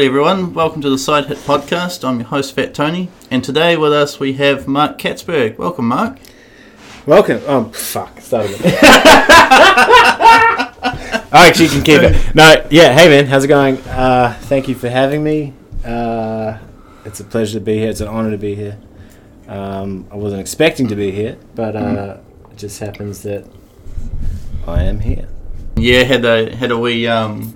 Good everyone, welcome to the Side Hit Podcast. I'm your host Fat Tony, and today with us we have Mark Katzberg. Welcome, Mark. Welcome. Oh fuck! Start again. oh, actually, you can keep it. No, yeah. Hey man, how's it going? Uh, thank you for having me. Uh, it's a pleasure to be here. It's an honor to be here. Um, I wasn't expecting to be here, but uh, it just happens that I am here. Yeah, had a had a wee um,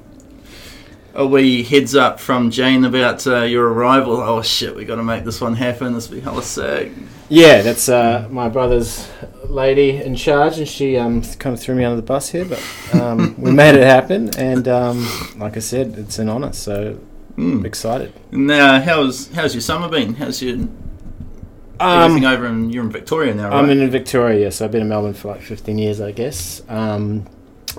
a wee heads up from Jane about uh, your arrival. Oh shit, we got to make this one happen. This will be hella sick. Yeah, that's uh, my brother's lady in charge, and she um, kind of threw me under the bus here, but um, we made it happen. And um, like I said, it's an honour, so Mm. excited. Now, how's how's your summer been? How's your everything over in you're in Victoria now, right? Um, I'm in Victoria, yes. I've been in Melbourne for like 15 years, I guess. Um,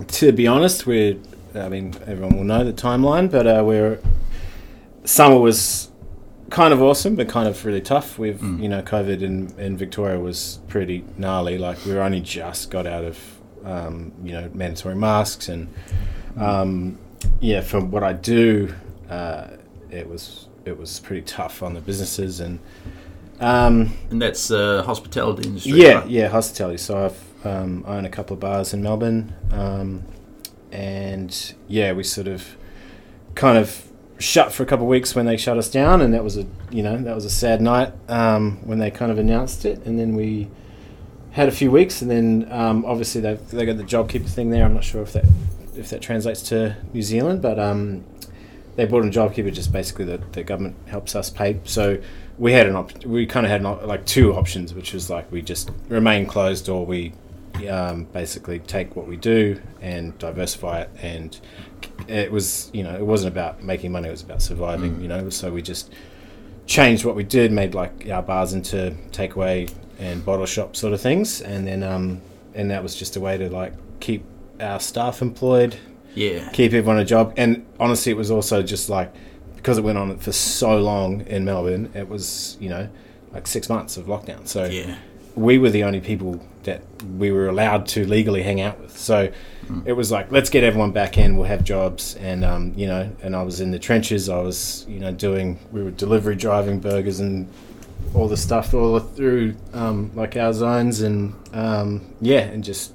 to be honest, we're, I mean, everyone will know the timeline, but uh, we're, summer was kind of awesome, but kind of really tough. We've, Mm. you know, COVID in, in Victoria was pretty gnarly. Like, we were only just got out of, um, you know, mandatory masks. And, um, yeah, from what I do, uh, it was, it was pretty tough on the businesses and, um, and that's uh, hospitality industry. yeah, right? yeah, hospitality. So I've um, I own a couple of bars in Melbourne, um, and yeah, we sort of kind of shut for a couple of weeks when they shut us down, and that was a you know that was a sad night um, when they kind of announced it, and then we had a few weeks, and then um, obviously they they got the JobKeeper thing there. I'm not sure if that if that translates to New Zealand, but um, they brought in JobKeeper just basically the, the government helps us pay. So we had an op- we kind of had op- like two options, which was like we just remain closed or we um, basically take what we do and diversify it. And it was you know it wasn't about making money; it was about surviving. Mm. You know, so we just changed what we did, made like our bars into takeaway and bottle shop sort of things, and then um, and that was just a way to like keep our staff employed yeah. keep everyone a job. And honestly, it was also just like because it went on for so long in Melbourne, it was you know like six months of lockdown. So Yeah. we were the only people that we were allowed to legally hang out with. So it was like let's get everyone back in. We'll have jobs, and um, you know, and I was in the trenches. I was you know doing we were delivery driving burgers and all the stuff all through um, like our zones and um, yeah, and just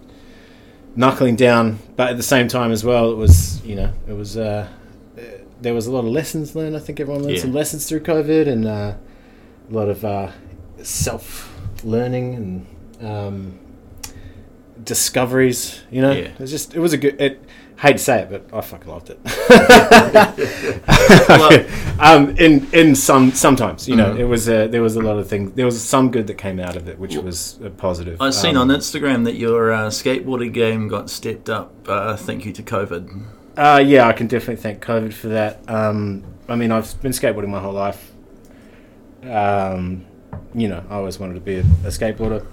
knuckling down. But at the same time as well, it was you know it was uh, uh, there was a lot of lessons learned. I think everyone learned Yeah. some lessons through COVID and uh, a lot of uh, self learning and um, discoveries. You know, Yeah. it was just it was a good. It, hate to say it, but I fucking loved it. um, in in some sometimes, you know, Mhm. it was a, there was a lot of things. There was some good that came out of it, which was a positive. I've seen Um, on Instagram that your uh, skateboarding game got stepped up. Uh, thank you to COVID. Uh, yeah, I can definitely thank COVID for that. Um, I mean, I've been skateboarding my whole life. Um, you know, I always wanted to be a, a skateboarder,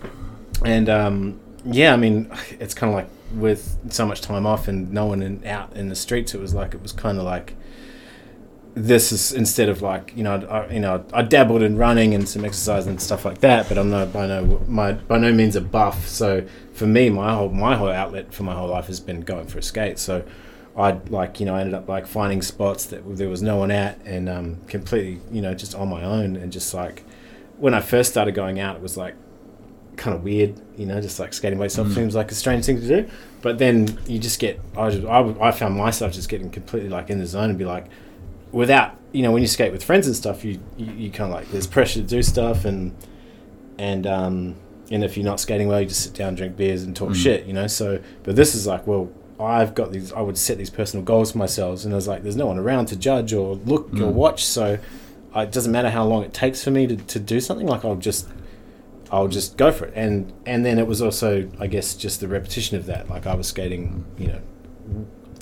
and um, yeah, I mean, it's kind of like with so much time off and no one in, out in the streets, it was like it was kind of like this is instead of like you know I, you know I dabbled in running and some exercise and stuff like that, but I'm no by no my by no means a buff. So for me, my whole my whole outlet for my whole life has been going for a skate. So I like you know I ended up like finding spots that there was no one at and um, completely you know just on my own and just like when I first started going out, it was like kind of weird, you know, just like skating by yourself Mm. seems like a strange thing to do. But then you just get, I, just, I, I found myself just getting completely like in the zone and be like, without, you know, when you skate with friends and stuff, you, you, you kind of like, there's pressure to do stuff and, and, um, and if you're not skating well, you just sit down, drink beers and talk Mm. shit, you know? So, but this is like, well, I've got these, I would set these personal goals for myself and I was like, there's no one around to judge or look or Mm. watch. So it doesn't matter how long it takes for me to, to do something. Like I'll just, I'll just go for it. And and then it was also, I guess, just the repetition of that. Like I was skating, you know,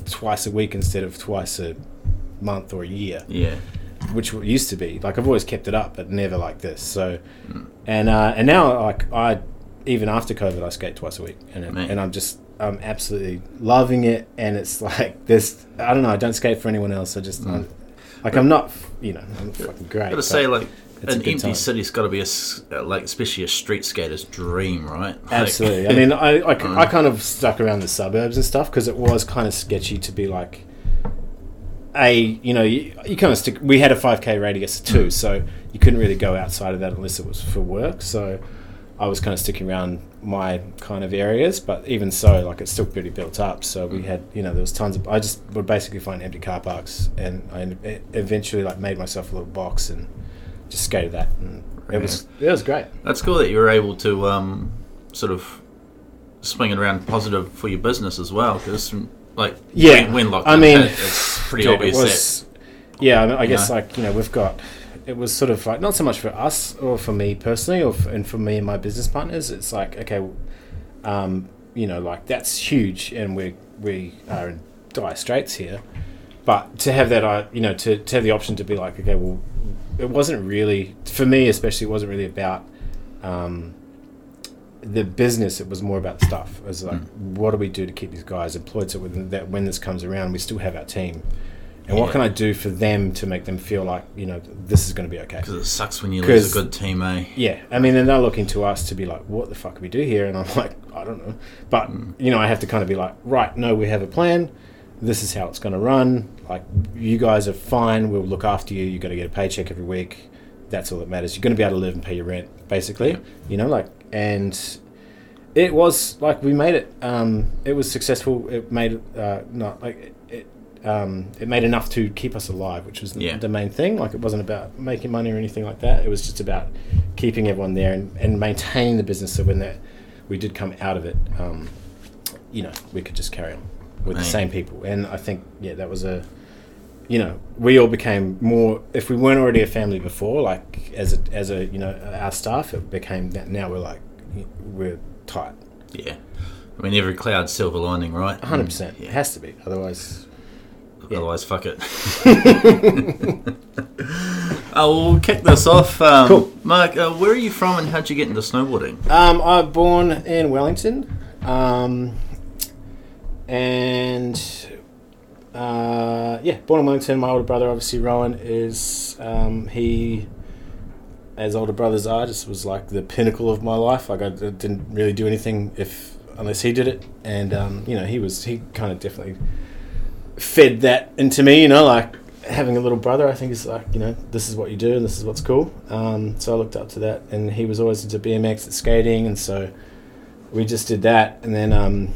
twice a week instead of twice a month or a year, Yeah. which used to be. Like I've always kept it up, but never like this. So, Mm. and uh, and now like I, even after COVID, I skate twice a week, and Man. and I'm just I'm absolutely loving it. And it's like this. I don't know. I don't skate for anyone else. I just Mm. I'm, like I'm not. You know, I'm fucking great. Gotta but- say, like, it's an empty time. city's got to be a uh, like, especially a street skater's dream, right? Like- Absolutely. I mean, I, I, Mm. I kind of stuck around the suburbs and stuff because it was kind of sketchy to be like, a you know you, you kind of stick. We had a five k radius too, so you couldn't really go outside of that unless it was for work. So I was kind of sticking around my kind of areas, but even so, like it's still pretty built up. So we had you know there was tons of. I just would basically find empty car parks, and I eventually like made myself a little box and just skated that, and it was it was great. That's cool that you were able to um, sort of swing it around positive for your business as well. Because like Yeah, when, when lockdown I mean, hit, it's pretty Dude, obvious it that yeah, I, mean, I guess know? like you know we've got. It was sort of like not so much for us or for me personally, or for, and for me and my business partners. It's like okay, um, you know, like that's huge, and we we are in dire straits here. But to have that, I you know, to, to have the option to be like, okay, well, it wasn't really for me, especially. It wasn't really about um, the business. It was more about the stuff. It was like, what do we do to keep these guys employed so that when this comes around, we still have our team. And what can I do for them to make them feel like you know this is going to be okay? because it sucks when you lose a good team, eh? Yeah, I mean, and they're looking to us to be like, what the fuck do we do here? And I'm like, I don't know. But, you know, I have to kind of be like, right, no, we have a plan. This is how it's going to run. Like, you guys are fine. We'll look after you. You're going to get a paycheck every week. That's all that matters. You're going to be able to live and pay your rent, basically. Yeah. You know, like, and it was like we made it. Um, it was successful. It made uh, not like it. Um, it made enough to keep us alive, which was the- Yeah. the main thing. Like it wasn't about making money or anything like that. It was just about keeping everyone there and, and maintaining the business. So when that we did come out of it, um, you know, we could just carry on with the same people. And I think yeah, that was a you know, we all became more. If we weren't already a family before, like as a as a you know our staff, it became that. Now we're like we're tight. Yeah. I mean, every cloud's silver lining, right? hundred percent. It Yeah. has to be. Otherwise, yeah. Otherwise, fuck it. oh, we'll kick this off. Um, Cool. Mark, uh, where are you from and how'd you get into snowboarding? um, I'm born in Wellington, um, and uh, yeah, born in Wellington. My older brother, obviously Rowan, is um, he. As older brothers are, just was like the pinnacle of my life. Like I didn't really do anything if unless he did it, and um, you know he was he kind of definitely fed that into me. You know, like having a little brother, I think is like you know this is what you do and this is what's cool. Um, so I looked up to that, and he was always into BMX and skating, and so we just did that, and then um,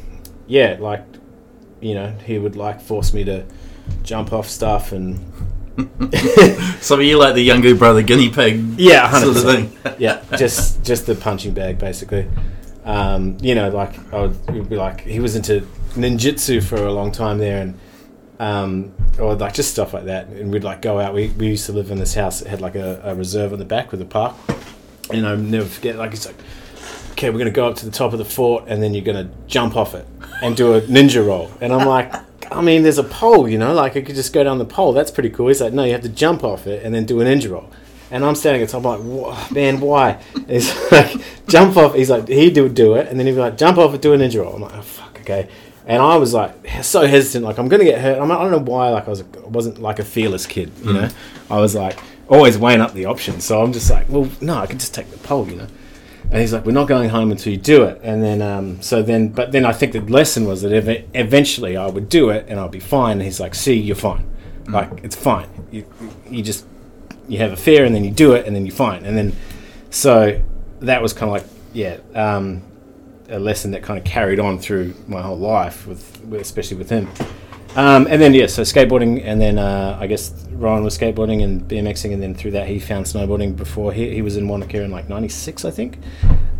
yeah, like you know he would like force me to jump off stuff and So you like the younger brother guinea pig yeah, sort of thing? yeah, just just the punching bag basically. Um, you know, like I would, would be like he was into ninjutsu for a long time there, and um, or like just stuff like that. And we'd like go out. We, we used to live in this house that had like a, a reserve on the back with a park, and I never forget. Like it's like, okay, we're gonna go up to the top of the fort, and then you're gonna jump off it and do a ninja roll. And I'm like. I mean, there's a pole, you know, like I could just go down the pole. That's pretty cool. He's like, no, you have to jump off it and then do a ninja roll. And I'm standing at the top, I'm like, man, why? And he's like, jump off. He's like, he do do it, and then he'd be like, jump off and do a ninja roll. I'm like, oh fuck, okay. And I was like, so hesitant, like I'm gonna get hurt. I'm, I don't know why, like I was, I wasn't like a fearless kid, you hmm. know. I was like always weighing up the options. So I'm just like, well, no, I can just take the pole, you know. And he's like, we're not going home until you do it. And then, um, so then, but then I think the lesson was that ev- eventually I would do it and I'll be fine. And he's like, see, you're fine. Like, it's fine. You, you just, you have a fear and then you do it and then you're fine. And then, so that was kind of like, yeah, um, a lesson that kind of carried on through my whole life with, with especially with him. Um, and then yeah, so skateboarding, and then uh, I guess Ryan was skateboarding and BMXing, and then through that he found snowboarding before he, he was in Wanaka in like '96, I think.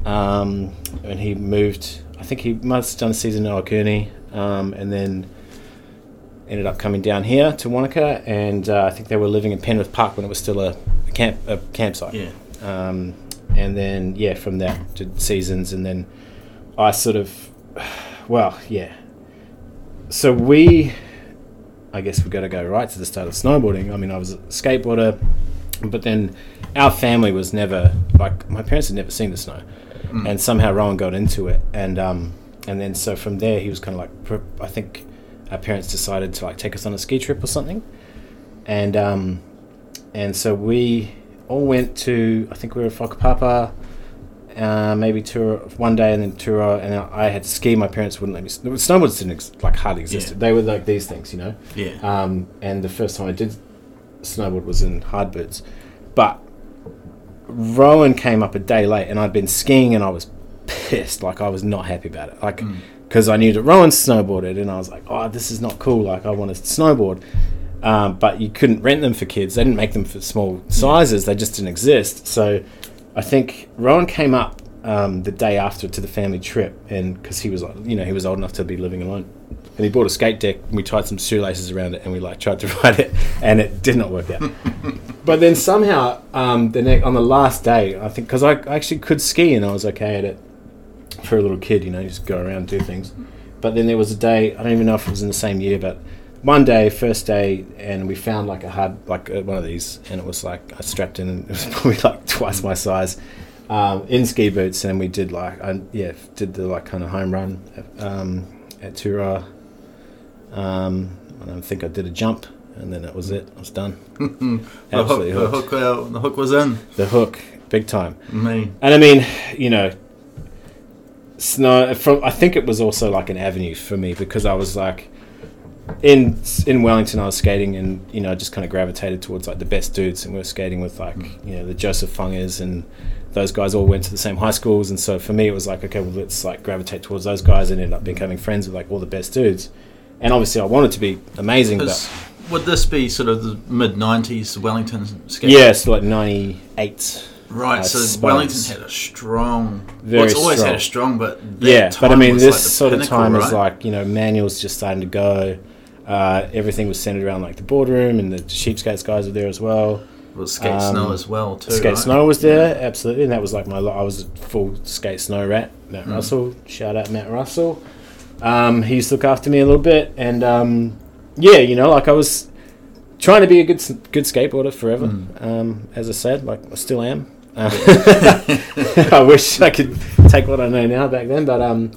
Um, and he moved. I think he must have done a season in Ohakune, um, and then ended up coming down here to Wanaka, and uh, I think they were living in Penrith Park when it was still a, a camp a campsite. Yeah. Um, and then yeah, from that did seasons, and then I sort of, well, yeah. So we, I guess we've got to go right to the start of snowboarding. I mean, I was a skateboarder, but then our family was never like my parents had never seen the snow, and somehow Rowan got into it, and um, and then so from there he was kind of like, I think our parents decided to like take us on a ski trip or something, and um, and so we all went to I think we were at Whakapapa, uh, maybe two one day, and then two and I had to ski. My parents wouldn't let me. Snowboards didn't ex- like hardly existed. Yeah. They were like these things, you know. Yeah. Um, and the first time I did snowboard was in hard boots, but Rowan came up a day late, and I'd been skiing, and I was pissed. Like I was not happy about it. Like Mm. because I knew that Rowan snowboarded, and I was like, oh, this is not cool. Like I want to snowboard. Um, but you couldn't rent them for kids. They didn't make them for small sizes. They just didn't exist. So I think Rowan came up um, the day after to the family trip, and because he was, you know, he was old enough to be living alone, and he bought a skate deck. And we tied some shoelaces around it, and we like tried to ride it, and it did not work out. but then somehow, um, the ne- on the last day, I think because I I actually could ski and I was okay at it for a little kid, you know, you just go around and do things. But then there was a day, I don't even know if it was in the same year, but one day, first day, and we found like a hard, like uh, one of these, and it was like I strapped in, and it was probably like twice my size, um, in ski boots, and we did like, I, yeah, did the like kind of home run um, at Turoa. Um, I don't think I did a jump, and then that was it. I was done. the, hook, Absolutely the, hook, uh, the hook was in. The hook, big time. Me. And I mean, you know, snow. From I think it was also like an avenue for me because I was like, in in Wellington, I was skating and you know I just kind of gravitated towards like the best dudes, and we were skating with like mm. you know the Joseph Fungers and those guys all went to the same high schools, and so for me it was like okay, well let's like gravitate towards those guys and end up becoming friends with like all the best dudes. And obviously, I wanted to be amazing, but would this be sort of the mid 90s Wellington skate? yeah, so like ninety eight. Right, I so. Wellington had a strong. Very well, it's always strong. had a strong, but yeah but i mean this like sort of pinnacle, time is like you know manuals just starting to go uh, everything was centered around like the boardroom and the Cheapskates guys were there as well Well, skate um, snow as well too. skate right? snow was there absolutely and that was like my I was a full skate snow rat matt Mm. russell shout out matt russell um, he used to look after me a little bit and um, yeah you know like i was trying to be a good good skateboarder forever Mm. um, as i said like i still am uh, I wish I could take what I know now back then, but um,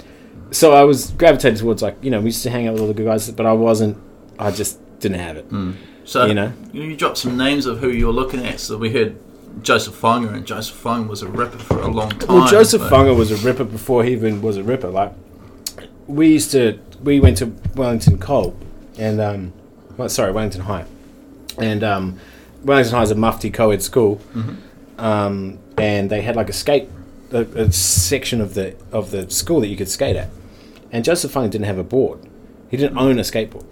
so I was gravitated towards like you know we used to hang out with all the good guys, but I wasn't. I just didn't have it. Mm. So You know? you dropped some names of who you were looking at. So we heard Joseph Fonger, and Joseph Fonger was a ripper for a long time. Well, Joseph but- Funger was a ripper before he even was a ripper. Like we used to, we went to Wellington Cole, and um, well, sorry, Wellington High, and um, Wellington High is a mufti co-ed school, Mhm. um, and they had like a skate, a, a section of the of the school that you could skate at, and Joseph Funger didn't have a board, he didn't own a skateboard,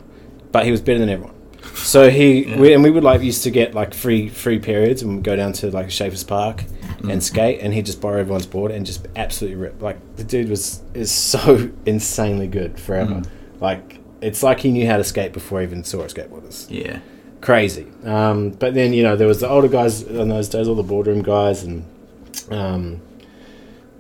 but he was better than everyone. So he Yeah. we, and we would like used to get like free free periods and go down to like Schaefer's Park Mm. and skate and he'd just borrow everyone's board and just absolutely rip. Like the dude was is so insanely good forever. Mm. Like it's like he knew how to skate before he even saw a skateboarders. Yeah. Crazy. Um, but then you know there was the older guys in those days, all the boardroom guys and um,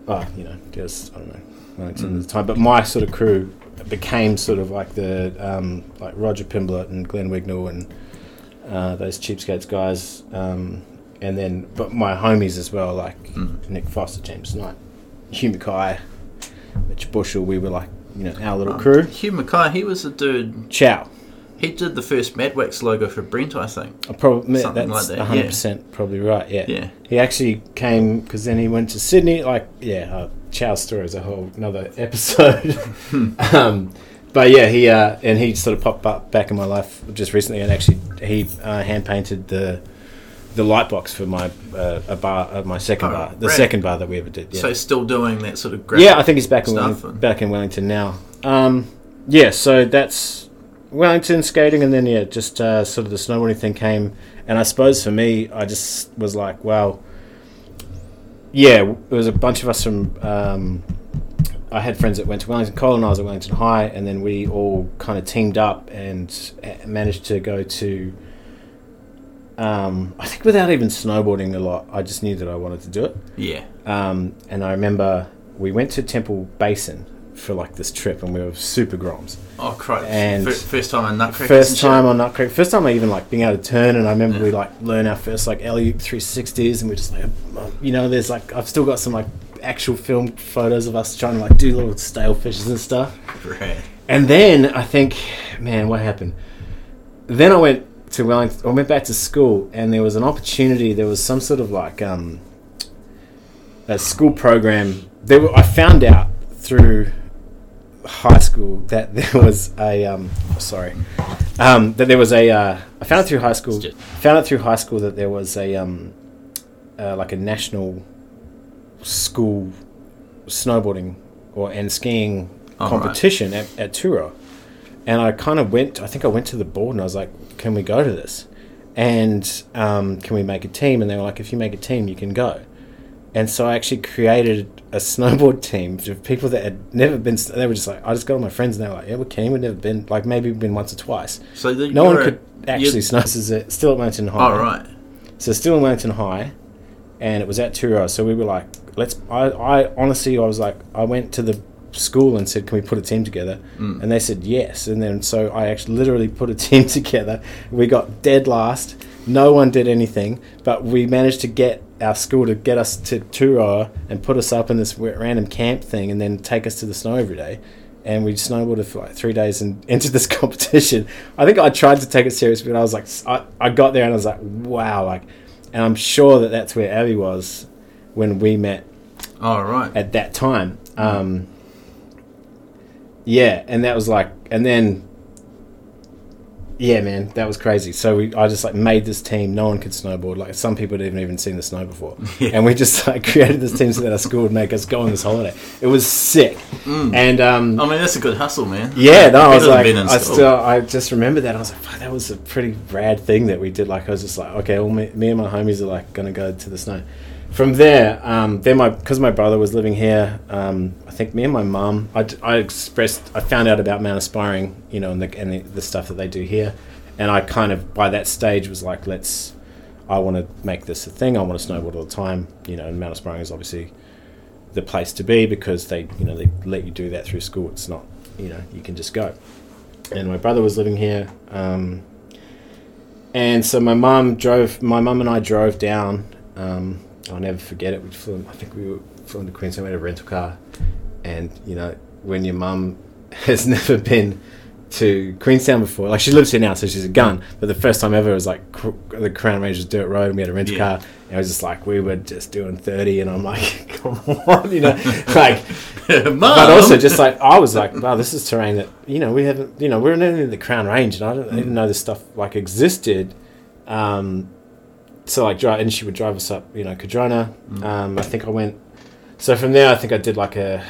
oh you know just I don't know Wellington at the time. But my sort of crew became sort of like the um, like Roger Pimblett and Glenn Wignall and uh, those cheapskates guys. Um, and then, but my homies as well, like Mm. Nick Foster, James Knight, Hugh Mackay, Mitch Bushell. We were like, you know, our little Oh, crew. Hugh Mackay, he was a dude. Chow. He did the first Madwax logo for Brent, I think. I probably Something that's like that, hundred percent probably right. Yeah. Yeah. He actually came because then he went to Sydney. Like, yeah, Chow's story is a whole another episode. um, but yeah, he uh, and he sort of popped up back in my life just recently, and actually he uh, hand painted the the light box for my uh, a bar, uh, my second Oh, bar, the right. second bar that we ever did. Yeah. So he's still doing that sort of graphic yeah, I think he's back in stuff Wellington, and- back in Wellington now. Um, yeah, so that's Wellington skating, and then yeah, just uh, sort of the snowboarding thing came, and I suppose for me, I just was like, well, yeah, it was a bunch of us from. Um, I had friends that went to Wellington College, and I was at Wellington High, and then we all kind of teamed up and uh, managed to go to. Um, I think without even snowboarding a lot, I just knew that I wanted to do it. Yeah. Um, and I remember we went to Temple Basin for like this trip, and we were super groms. Oh, Christ. And Fir- first time on Nutcrackers. and First time on Nut Creek. First time I even like being able to turn, and I remember Yeah. we like learn our first like LU 360s, and we're just like, uh, you know, there's like I've still got some like actual film photos of us trying to like do little stale fishes and stuff. Right. And then I think, man, what happened? Then I went to Wellington. I went back to school, and there was an opportunity. There was some sort of like um, a school program. There were, I found out through high school that there was a um, sorry um, that there was a uh, I found it through high school. Found out through high school that there was a um, uh, like a national school snowboarding or and skiing Oh, right. competition at, at Turoa. And I kind of went, I think I went to the board and I was like, can we go to this? And um, can we make a team? And they were like, if you make a team, you can go. And so I actually created a snowboard team of people that had never been, they were just like, I just got all my friends and they were like, yeah, we're keen. We've never been, like maybe we've been once or twice. So the, No one you're a- could actually snow. This is it. Still at Mountain High. Oh right. So still in Wellington High, and it was at Turoa. So we were like, let's. I, I honestly, I was like, I went to the school and said, can we put a team together? Mm. And they said yes. And then so I actually literally put a team together. We got dead last. No one did anything, but we managed to get our school to get us to Turoa and put us up in this random camp thing, and then take us to the snow every day. And we snowboarded for like three days and entered this competition. I think I tried to take it serious, but I was like, I, I got there and I was like, wow, like, and I'm sure that that's where Abby was when we met Oh right. at that time. Um, yeah, and that was like, and then, yeah, man, that was crazy. So we, I just like made this team. No one could snowboard. Like some people had even even seen the snow before, Yeah. and we just like created this team so that our school would make us go on this holiday. It was sick, and um, I mean that's a good hustle, man. yeah, no, I was like, I school. still, I just remember that. I was like, fuck, that was a pretty rad thing that we did. Like, I was just like, okay, well, me, me and my homies are like gonna go to the snow. From there, um, then my because my brother was living here. Um, I think me and my mum, I, I expressed, I found out about Mount Aspiring, you know, and the and the, the stuff that they do here, and I kind of by that stage was like, let's, I want to make this a thing. I want to snowboard all the time, you know. And Mount Aspiring is obviously the place to be because they you know they let you do that through school. It's not you know you can just go. And my brother was living here, um, and so my mum drove. My mum and I drove down. Um, I'll never forget it. We flew. I think we were flew into Queenstown. We had a rental car, and you know when your mum has never been to Queenstown before. Like she lives here now, so she's a gun. But the first time ever was like cr- the Crown Range's Dirt Road, and we had a rental Yeah. car. And it was just like we were just doing thirty, and I'm like, come on, you know, like. Mum. But also, just like I was like, wow, this is terrain that you know we haven't, you know, we're in the Crown Range, and I, don't, I didn't know this stuff like existed. Um, so like, drive, and she would drive us up, you know, Cardrona. Um, I think I went. So from there, I think I did like a,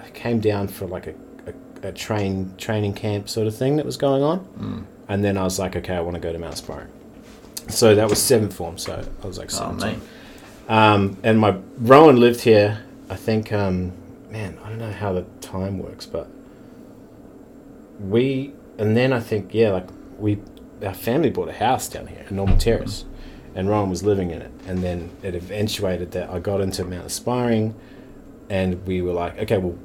I came down for like a, a, a train training camp sort of thing that was going on, Mm. and then I was like, okay, I want to go to Mount Aspiring. So that was seventh form. So I was like, Oh 17. mate. Um, and my Rowan lived here. I think, um, man, I don't know how the time works, but we, and then I think, yeah, like we, our family bought a house down here in Norman Terrace, and Ryan was living in it. And then it eventuated that I got into Mount Aspiring, and we were like, okay, well,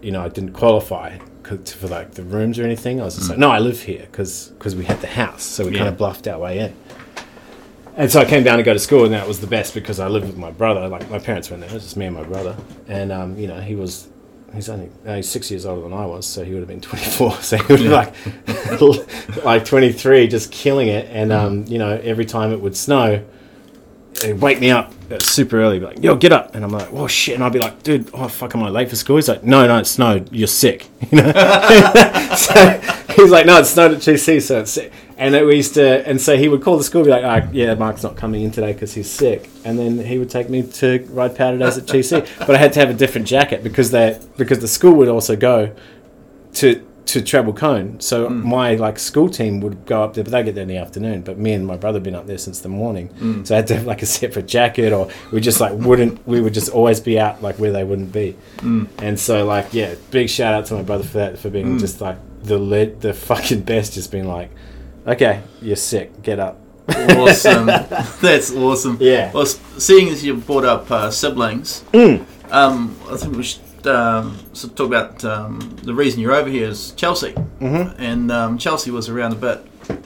you know, I didn't qualify for like the rooms or anything. I was just like, no, I live here because we had the house, so we Yeah. kind of bluffed our way in. And so I came down to go to school, and that was the best because I lived with my brother. Like my parents weren't there; it was just me and my brother. And um, you know, he was he's only uh, he's six years older than I was, so he would have been twenty four. So he would be like like twenty three, just killing it. And um, you know, every time it would snow, he'd wake me up uh, super early, be like, "Yo, get up!" And I'm like, "Oh shit!" And I'd be like, "Dude, oh fuck, am I late for school?" He's like, "No, no, it snowed. You're sick." You know. so he's like, "No, it's snowed at TC, so it's sick." And it, we used to, and so he would call the school, be like, "Ah, yeah, Mark's not coming in today because he's sick." And then he would take me to ride powder days at TC, but I had to have a different jacket because they because the school would also go to to treble cone. So hmm. my like school team would go up there, but they get there in the afternoon. But me and my brother had been up there since the morning, hmm. so I had to have like a separate jacket, or we just like wouldn't. We would just always be out like where they wouldn't be. Hmm. And so like yeah, big shout out to my brother for that for being just like the le- the fucking best. Just being like, okay, you're sick, get up. Awesome. That's awesome. Yeah. Well, seeing as you brought up uh, siblings, Mm. um, I think we should um, sort of talk about um, the reason you're over here is Chelsea. mm-hmm. And um, Chelsea was around a bit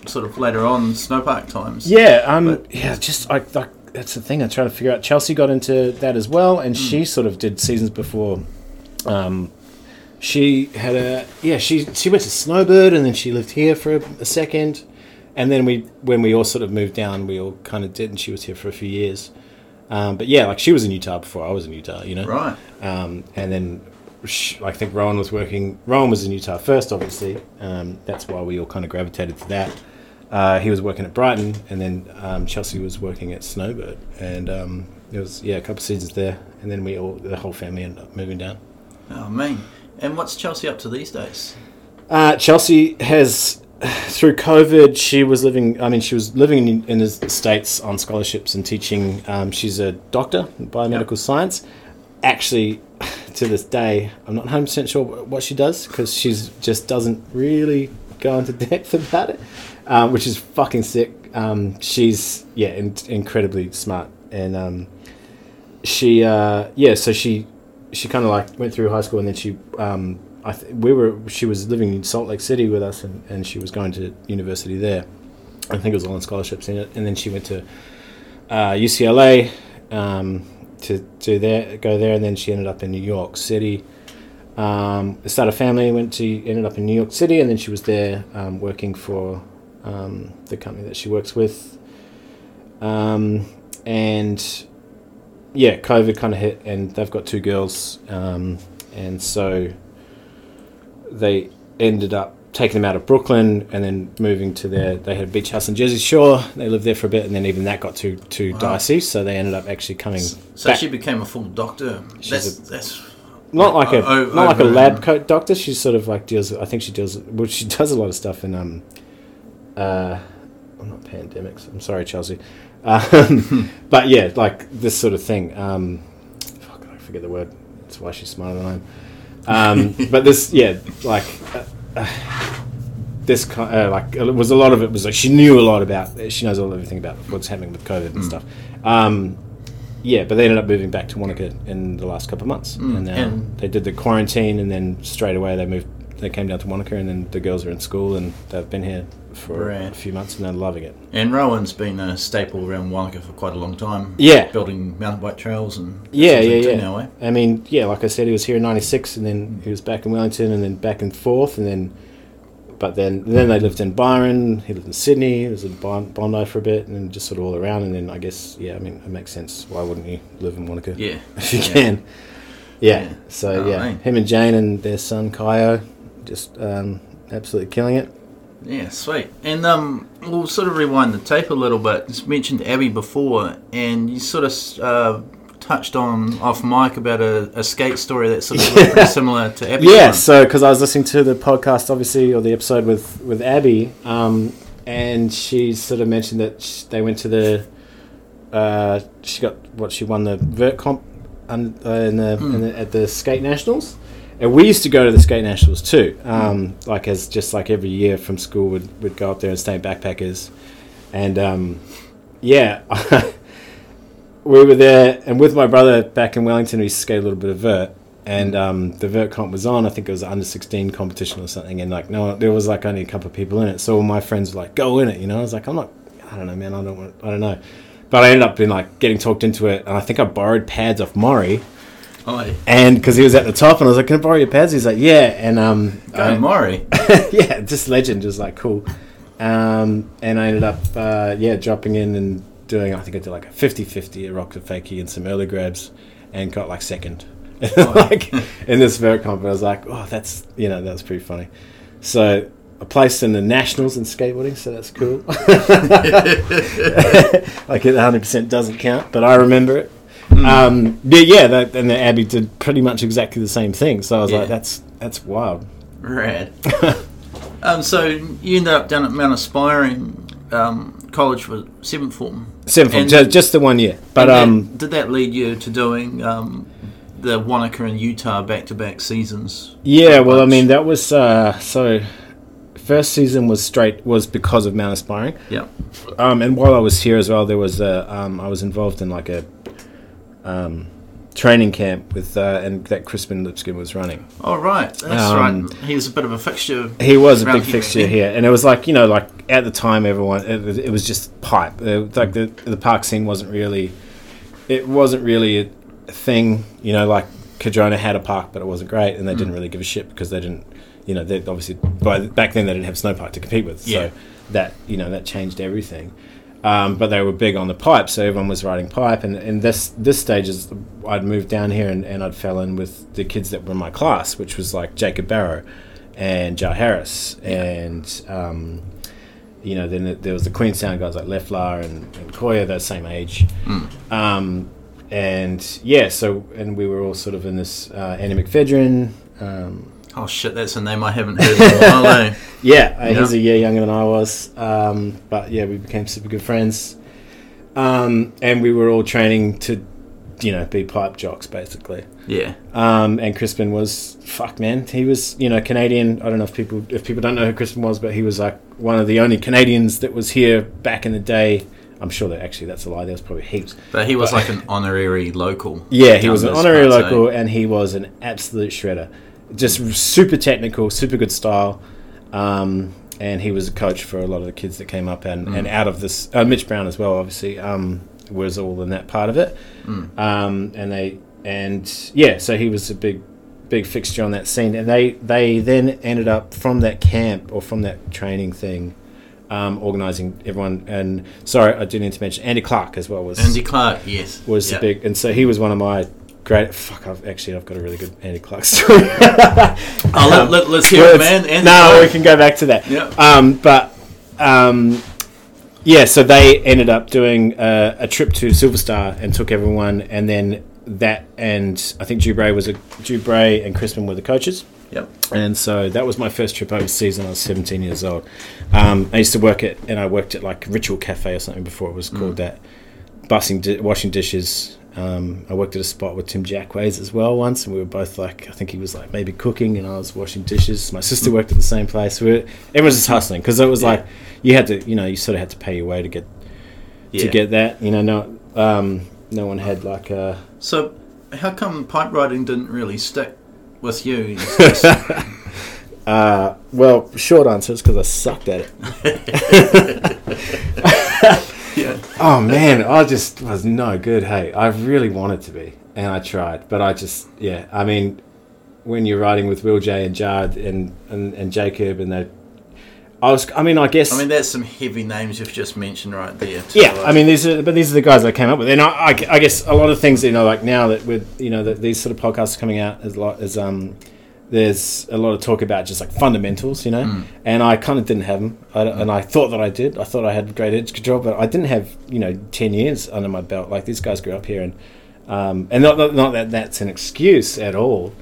sort of later on, snowpark times. Yeah, um, But- yeah, just I, like that's the thing I'm trying to figure out. Chelsea got into that as well, and she sort of did seasons before. Um, she had a yeah, she she went to Snowbird, and then she lived here for a, a second, and then we when we all sort of moved down, we all kind of did, and she was here for a few years. Um, but yeah, like she was in Utah before I was in Utah, you know. Right. Um, and then I think Rowan was working. Rowan was in Utah first, obviously. Um, that's why we all kind of gravitated to that. Uh, he was working at Brighton, and then um, Chelsea was working at Snowbird, and um, there was yeah a couple of seasons there, and then we all the whole family ended up moving down. Oh, man. And what's Chelsea up to these days? Uh, Chelsea has, through COVID, she was living. I mean, she was living in, in the states on scholarships and teaching. Um, she's a doctor in biomedical science. Actually, to this day, I'm not 100 percent sure what she does because she's just doesn't really go into depth about it, um, which is fucking sick. Um, she's yeah, in, incredibly smart, and um, she uh, yeah, so she she kind of like went through high school and then she um, I th- we were she was living in Salt Lake City with us and, and she was going to university there. I think it was all on scholarships in it, and then she went to uh, UCLA um, to do there, go there, and then she ended up in New York City. Um, started a family, went to ended up in New York City, and then she was there um, working for um, the company that she works with. Um, and yeah, COVID kind of hit, and they've got two girls, um, and so they ended up taking them out of Brooklyn and then moving to their. They had a beach house in Jersey Shore. They lived there for a bit, and then even that got too too Wow. dicey, so they ended up actually coming. So back. she became a full doctor. She's That's, a- that's not like a o- not like a lab coat doctor. She sort of like deals. I think she deals. Well, she does a lot of stuff in um, uh, well, not pandemics. I'm sorry, Chelsea. Um, but yeah, like this sort of thing. Um, fuck, I forget the word. That's why she's smarter than I am. Um, but this, yeah, like. Uh, uh, this kind uh, like it was a lot of it was like she knew a lot about she knows all everything about what's happening with COVID and stuff. Um, yeah, but they ended up moving back to Wanaka in the last couple of months, Mm, and, and- they did the quarantine, and then straight away they moved. They came down to Wanaka, and then the girls are in school, and they've been here for Right. a few months, and they're loving it. And Rowan's been a staple around Wanaka for quite a long time. Yeah. Building mountain bike trails and Yeah, yeah, yeah. Now, eh? I mean, yeah, like I said, he was here in '96, and then he was back in Wellington, and then back and forth, and then, but then then they lived in Byron. He lived in Sydney. He was in Bondi for a bit, and then just sort of all around. And then I guess, yeah, I mean, it makes sense. Why wouldn't you live in Wanaka Yeah. if you Yeah. can? Yeah. Yeah. So Oh, yeah, man. him and Jane and their son Kyo, just um, absolutely killing it. Yeah, sweet. And um, we'll sort of rewind the tape a little bit. Just mentioned Abby before, and you sort of uh, touched on off mic about a, a skate story that's sort of pretty similar to Abby. Yeah, one. so because I was listening to the podcast, obviously, or the episode with with Abby, um, and she sort of mentioned that sh- they went to the. Uh, she got what she won the vert comp un, uh, in the, in the at the skate nationals, and we used to go to the skate nationals too. Um, Like as just like every year from school, would would go up there and stay backpackers, and um, yeah. we were there, and with my brother back in Wellington, we used to skate a little bit of vert, and um, the vert comp was on. I think it was under sixteen competition or something, and like no, there was like only a couple of people in it. So all my friends were like, "Go in it," you know. I was like, "I'm not. I don't know, man. I don't want. I don't know." But I ended up being like getting talked into it, and I think I borrowed pads off Maury, Yeah. and because he was at the top, and I was like, "Can I borrow your pads?" He's like, "Yeah," and um, Go I- Maury. yeah, just legend, just like cool. Um, and I ended up, uh, yeah, dropping in and doing, I think I did like a 50 50 a rock to fakie and some early grabs and got like second. like in this vert comp, I was like, oh, that's, you know, that's pretty funny. So I placed in the nationals in skateboarding, so that's cool. like it 100% doesn't count, but I remember it. Um, but yeah, that, and the Abby did pretty much exactly the same thing. So I was Yeah. like, that's that's wild. Rad. um, so you ended up down at Mount Aspiring um, College for seventh form. Seven form, And- ju- just the one year. But that- um, did that lead you to doing um, the Wanaka and Utah back-to-back seasons? yeah, well, I mean, that was uh, so. First season was straight was because of Mount Aspiring. Yeah. Um, and while I was here as well, there was a um, I was involved in like a um, training camp with uh, and that Crispin Lipskin was running. Oh right, that's Um, right. He was a bit of a fixture. He was a big here, fixture here, and it was like you know, like at the time, everyone it, was- it was just pipe. Uh, like the the park scene wasn't really, it wasn't really a thing. You know, like Cardrona had a park, but it wasn't great, and they Mm. didn't really give a shit because they didn't. You know, they obviously by back then they didn't have snow park to compete with, Yeah. so that you know that changed everything. Um, but they were big on the pipe, so everyone was riding pipe. And, and this this stage is I'd moved down here and, and I'd fell in with the kids that were in my class, which was like Jacob Barrow and Jar Harris, and um, you know then there was the Queenstown guys like Leffler and, and Koya, they're same age. Um, and yeah, so and we were all sort of in this uh, Andy McFedrin. Um, Oh shit, that's a name I haven't heard in a while. eh? yeah, uh, he's a year younger than I was. Um, but yeah, we became super good friends. Um, and we were all training to, you know, be pipe jocks basically. Yeah. Um, and Crispin was fuck man. He was you know Canadian. I don't know if people if people don't know who Crispin was, but he was like one of the only Canadians that was here back in the day. I'm sure that actually that's a lie. There was probably heaps. But he was But- like an honorary local. Yeah, he was an honorary local, and he was an absolute shredder. Just super technical, super good style. Um, and he was a coach for a lot of the kids that came up, and, Mm. and out of this, uh, Mitch Brown as well, obviously, um, was all in that part of it. Mm. Um, and they, and yeah, so he was a big, big fixture on that scene. And they, they then ended up from that camp or from that training thing, um, organizing everyone. And sorry, I do need to mention Andy Clark as well was Andy Clark, yes. was the big, and so he was one of my great. Fuck, I've actually I've got a really good Andy Clark story. Oh, let, let, let's hear it, man. Andy no, Clark. we can go back to that. Yep. Um, but um, yeah, so they ended up doing uh, a trip to Silver Star and took everyone, and then that and I think Dubray was a Dubray and Crispin were the coaches. Yep. And so that was my first trip overseas when I was 17 years old. Um, I used to work at, and I worked at like Ritual Cafe or something before it was called that, bussing, di- washing dishes. Um, I worked at a spot with Tim Jackways as well once, and we were both like, I think he was like maybe cooking, and I was washing dishes. My sister worked at the same place. We were, everyone was just hustling because it was Yeah. like you had to, you know, you sort of had to pay your way to get Yeah. to get that. You know, no, um, no one had like a. So, how come pipe riding didn't really stick with you? Uh, well, short answer is because I sucked at it. yeah. Oh man, I just was no good. Hey, I really wanted to be, and I tried, but I just yeah. I mean, when you're riding with Will J and Jard and and, and Jacob and they, I was. I mean, I guess. I mean, that's some heavy names you've just mentioned right there. too, yeah, like- I mean, these are but these are the guys I came up with, and I, I, I guess a lot of things you know, like now that with you know that these sort of podcasts are coming out as a lot as um. There's a lot of talk about just like fundamentals, you know, Mm. and I kind of didn't have them, I, don't- and I thought that I did. I thought I had great edge control, but I didn't have, you know, ten years under my belt. Like these guys grew up here, and um, and not, not not that that's an excuse at all,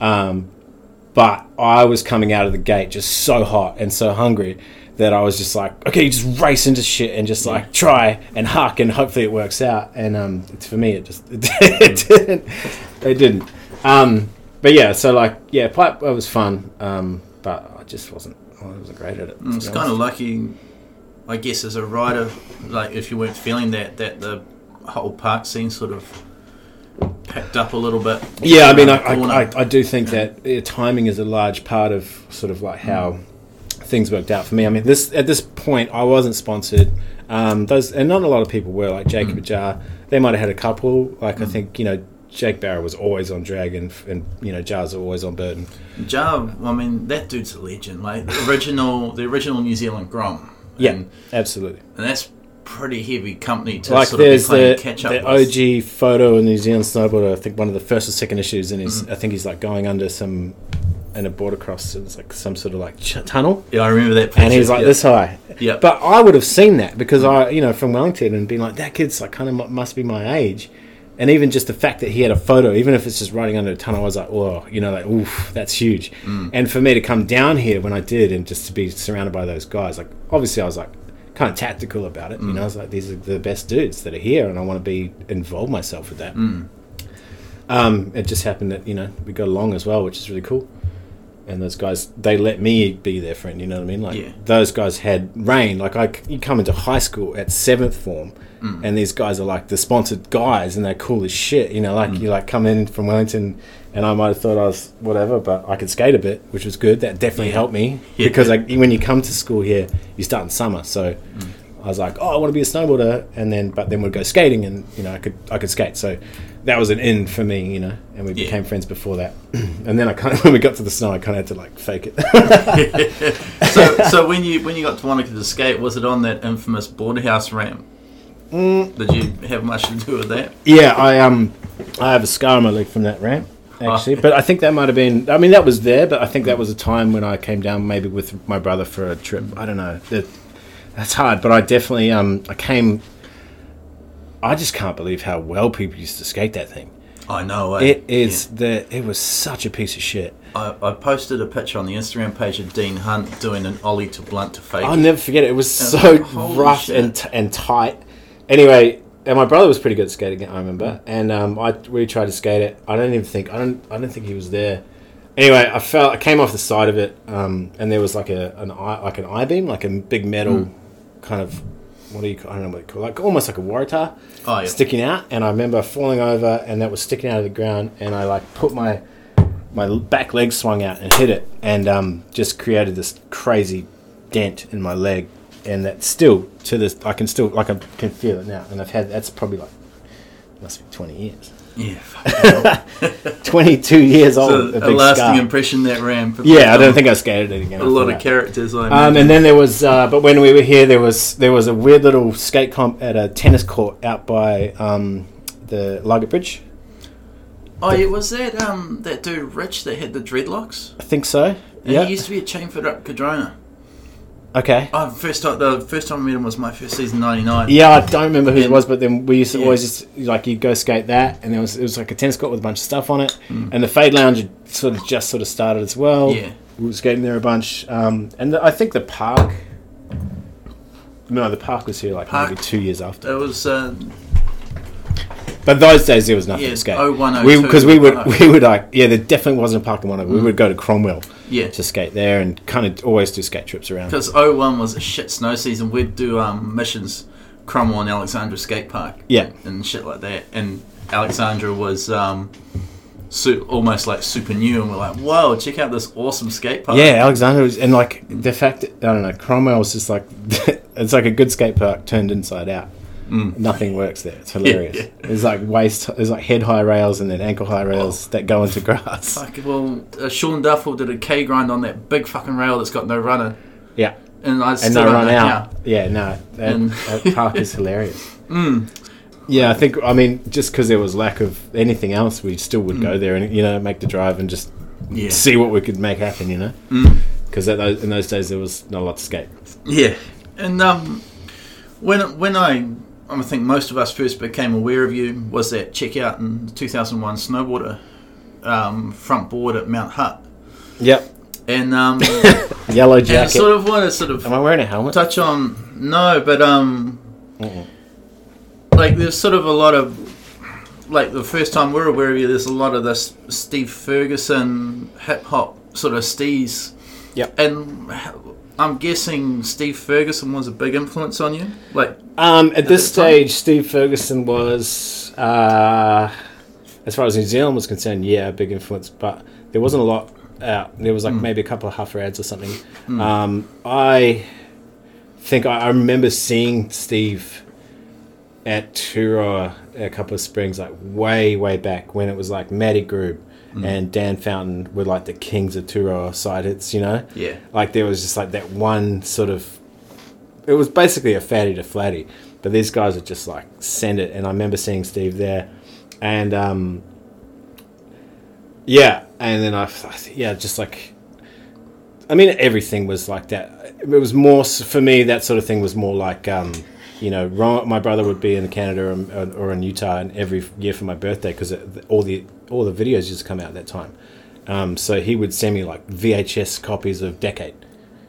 um, but I was coming out of the gate just so hot and so hungry that I was just like, okay, you just race into shit and just like try and huck and hopefully it works out. And um, for me, it just it didn't. It didn't. Um, but yeah, so like yeah, pipe it was fun, um, but I just wasn't. I wasn't great at it. Mm, It's kind of lucky, I guess, as a rider, like if you weren't feeling that, that the whole park scene sort of packed up a little bit. Yeah, I mean, I, around I. I, I do think that uh, timing is a large part of sort of like how things worked out for me. I mean, this at this point, I wasn't sponsored. Um, those and not a lot of people were like Jacob Mm. Jar. They might have had a couple. Like I think you know, Jake Barrow was always on Dragon, and you know, Jars are always on Burton. Jar, I mean, that dude's a legend. Like the original, the original New Zealand Grom. Yeah, and, absolutely. and that's pretty heavy company to like sort of be there's playing the, catch up the with. OG photo of New Zealand snowboarder. I think one of the first or second issues, and he's Mm. I think he's like going under some in a border cross. It's like some sort of like ch- tunnel. Yeah, I remember that. and picture, he's like yeah. this high. Yeah. But I would have seen that because I, you know, from Wellington and being like, that kid's like kind of must be my age. And even just the fact that he had a photo, even if it's just riding under a tunnel, I was like, oh, you know, like, oof, that's huge. Mm. And for me to come down here when I did and just to be surrounded by those guys, like, obviously I was like, kind of tactical about it. You Mm. know, I was like, these are the best dudes that are here and I want to be involve myself with that. Mm. Um, it just happened that, you know, we got along as well, which is really cool. And those guys, they let me be their friend. You know what I mean? Like Yeah. those guys had rain. Like I, you come into high school at seventh form, Mm. and these guys are like the sponsored guys, and they're cool as shit. You know, like Mm. you like come in from Wellington, and I might have thought I was whatever, but I could skate a bit, which was good. That definitely Yeah. helped me Yeah. because like when you come to school here, you start in summer, so. Mm. I was like, oh, I want to be a snowboarder, and then but then we'd go skating, and you know, I could I could skate. So that was an end for me, you know, and we Yeah. became friends before that. and then I kind of, when we got to the snow, I kind of had to like fake it. so, so when you when you got to Wanaka to skate, was it on that infamous border house ramp? Mm. Did you have much to do with that? yeah, I um, I have a scar on my leg from that ramp. Actually, but I think that might have been. I mean, that was there, but I think that was a time when I came down maybe with my brother for a trip. I don't know. That, that's hard, but I definitely um, I came. I just can't believe how well people used to skate that thing. I know. eh? It is the. It was such a piece of shit. I, I posted a picture on the Instagram page of Dean Hunt doing an ollie to blunt to fake. I'll never forget it. It was was so like, rough shit. and t- and tight. Anyway, and my brother was pretty good at skating. I remember, and um, I we tried to skate it. I don't even think I don't I don't think he was there. Anyway, I fell. I came off the side of it, um, and there was like a an eye, like an I beam, like a big metal kind of what do you call? I don't know what you call it, like almost like a waratah Oh, yeah. sticking out. And I remember falling over, and that was sticking out of the ground, and I like put my my back leg swung out and hit it, and um, just created this crazy dent in my leg, and that still to this I can still like I can feel it now, and I've had that's probably like must be twenty years, Yeah, twenty two years old. So, a a lasting scar. impression that ramp. Yeah, I don't think I skated it again. a lot that. of characters. I Um, and then there was, uh, but when we were here, there was there was a weird little skate comp at a tennis court out by um, the Luggate Bridge. oh, yeah, was that um that dude Rich that had the dreadlocks? I think so. Yeah. He used to be at Chainfoot up Cardrona. Okay. Oh, first time the first time I met him was my first season '99. Yeah, I don't remember who it was, but then we used to Yeah. always just like you'd go skate that, and there was it was like a tennis court with a bunch of stuff on it, Mm. and the Fade Lounge had sort of just sort of started as well. Yeah. we were skating there a bunch, um, and the, I think the park. No, the park was here like Park. maybe two years after. It was uh, But those days there was nothing Yeah, to skate. 01, we 02, because we would we would like yeah there definitely wasn't a park in one of We would go to Cromwell yeah. to skate there and kind of always do skate trips around. Because 01 was a shit snow season. We'd do um, missions, Cromwell and Alexandra Skate Park. Yeah. And shit like that. And Alexandra was um, su- almost like super new. And we're like, whoa, check out this awesome skate park. Yeah, Alexandra was, and like the fact that, I don't know, Cromwell was just like it's like a good skate park turned inside out. Mm. Nothing works there. It's hilarious. Yeah. There's like waist, there's like head high rails and then ankle high rails that go into grass. Well, uh, Sean Duffel did a K grind on that big fucking rail that's got no runner. Yeah, And I and they run out. Yeah, no, that, And- that park is hilarious. Mm. Yeah, I think I mean just because there was lack of anything else, we still would Mm. go there and you know make the drive and just Yeah. see what we could make happen. You know, Mm. because in those days there was not a lot to skate. Yeah, and um, when when I I think most of us first became aware of you was that checkout in 2001 snowboarder um, front board at Mount Hutt, Yep, and um, yellow and I sort of want to sort of Am I wearing a helmet? touch on no, but um, Mm-mm. like there's sort of a lot of like the first time we're aware of you, there's a lot of this Steve Ferguson hip hop sort of steez. Yep. And I'm guessing Steve Ferguson was a big influence on you, like. Um, at this the time? stage, Steve Ferguson was, uh, as far as New Zealand was concerned, yeah, a big influence, but there wasn't a lot out. There was like maybe a couple of Huffer ads or something. Um, I think I, I remember seeing Steve at Turoa a couple of springs, like way, way back when it was like Matty Groob and Dan Fountain were like the kings of Turoa side hits, you know? Yeah. Like there was just like that one sort of it was basically a fatty to flatty, but these guys would just like send it. And I remember seeing Steve there, and um, yeah, and then I, yeah, just like, I mean, everything was like that. It was more for me. That sort of thing was more like, um, you know, Ron, my brother would be in Canada or, or in Utah, and every year for my birthday because all the all the videos just come out at that time. Um, so he would send me like VHS copies of Decade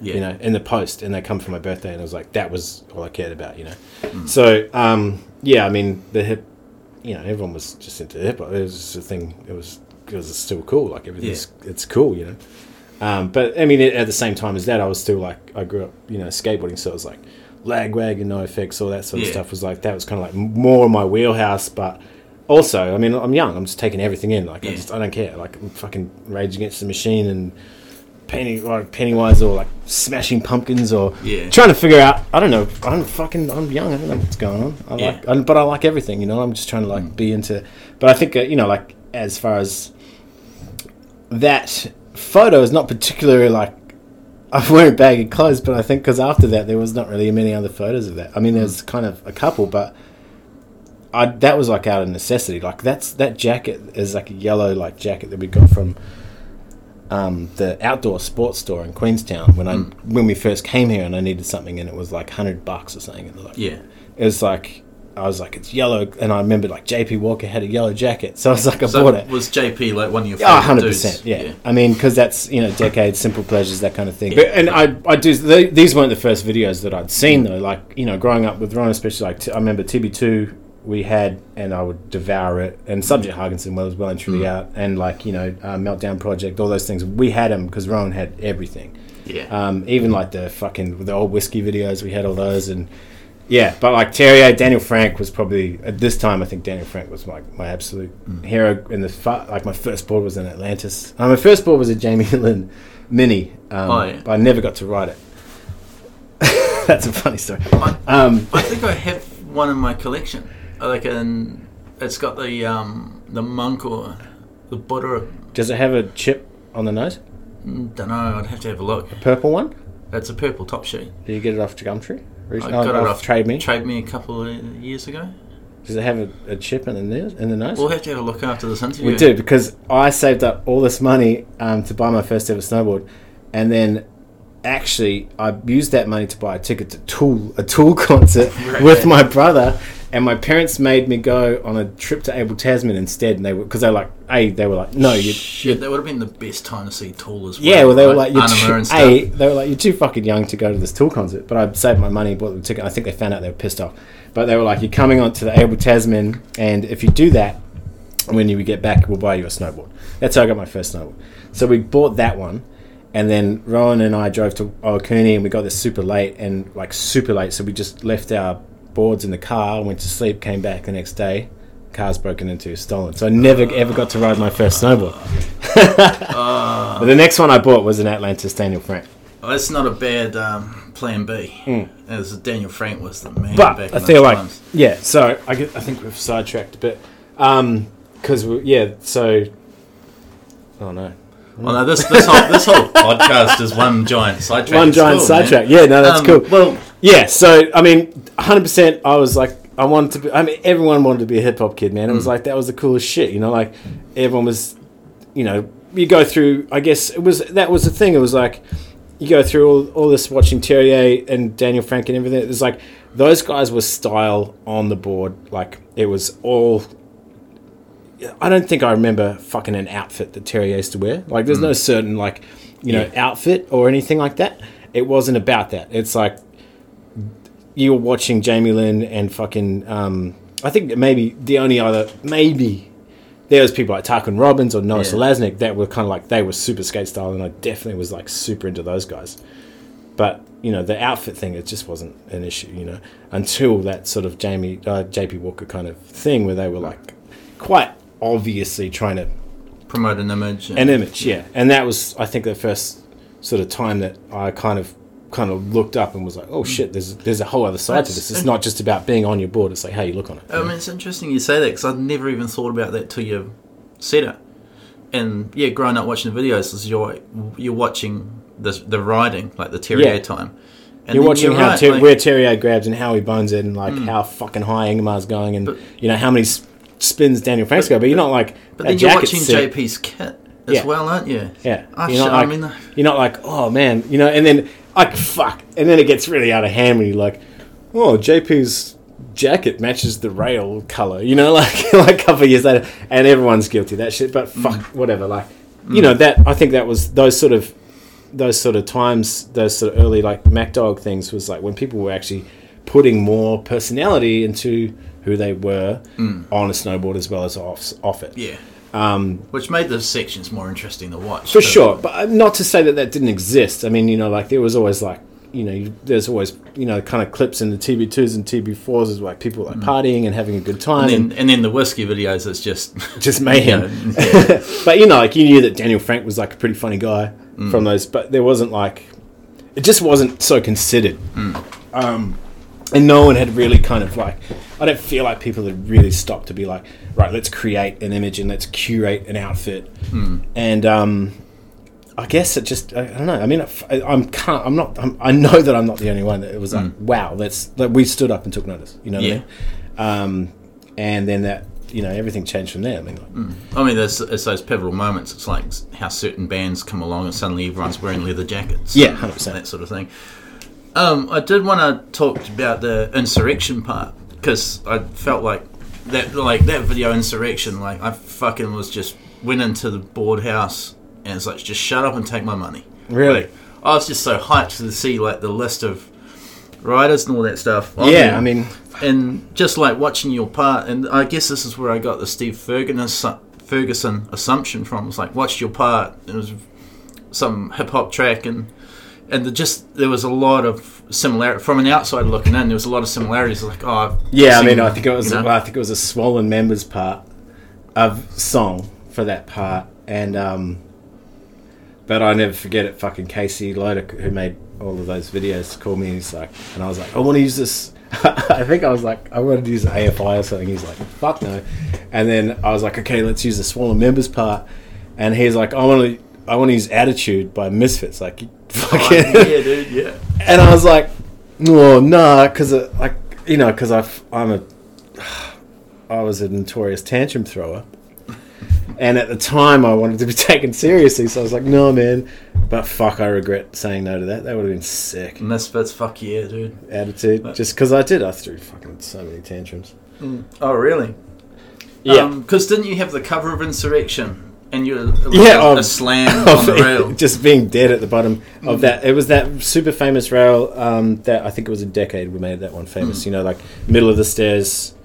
Yeah. you know, in the post, and they come for my birthday, and I was like, that was all I cared about, you know. So, um, yeah, I mean, the hip, you know, everyone was just into hip hop. It was just a thing. It was it was still cool. Like everything's, it's cool, you know. Um, but I mean, at the same time as that, I was still like, I grew up, you know, skateboarding, so I was like lagwag and NOFX, all that sort of Yeah. stuff was like that was kind of like more my wheelhouse, but. Also, I mean, I'm young. I'm just taking everything in. Like, I just, I don't care. Like, I'm fucking Rage Against the Machine and Penny like Pennywise or like Smashing Pumpkins or Yeah. trying to figure out. I don't know. I'm fucking. I'm young. I don't know what's going on. I Yeah. like, I, but I like everything. You know. I'm just trying to like be into. But I think uh, you know, like as far as that photo is not particularly like. I'm wearing baggy clothes, but I think because after that there was not really many other photos of that. I mean, there's kind of a couple, but I that was like out of necessity. Like that's that jacket is like a yellow like jacket that we got from um, the outdoor sports store in Queenstown when I when we first came here and I needed something and it was like hundred bucks or something. And like, Yeah. it was like I was like it's yellow and I remember like JP Walker had a yellow jacket, so I was like I So bought it. was JP like one of your Oh, favorite 100%. dudes? Yeah. I mean, because that's, you know, decades, simple pleasures, that kind of thing. But, and I, I do, th these weren't the first videos that I'd seen, though. Like, you know, growing up with Ron, especially, like, t- I remember TB2 we had, and I would devour it. And Subject Haakonsen was well and truly out. And, like, you know, uh, Meltdown Project, all those things. We had them because Ron had everything. Yeah. Um, even like the fucking, the old whiskey videos, we had all those. And, yeah, but like Terje, Daniel Franck was probably at this time. I think Daniel Franck was like my absolute hero. In the like my first board was in Atlantis. Uh, my first board was a Jamie Lynn Mini, um, Oh, yeah. but I never got to ride it. That's a funny story. I, Um, I think I have one in my collection. Like an, it's got the um the monk or the Buddha. does it have a chip on the nose? Don't know. I'd have to have a look. A purple one? That's a purple top sheet. Did you get it off Gumtree? I got Oh, it off Trade Me. Trade me a couple of years ago. Does it have a, a chip in the nose? In the nose? We'll have to have a look after this interview. We do because I saved up all this money um, to buy my first ever snowboard, and then actually I used that money to buy a ticket to Tool, a Tool concert Right. with my brother, and my parents made me go on a trip to Abel Tasman instead, and they were because they were like, a they were like, no, you. Shit, that would have been the best time to see Tool as well. Yeah, well, they were like, you're too, a, they were like, you're too fucking young to go to this Tool concert. But I saved my money, bought the ticket. I think they found out they were pissed off. But they were like, you're coming on to the Abel Tasman, and if you do that, when you get back, we'll buy you a snowboard. That's how I got my first snowboard. So we bought that one, and then Rowan and I drove to Ohakune, and we got there super late, and like super late. So we just left our boards in the car, went to sleep, came back the next day. Car's broken into, stolen. So I never ever got to ride my first snowboard. Ah. But the next one I bought was an Atlantis Daniel Franck. Well, that's not a bad um, plan B. Hmm. As Daniel Franck was the man. But back I in feel like, times. yeah. So I, get, I think we've sidetracked a bit, um, because we yeah. So, oh no, Well, no, this this whole this whole podcast is one giant sidetrack. one giant cool, man. sidetrack. Yeah, no, that's Um, cool. Well, Yeah, so I mean, hundred percent. I was like, I wanted to be. I mean, everyone wanted to be a hip hop kid, man. It was like that was the coolest shit. You know, like everyone was, you know, you go through. I guess it was that was the thing. It was like you go through all, all this watching Terje and Daniel Franck and everything. It was like those guys were style on the board. Like it was all. I don't think I remember fucking an outfit that Terry used to wear. Like, there's no certain like, you know, Yeah. outfit or anything like that. It wasn't about that. It's like you were watching Jamie Lynn and fucking. Um, I think maybe the only other maybe there was people like Tarquin Robbins or Noah Yeah. Salasnek that were kind of like they were super skate style, and I definitely was like super into those guys. But you know the outfit thing, it just wasn't an issue, you know, until that sort of Jamie uh, JP Walker kind of thing where they were like quite obviously trying to promote an image. and- an image, yeah. And that was, I think, the first sort of time that I kind of kind of looked up and was like, oh shit, there's there's a whole other side to this. It's not just about being on your board. It's like how you look on it. I mean, it's interesting you say that because I'd never even thought about that till you said it. And yeah, growing up watching the videos, is you're you're watching the the riding, like the Terje Yeah. time. And you're watching how right, ter- like- where Terje grabs and how he bones it, and like hmm. how fucking high Ingemar's going, and But- you know how many spins Daniel Franck's go. But you're not like But then you're watching. JP's kit as Yeah. well, aren't you? Yeah, Oh, you're ah, shit, not I like mean, uh, you're not like oh man, you know, and then like fuck, and then it gets really out of hand when you're like, oh JP's jacket matches the rail color, you know, like like a couple of years later, and everyone's guilty of that shit. But fuck, mm. whatever, like you mm. know that I think that was those sort of those sort of times, those sort of early like Mack Dawg things was like when people were actually putting more personality into who they were on a snowboard as well as off off it. yeah. Um, Which made the sections more interesting to watch. For sure, but uh, not to say that that didn't exist. I mean, you know, like there was always like, you know, you- there's always you know kind of clips in the TB2s and TB4s is like people like partying and having a good time And and, then, and then the whiskey videos, it's just just mayhem. Yeah, but you know, like you knew that Daniel Franck was like a pretty funny guy. from those, but there wasn't like it just wasn't so considered. Um, and no one had really kind of like I don't feel like people had really stopped to be like right, let's create an image and let's curate an outfit. And um, I guess it just I, I don't know. I mean, I, I'm can't I'm not I'm, I know that I'm not the only one that it was like wow, that's that we stood up and took notice. You know what Yeah. I mean? Um, and then that you know everything changed from there. I mean, like, I mean, there's it's those pivotal moments. It's like how certain bands come along and suddenly everyone's wearing leather jackets. Yeah, 100%. That sort of thing. Um, I did want to talk about the insurrection part because I felt like that, like that video insurrection. Like I fucking was just went into the board house and it's like just shut up and take my money. Really? Like, I was just so hyped to see like the list of writers and all that stuff. yeah, there I mean, and just like watching your part, and I guess this is where I got the Steve Ferguson Ferguson assumption from. It's like watched your part. It was some hip hop track, and and the just there was a lot of similarity from an outside looking in. There was a lot of similarities. Like oh I've yeah, I mean, I think it was you know? I think it was a swollen members part of song for that part, and um, but I never forget it. Fucking Casey Loader, who made all of those videos, called me. And He's like, and I was like, I want to use this. I think I was like, I wanted to use AFI or something. He's like, fuck no. And then I was like, okay, let's use the swollen members part. And he's like, I want to, I want to use Attitude by Misfits. Like, Oh, fucking. yeah, dude, yeah. And I was like, no, nah, because uh, like you know, because I'm a, I was a notorious tantrum thrower, and at the time I wanted to be taken seriously, so I was like, no, man. But fuck, I regret saying no to that. That would have been sick. Misfits, fuck yeah, dude. Attitude, just because I did, I threw fucking so many tantrums. Mm. Oh really? Yeah. Um, because didn't you have the cover of Insurrection? And you're like Yeah, a, of- a slam on the rail. just being dead at the bottom of that. It was that super famous rail um, that I think it was a decade we made that one famous. You know, like middle of the stairs,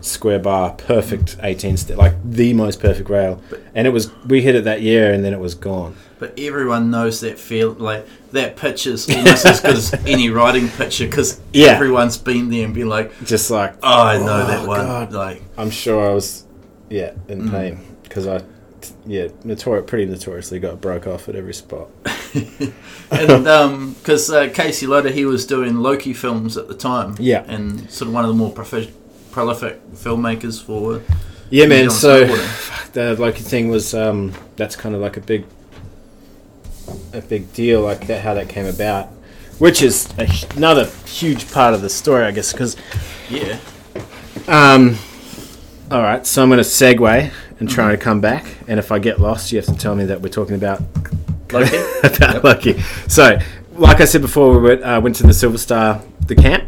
square bar, perfect eighteen st- like the most perfect rail. And it was we hit it that year, and then it was gone. But everyone knows that feel like that picture's almost as good as any riding picture because Yeah. everyone's been there and been like, Just like "Oh, I know Oh, that one." God. Like, I'm sure I was, yeah, in Mm. pain because I, yeah, notori- pretty notoriously got broke off at every spot. and because uh, Casey Loader, he was doing Loki films at the time, Yeah. and sort of one of the more profi- prolific filmmakers for Yeah, man. So the Loki thing was um, that's kind of like a big, a big deal, like that how that came about, which is a, another huge part of the story, I guess. Because, yeah, um, all right, so I'm going to segue and try to come back, and if I get lost, you have to tell me that we're talking about Loki. about Loki. So, like I said before, we went, uh, went to the Silver Star, the camp,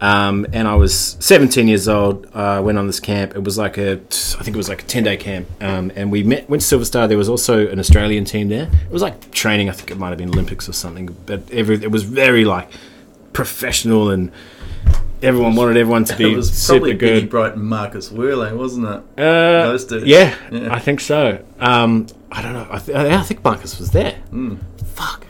um, and I was 17 years old. I went on this camp. It was like a, I think it was like a 10 day camp, um, and we met. Went to Silver Star. There was also an Australian team there. It was like training. I think it might have been Olympics or something. But every it was very like professional, and everyone wanted everyone to be it was super probably Benny good. Bright and Marcus Whirling, wasn't it? Uh, Those dudes. Yeah, Yeah. I think so. Um, I don't know. I, th- I think Marcus was there. Mm. Fuck.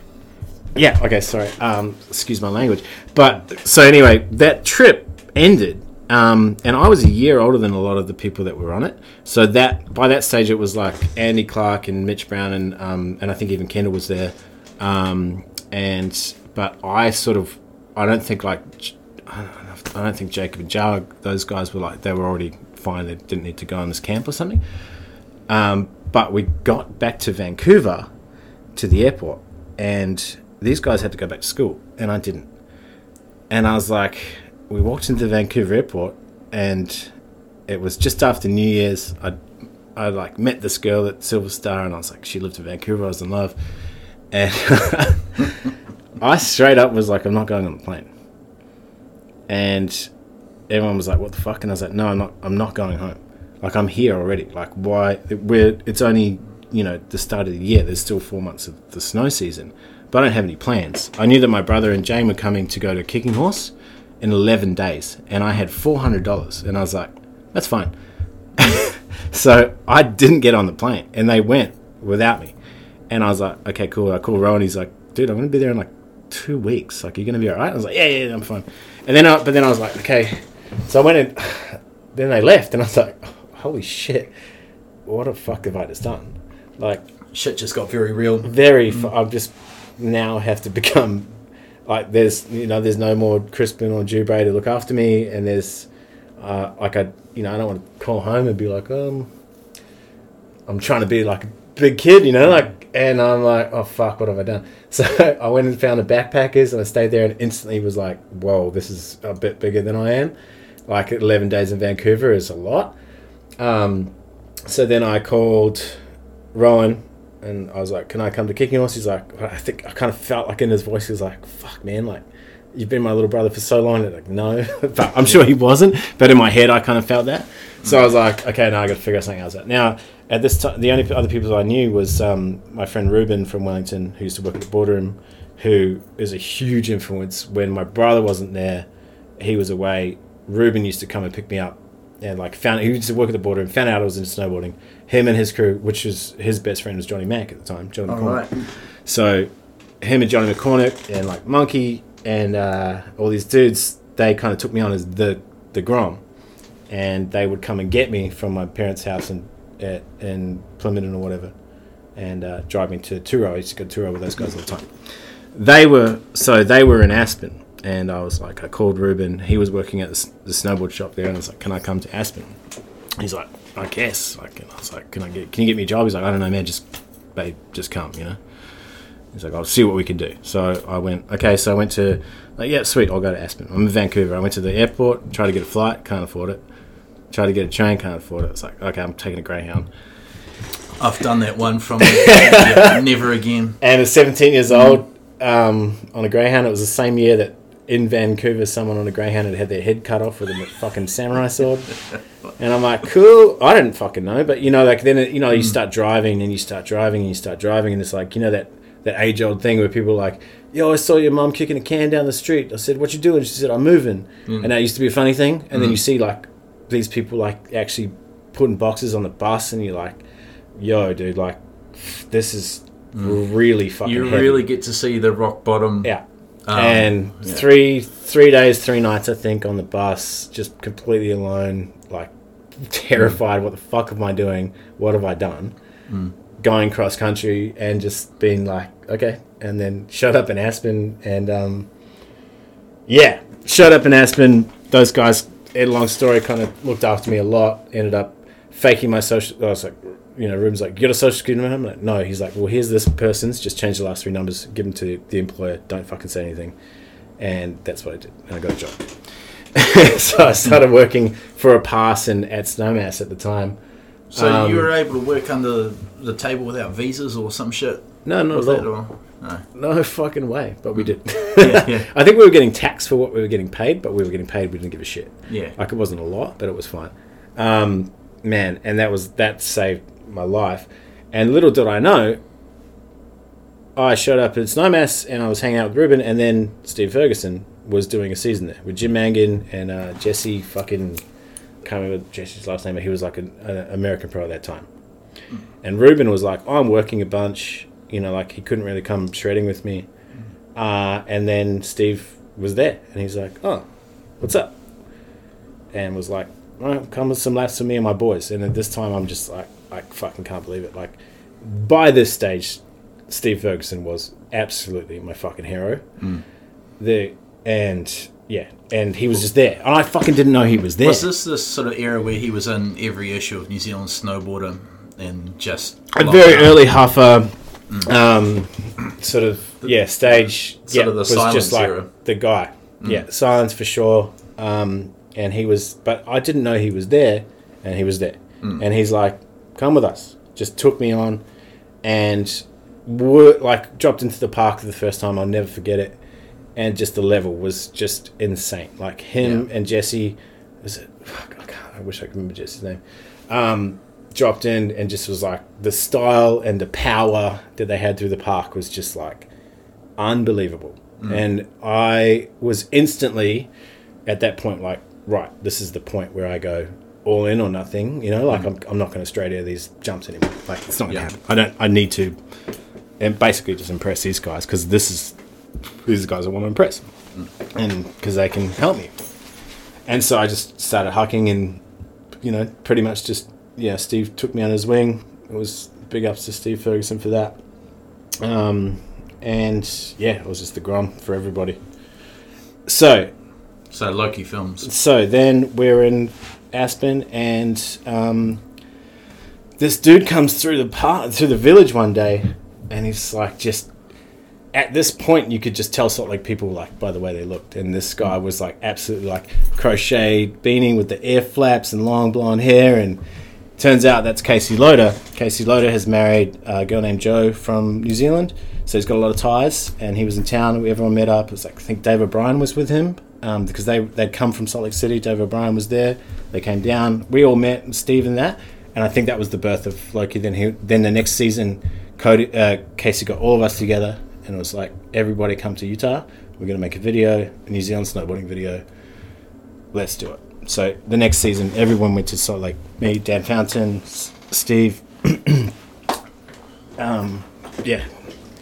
Yeah. Okay. Sorry. Um, excuse my language. But so anyway, that trip ended, um, and I was a year older than a lot of the people that were on it. So that by that stage, it was like Andy Clark and Mitch Brown, and um, and I think even Kendall was there. Um, and but I sort of, I don't think like, I don't, know I don't think Jacob and Jarg, those guys were like they were already fine. They didn't need to go on this camp or something. Um, but we got back to Vancouver to the airport, and these guys had to go back to school, and I didn't. And I was like, we walked into Vancouver airport, and it was just after New Year's. I, I like met this girl at Silver Star, and I was like, she lived in Vancouver. I was in love, and I straight up was like, I'm not going on the plane. And everyone was like, "What the fuck?" And I was like, "No, I'm not. I'm not going home. Like I'm here already. Like why? We're it's only you know the start of the year. There's still four months of the snow season, but I don't have any plans. I knew that my brother and Jane were coming to go to Kicking Horse in 11 days, and I had four hundred dollars, and I was like, "That's fine." so I didn't get on the plane, and they went without me. And I was like, "Okay, cool." I called Rowan. He's like, "Dude, I'm gonna be there in like two weeks. Like, you're gonna be alright?" I was like, "Yeah, yeah, yeah, I'm fine." And then, I, but then I was like, "Okay." So I went and then they left, and I was like, "Holy shit! What the fuck have I just done?" Like, shit just got very real. very. F- I've just now have to become like there's you know there's no more Crispin or Dubray to look after me, and there's uh, like I you know I don't want to call home and be like um I'm trying to be like big kid, you know, like and I'm like oh fuck what have I done? So I went and found a backpackers and I stayed there and instantly was like whoa this is a bit bigger than I am. Like 11 days in Vancouver is a lot. Um, so then I called Rowan and I was like, "Can I come to Kicking Horse?" He's like, "I think I kind of felt like in his voice, he was like, "Fuck, man, like you've been my little brother for so long." And like, no, but I'm sure he wasn't. But in my head, I kind of felt that. So I was like, "Okay, now I got to figure something else out." Now at this time, the only other people I knew was um, my friend Ruben from Wellington, who used to work at the boardroom, who is a huge influence. When my brother wasn't there, he was away. Ruben used to come and pick me up and like found he used to work at the border and found out I was into snowboarding. Him and his crew, which was his best friend was Johnny Mack at the time, Johnny McCormick. right. So him and Johnny McCormick and like Monkey and uh, all these dudes, they kind of took me on as the the Grom, and they would come and get me from my parents' house in at, in Plymouth or whatever, and uh, drive me to Turoa. I used to go to Turoa with those guys all the time. They were so they were in Aspen, and I was like, I called Ruben. He was working at the, the snowboard shop there, and I was like, Can I come to Aspen? He's like, I guess. Like, I was like, Can I get? Can you get me a job? He's like, I don't know, man. Just, babe, just come. You know. He's like, I'll see what we can do. So I went. Okay, so I went to. Like, yeah, sweet. I'll go to Aspen. I'm in Vancouver. I went to the airport, tried to get a flight, can't afford it. Tried to get a train, can't afford it. It's like, okay, I'm taking a Greyhound. I've done that one from yeah, never again. And at 17 years old, um, on a Greyhound, it was the same year that in Vancouver, someone on a Greyhound had had their head cut off with a fucking samurai sword. And I'm like, cool. I didn't fucking know, but you know, like then it, you know, you mm. start driving and you start driving and you start driving, and it's like you know that that age old thing where people are like, yo, I saw your mum kicking a can down the street. I said, what you doing? She said, I'm moving. Mm. And that used to be a funny thing. And then mm. you see like these people like actually putting boxes on the bus, and you're like, yo, dude, like this is really fucking. You heavy. really get to see the rock bottom. Yeah. Um, and yeah. three three days, three nights, I think, on the bus, just completely alone, like terrified. What the fuck am I doing? What have I done? Mm. Going cross country and just being like, okay, and then showed up in Aspen, and um, yeah, showed up in Aspen. Those guys, a long story, kind of looked after me a lot. Ended up faking my social. I was like, you know, Ruben's like, you got a social security number? I'm like, no. He's like, well, here's this person's. Just change the last three numbers, give them to the employer. Don't fucking say anything. And that's what I did. And I got a job. so I started working for a parson at Snowmass at the time. So Um, you were able to work under the table without visas or some shit? No, not Was at that all. No. No fucking way. But we did. Yeah, yeah. I think we were getting taxed for what we were getting paid, but we were getting paid. We didn't give a shit. Yeah. Like it wasn't a lot, but it was fine. Um, man, and that was that saved my life. And little did I know, I showed up at Snowmass and I was hanging out with Ruben, and then Steve Ferguson was doing a season there with Jim Mangan and uh, Jesse fucking can't remember Jesse's last name, but he was like an, an American pro at that time. And Ruben was like, I'm working a bunch, you know, like he couldn't really come shredding with me. Uh, and then Steve was there, and he's like, "Oh, what's up?" And was like, "All right, come with some laps for me and my boys." And at this time, I'm just like, I fucking can't believe it. Like, by this stage, Steve Ferguson was absolutely my fucking hero. The and yeah, and he was just there, and I fucking didn't know he was there. Was this this sort of era where he was in every issue of New Zealand Snowboarder and just a very up? early huffer, um, sort of yeah stage. Sort yeah, of the was silence just like era. the guy. Yeah, silence for sure. Um, and he was, but I didn't know he was there, and he was there, and he's like, "Come with us." Just took me on, and were like dropped into the park for the first time. I'll never forget it. And just the level was just insane. Like him Yeah. and Jesse, was it? Fuck, I, can't, I wish I could remember Jesse's name. Um, dropped in and just was like the style and the power that they had through the park was just like unbelievable. Mm. And I was instantly at that point like, right, this is the point where I go all in or nothing. You know, like mm. I'm, I'm not going to straight out of these jumps anymore. Like it's not going to Yeah. happen. I don't. I need to, and basically just impress these guys because this is these guys I want to impress, mm. and because they can help me. And so I just started hucking and, you know, pretty much just yeah. Steve took me on his wing. It was big ups to Steve Ferguson for that. Um, and yeah, it was just the grom for everybody. So So Loki films. so then we're in Aspen, and um, this dude comes through the park, through the village one day, and he's like, just at this point, you could just tell sort of like people like by the way they looked, and this guy was like absolutely like crocheted beanie with the ear flaps and long blonde hair, and turns out that's Casey Loader. Casey Loader has married a girl named Joe from New Zealand, so he's got a lot of ties, and he was in town. Everyone met up. It was like I think Dave O'Brien was with him um, because they they'd come from Salt Lake City. Dave O'Brien was there. They came down. We all met Steve and that, and I think that was the birth of Loki. Then he then the next season, Cody uh, Casey got all of us together, and it was like everybody come to Utah. We're gonna make a video, a New Zealand snowboarding video. Let's do it. So the next season, everyone went to Salt Lake. Me, Dan Fountain, S- Steve. um, yeah.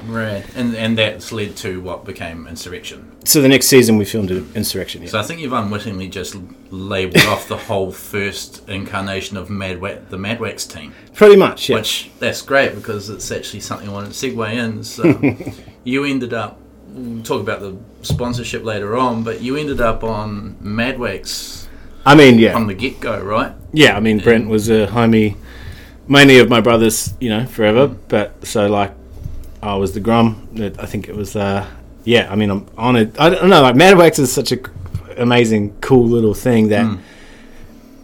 Right. And and that's led to what became Insurrection. So the next season, we filmed Insurrection. Yeah. So I think you've unwittingly just labelled off the whole first incarnation of Mad Wa- the Mad Wax team. Pretty much, yeah. Which that's great because it's actually something I wanted to segue in. So you ended up we'll talk about the sponsorship later on, but you ended up on Madwax I mean, yeah. from the get go, right? Yeah, I mean, Brent was a homie, mainly of my brother's, you know, forever. But so like, I was the grom. I think it was, uh, yeah. I mean, I'm on it. I don't know. Like, Madwax is such a amazing, cool little thing that Mm.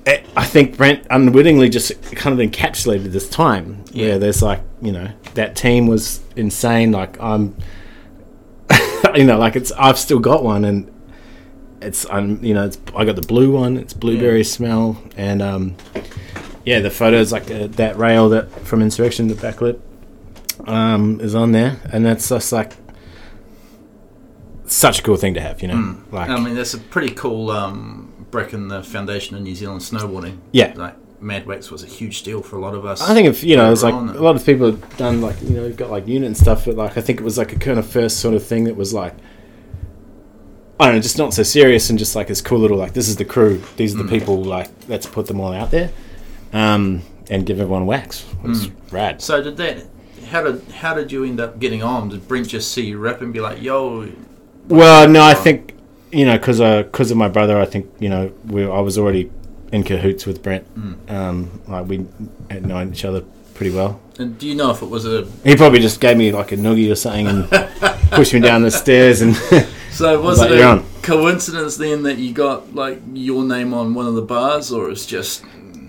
it, I think Brent unwittingly just kind of encapsulated this time. Yeah. Yeah, there's like, you know, that team was insane. Like, I'm, you know, like it's I've still got one and. It's I'm you know it's, I got the blue one. It's blueberry Yeah. smell and um, yeah, the photos like uh, that rail that from Insurrection, the backlit, um, is on there, and that's just like such a cool thing to have, you know. Like, I mean, that's a pretty cool um, brick in the foundation of New Zealand snowboarding. Yeah. Like Madwax was a huge deal for a lot of us. I think if you know, it's like a lot of people have done like you know, you've got like unit and stuff, but like I think it was like a kind of first sort of thing that was like. I don't know, just not so serious and just like this cool little like this is the crew, these are the Mm. people, like let's put them all out there, um, and give everyone wax. It was Mm. rad. So did that? How did how did you end up getting on? Did Brent just see you rip and be like, "Yo"? Well, no, I think you know because because of my brother, I think you know we I was already in cahoots with Brent. Mm. Um, like we had known each other pretty well. And do you know if it was a? He probably just gave me like a noogie or something and pushed me down the stairs and So was But it a on. coincidence then that you got like your name on one of the bars, or it's just?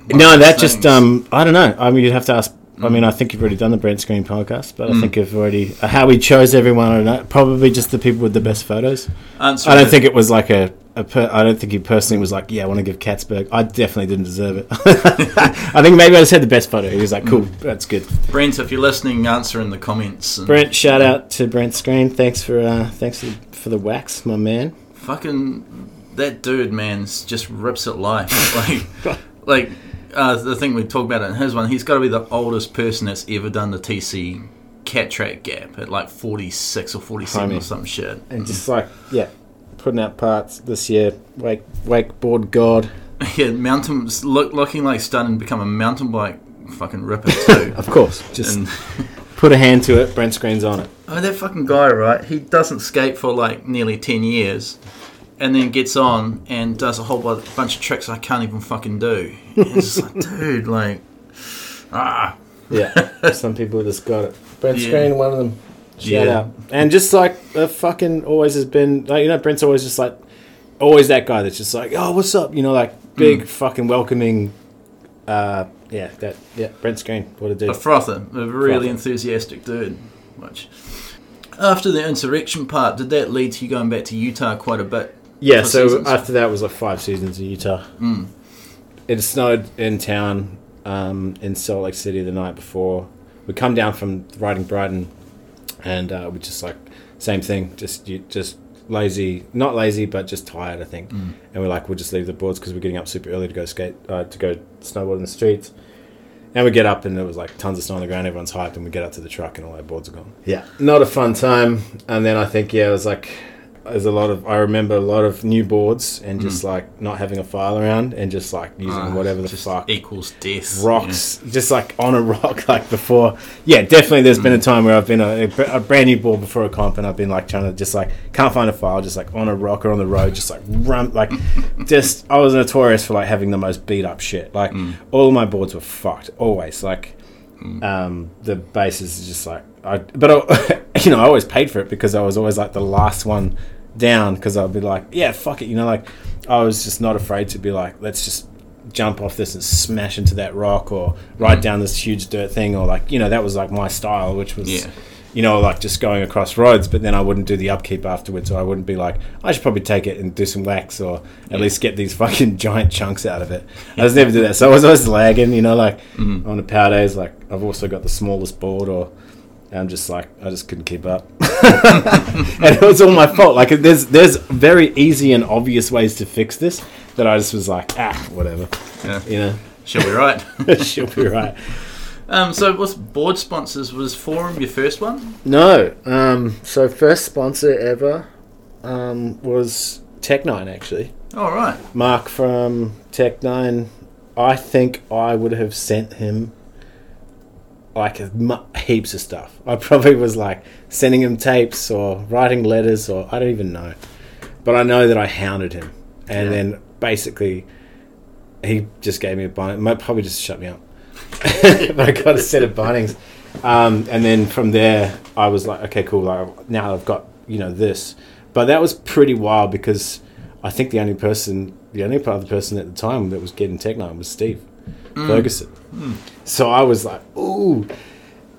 no, that just um I don't know. I mean, you'd have to ask. I mean, I think you've already done the Brent Screen podcast, but I Mm. think you've already uh, how we chose everyone. I don't know. Probably just the people with the best photos. Answer I don't it. think it was like a. a per, I don't think he personally was like, yeah, I want to give Katzberg. I definitely didn't deserve it. I think maybe I just had the best photo. He was like, cool, that's good. Brent, if you're listening, answer in the comments. And Brent, shout out to Brent Screen. Thanks for uh, thanks for, the wax, my man. Fucking that dude, man, just rips at life. like, like uh, the thing we talk about in his one, he's got to be the oldest person that's ever done the TC cat track gap at like 46 or 47 or some shit. And just like yeah, putting out parts this year. Wake wakeboard god. Yeah, mountain look, looking like starting to become a mountain bike fucking ripper too. Of course, just and put a hand to it. Brent Screen's on it. Oh, that fucking guy, right? He doesn't skate for like nearly 10 years and then gets on and does a whole bunch of tricks I can't even fucking do. It's just like, dude, like, ah. Yeah, some people just got it. Brent Yeah. Screen, one of them. Shout Yeah. out. And just like a fucking always has been like you know Brent's always just like always that guy that's just like oh what's up you know like big Mm. fucking welcoming. Uh, yeah, that yeah Brent Screen what a dude. A frother, a really Frother. enthusiastic dude. Which, after the insurrection part, did that lead to you going back to Utah quite a bit? Yeah, so seasons? after that was like five seasons in Utah. Mm. It snowed in town um, in Salt Lake City the night before. We come down from riding Brighton, and uh, we just like same thing, just you, just lazy, not lazy, but just tired, I think. Mm. And we're like, we'll just leave the boards because we're getting up super early to go skate, uh, to go snowboard in the streets. And we get up and there was like tons of snow on the ground. Everyone's hyped, and we get up to the truck and all our boards are gone. Yeah, not a fun time. And then I think yeah, it was like there's a lot of I remember a lot of new boards and Mm. just like not having a file around and just like using Ah, whatever the just fuck equals death. rocks just like on a rock like before yeah definitely there's been a Mm. time where i've been a, a brand new board before a comp and i've been like trying to just like can't find a file just like on a rock or on the road just like run like just i was notorious for like having the most beat up shit like Mm. all my boards were fucked always like um the bases is just like i but I, you know i always paid for it because i was always like the last one down because i'd be like yeah fuck it you know like i was just not afraid to be like let's just jump off this and smash into that rock or ride mm. down this huge dirt thing or like you know that was like my style which was Yeah. you know like just going across roads but then i wouldn't do the upkeep afterwards so i wouldn't be like i should probably take it and do some wax or at least get these fucking giant chunks out of it. I was never do that so i was always lagging you know like mm-hmm. on the power days like i've also got the smallest board or i'm just like i just couldn't keep up and it was all my fault like there's there's very easy and obvious ways to fix this that i just was like ah whatever Yeah. you know She'll be right. she'll be right um, so, with board sponsors, was Forum your first one? No. Um, so first sponsor ever um, was Tech Nine actually. All right. Mark from Tech Nine. I think I would have sent him like heaps of stuff. I probably was like sending him tapes or writing letters or I don't even know. But I know that I hounded him, and Yeah. then basically he just gave me a binding. Might probably just shut me up. but I got a set of bindings, um, and then from there I was like, okay, cool. Like, now I've got you know this, but that was pretty wild because I think the only person, the only other person at the time that was getting Tech Nine was Steve Ferguson. So I was like, ooh.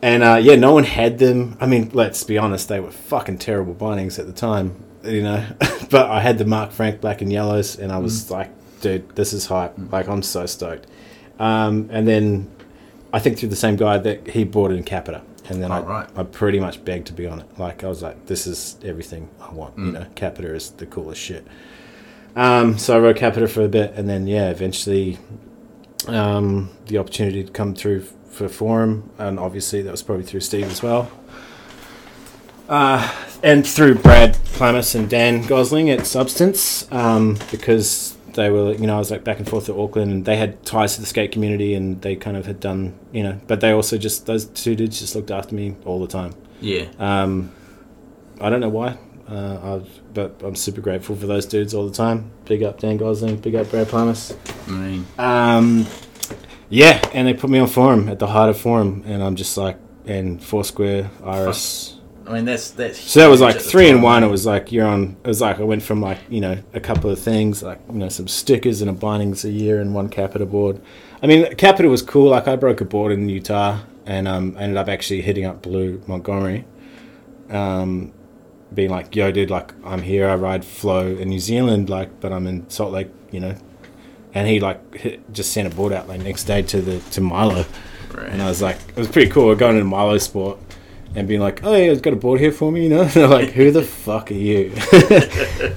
And uh, yeah, no one had them. I mean, let's be honest, they were fucking terrible bindings at the time, you know. but I had the Mark Frank black and yellows, and I was like, dude, this is hype. Like, I'm so stoked. Um, and then I think through the same guy that he bought it in Capita. And then I, Oh, right. I pretty much begged to be on it. Like, I was like, this is everything I want. You know, Capita is the coolest shit. Um, so I wrote Capita for a bit, and then, yeah, eventually um, the opportunity to come through for Forum, and obviously that was probably through Steve as well. Uh, and through Brad Plamis and Dan Gosling at Substance, um, because they were, you know, I was like back and forth to Auckland, and they had ties to the skate community, and they kind of had done, you know, but they also just those two dudes just looked after me all the time. Yeah. Um, I don't know why, uh, I've, but I'm super grateful for those dudes all the time. Big up Dan Gosling, big up Brad. I mean, Um, yeah, and they put me on forum at the heart of forum, and I'm just like, and Foursquare, Iris. I mean that's that's. So that was like three and one. It was like you're on. It was like I went from like you know a couple of things like you know some stickers and a bindings a year and one Capita board. I mean Capita was cool. Like I broke a board in Utah and um, ended up actually hitting up Blue Montgomery, um, being like, "Yo, dude, like I'm here. I ride flow in New Zealand, like, but I'm in Salt Lake, you know." And he like hit, just sent a board out like next day to the to Milo. Right. And I was like, it was pretty cool. We're going into Milo Sport and being like, oh, yeah, it's got a board here for me, you know? They're like, who the fuck are you?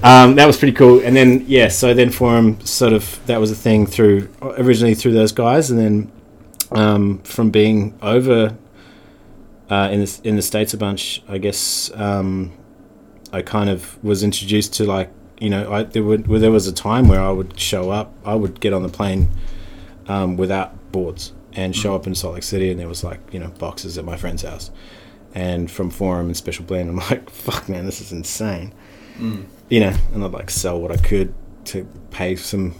um, that was pretty cool. And then, yeah, so then Forum sort of, that was a thing through, originally through those guys. And then um, from being over uh, in, the, in the States a bunch, I guess um, I kind of was introduced to like, you know, I, there, would, there was a time where I would show up, I would get on the plane um, without boards and show up in Salt Lake City, and there was like you know boxes at my friend's house, and from Forum and Special Blend, I'm like, fuck man, this is insane, Mm. you know, and I'd like sell what I could to pay some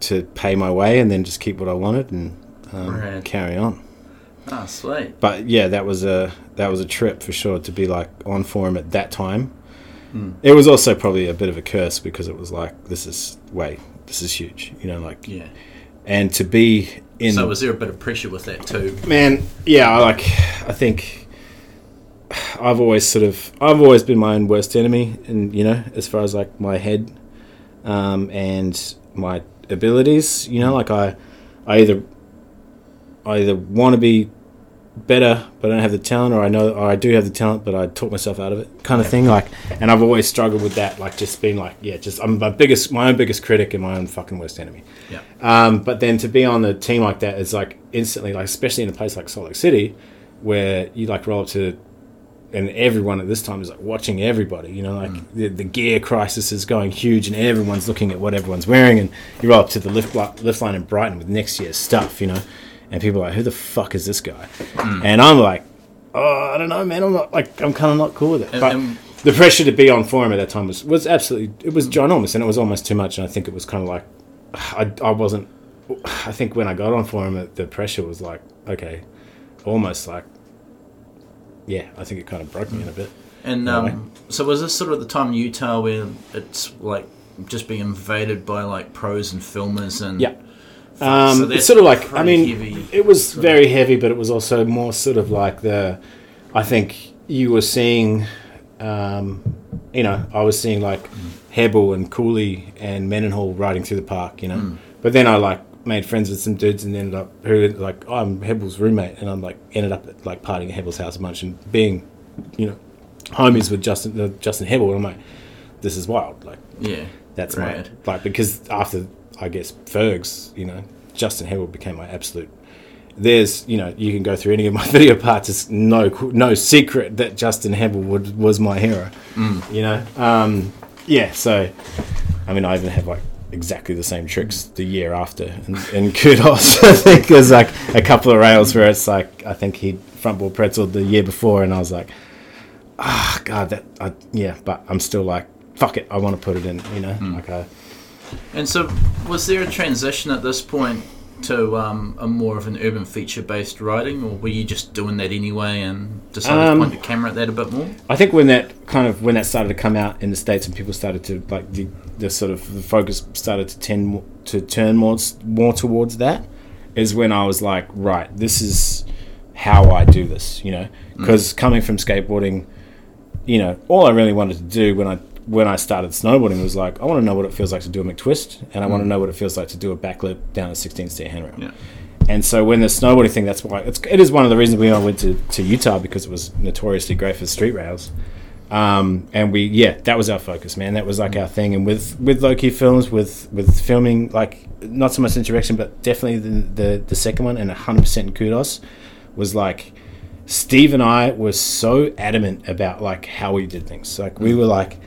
to pay my way, and then just keep what I wanted and um, Right. carry on. Ah, sweet. But yeah, that was a that was a trip for sure to be like on Forum at that time. Mm. It was also probably a bit of a curse because it was like this is way this is huge, you know, like Yeah. and to be in so was there a bit of pressure with that too? Man, yeah, I like I think I've always sort of I've always been my own worst enemy and you know, as far as like my head um and my abilities, you know, like I I either I either want to be better but I don't have the talent or I know or I do have the talent but I talk myself out of it kind of thing like and I've always struggled with that like just being like yeah just I'm my biggest my own biggest critic and my own fucking worst enemy Yeah. um, but then to be on the team like that is like instantly, like especially in a place like Salt Lake City, where you like roll up to and everyone at this time is like watching everybody. You know, like Mm. the, the gear crisis is going huge, and everyone's looking at what everyone's wearing. And you roll up to the lift lift line in Brighton with next year's stuff. You know, and people are like, "Who the fuck is this guy?" Mm. And I'm like, "Oh, I don't know, man. I'm not like I'm kind of not cool with it." And- but and- the pressure to be on forum at that time was was absolutely it was ginormous, and it was almost too much. And I think it was kind of like I, I wasn't. I think when I got on forum, it- the pressure was like okay, almost like yeah. I think it kind of broke me in a bit. And um, so was this sort of the time in Utah where it's like just being invaded by like pros and filmers and Yeah. So Um, that's it's sort of like I mean, heavy it was very heavy, but it was also more sort of like the. I think you were seeing, um, you know, I was seeing like Hebel and Cooley and Mendenhall riding through the park, you know. Mm. But then I like made friends with some dudes and ended up who like oh, I'm Hebel's roommate, and I'm like ended up at, like partying at Hebel's house a bunch and being, you know, homies with Justin uh, Justin Hebel, and I'm like, this is wild, like yeah, that's my like because after I guess Fergs, you know, Justin Hebel became my absolute. There's you know you can go through any of my video parts. It's no no secret that Justin Hebel would, was my hero. You know, um, yeah. So I mean, I even have like exactly the same tricks the year after, and, and kudos. I think there's like a couple of rails where it's like I think he front board pretzel the year before, and I was like, ah, God, that I, yeah. But I'm still like, fuck it, I want to put it in. You know, like I. And so, was there a transition at this point to um, a more of an urban feature based riding, or were you just doing that anyway and decided Um, to point the camera at that a bit more? I think when that kind of when that started to come out in the states and people started to like the, the sort of the focus started to tend to turn more more towards that is when I was like, right, this is how I do this, you know, because coming from skateboarding, you know, all I really wanted to do when I when I started snowboarding was like, I want to know what it feels like to do a McTwist, and I want to know what it feels like to do a backflip down a 16 stair handrail. Yeah. And so when the snowboarding thing, that's why it's, it is one of the reasons we all went to, to Utah because it was notoriously great for street rails. Um, and we, yeah, that was our focus, man. That was like our thing. And with with low key films, with with filming, like not so much interaction, but definitely the the, the second one, and hundred percent kudos, was like Steve and I were so adamant about like how we did things. Like we were like,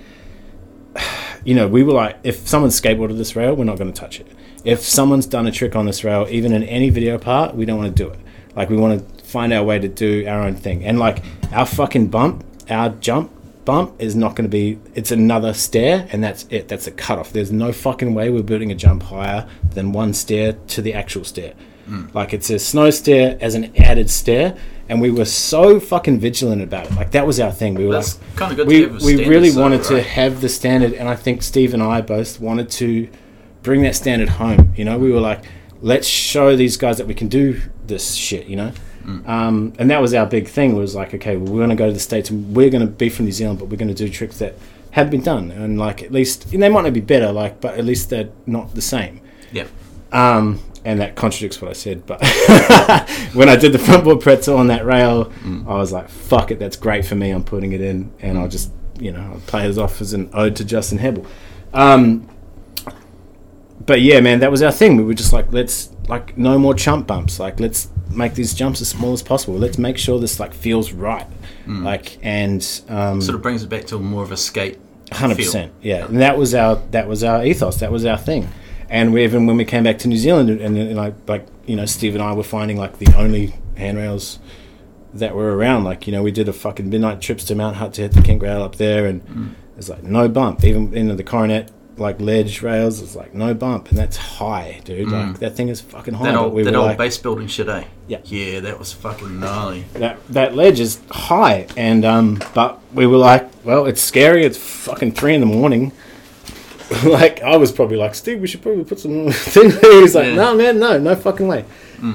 you know, we were like, if someone's skateboarded this rail, we're not going to touch it. If someone's done a trick on this rail, even in any video part, we don't want to do it. Like we want to find our way to do our own thing. And like our fucking bump, our jump bump is not going to be. It's another stair, and that's it. That's a cutoff. There's no fucking way we're building a jump higher than one stair to the actual stair. Hmm. Like it's a snow stair as an added stair, and we were so fucking vigilant about it. Like that was our thing. We were That's like, kind of good we, we really so, wanted to have the standard and i think steve and i both wanted to bring that standard home you know we were like let's show these guys that we can do this shit you know Mm. um, and that was our big thing was like okay well, we're going to go to the states and we're going to be from new zealand but we're going to do tricks that have been done and like at least and they might not be better like but at least they're not the same Yeah. um, and that contradicts what I said, but when I did the front board pretzel on that rail, I was like, "Fuck it, that's great for me. I'm putting it in, and I'll just, you know, I'll play it off as an ode to Justin Hebel." Um, but yeah, man, that was our thing. We were just like, let's like no more chump bumps. Like, let's make these jumps as small as possible. Let's make sure this like feels right. Like, and um, Sort of brings it back to more of a skate. Hundred percent, yeah. And that was our that was our ethos. That was our thing. And we, even when we came back to New Zealand, and, and, like like you know, Steve and I were finding like the only handrails that were around. Like you know, we did a fucking midnight trips to Mount Hutt to hit the kink rail up there, and Mm. there's like no bump. Even in the coronet like ledge rails, it's like no bump, and that's high, dude. Like that thing is fucking high. Mm. That old, we that old like, base building shit, eh? Yeah. Yeah, that was fucking gnarly. that that ledge is high, and um, but we were like, well, it's scary. It's fucking three in the morning. like I was probably like, Steve, we should probably put some thing. there. He's like, Yeah. no, man, no, no fucking way.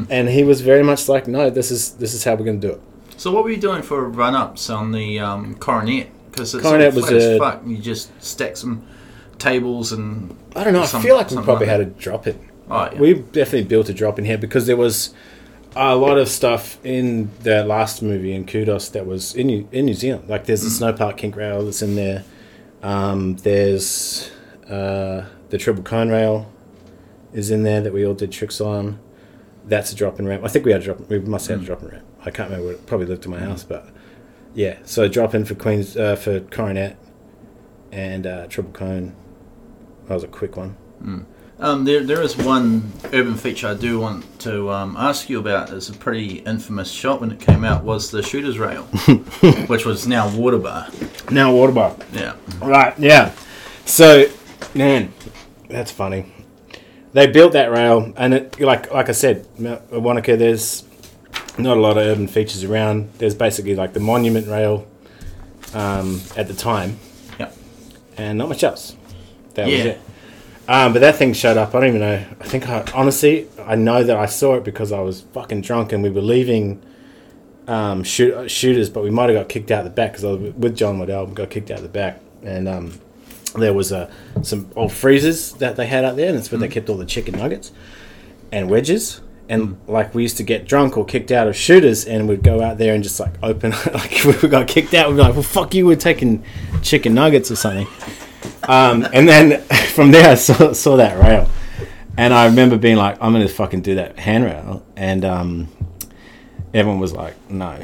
And he was very much like, no, this is this is how we're gonna do it. So what were you doing for run ups on the um, coronet? Because it's Coronet was a- fuck. You just stack some tables and I don't know. I feel like we probably like had to drop it. oh yeah. We definitely built a drop in here because there was a lot of stuff in the last movie in Kudos that was in New, in New Zealand. Like there's the snow park kink rail that's in there. Um, there's uh, the triple cone rail is in there that we all did tricks on. That's a drop in ramp. I think we had a drop. We must have had a drop in ramp. I can't remember. It probably lived in my house, but yeah. So drop in for Queens uh, for Coronet and uh, Triple Cone. That was a quick one. Um, there, there is one urban feature I do want to um, ask you about. It's a pretty infamous shot when it came out. Was the Shooters Rail, which was now Water Bar. Now water bar. Yeah. Right, yeah. So, man, that's funny. They built that rail, and it, like like I said, Wanaka, there's not a lot of urban features around. There's basically like the monument rail um, at the time, Yeah. and not much else. That was it. Um, but that thing showed up. I don't even know. I think I honestly, I know that I saw it because I was fucking drunk and we were leaving um, shoot, shooters, but we might have got kicked out the back because I was with John Waddell. We got kicked out the back, and um, there was uh, some old freezers that they had out there, and that's where they kept all the chicken nuggets and wedges. And like we used to get drunk or kicked out of shooters, and we'd go out there and just like open. like if we got kicked out, we'd be like, "Well, fuck you, we're taking chicken nuggets or something." Um, and then from there, I saw, saw that rail, and I remember being like, "I'm gonna fucking do that handrail," and um, everyone was like, "No."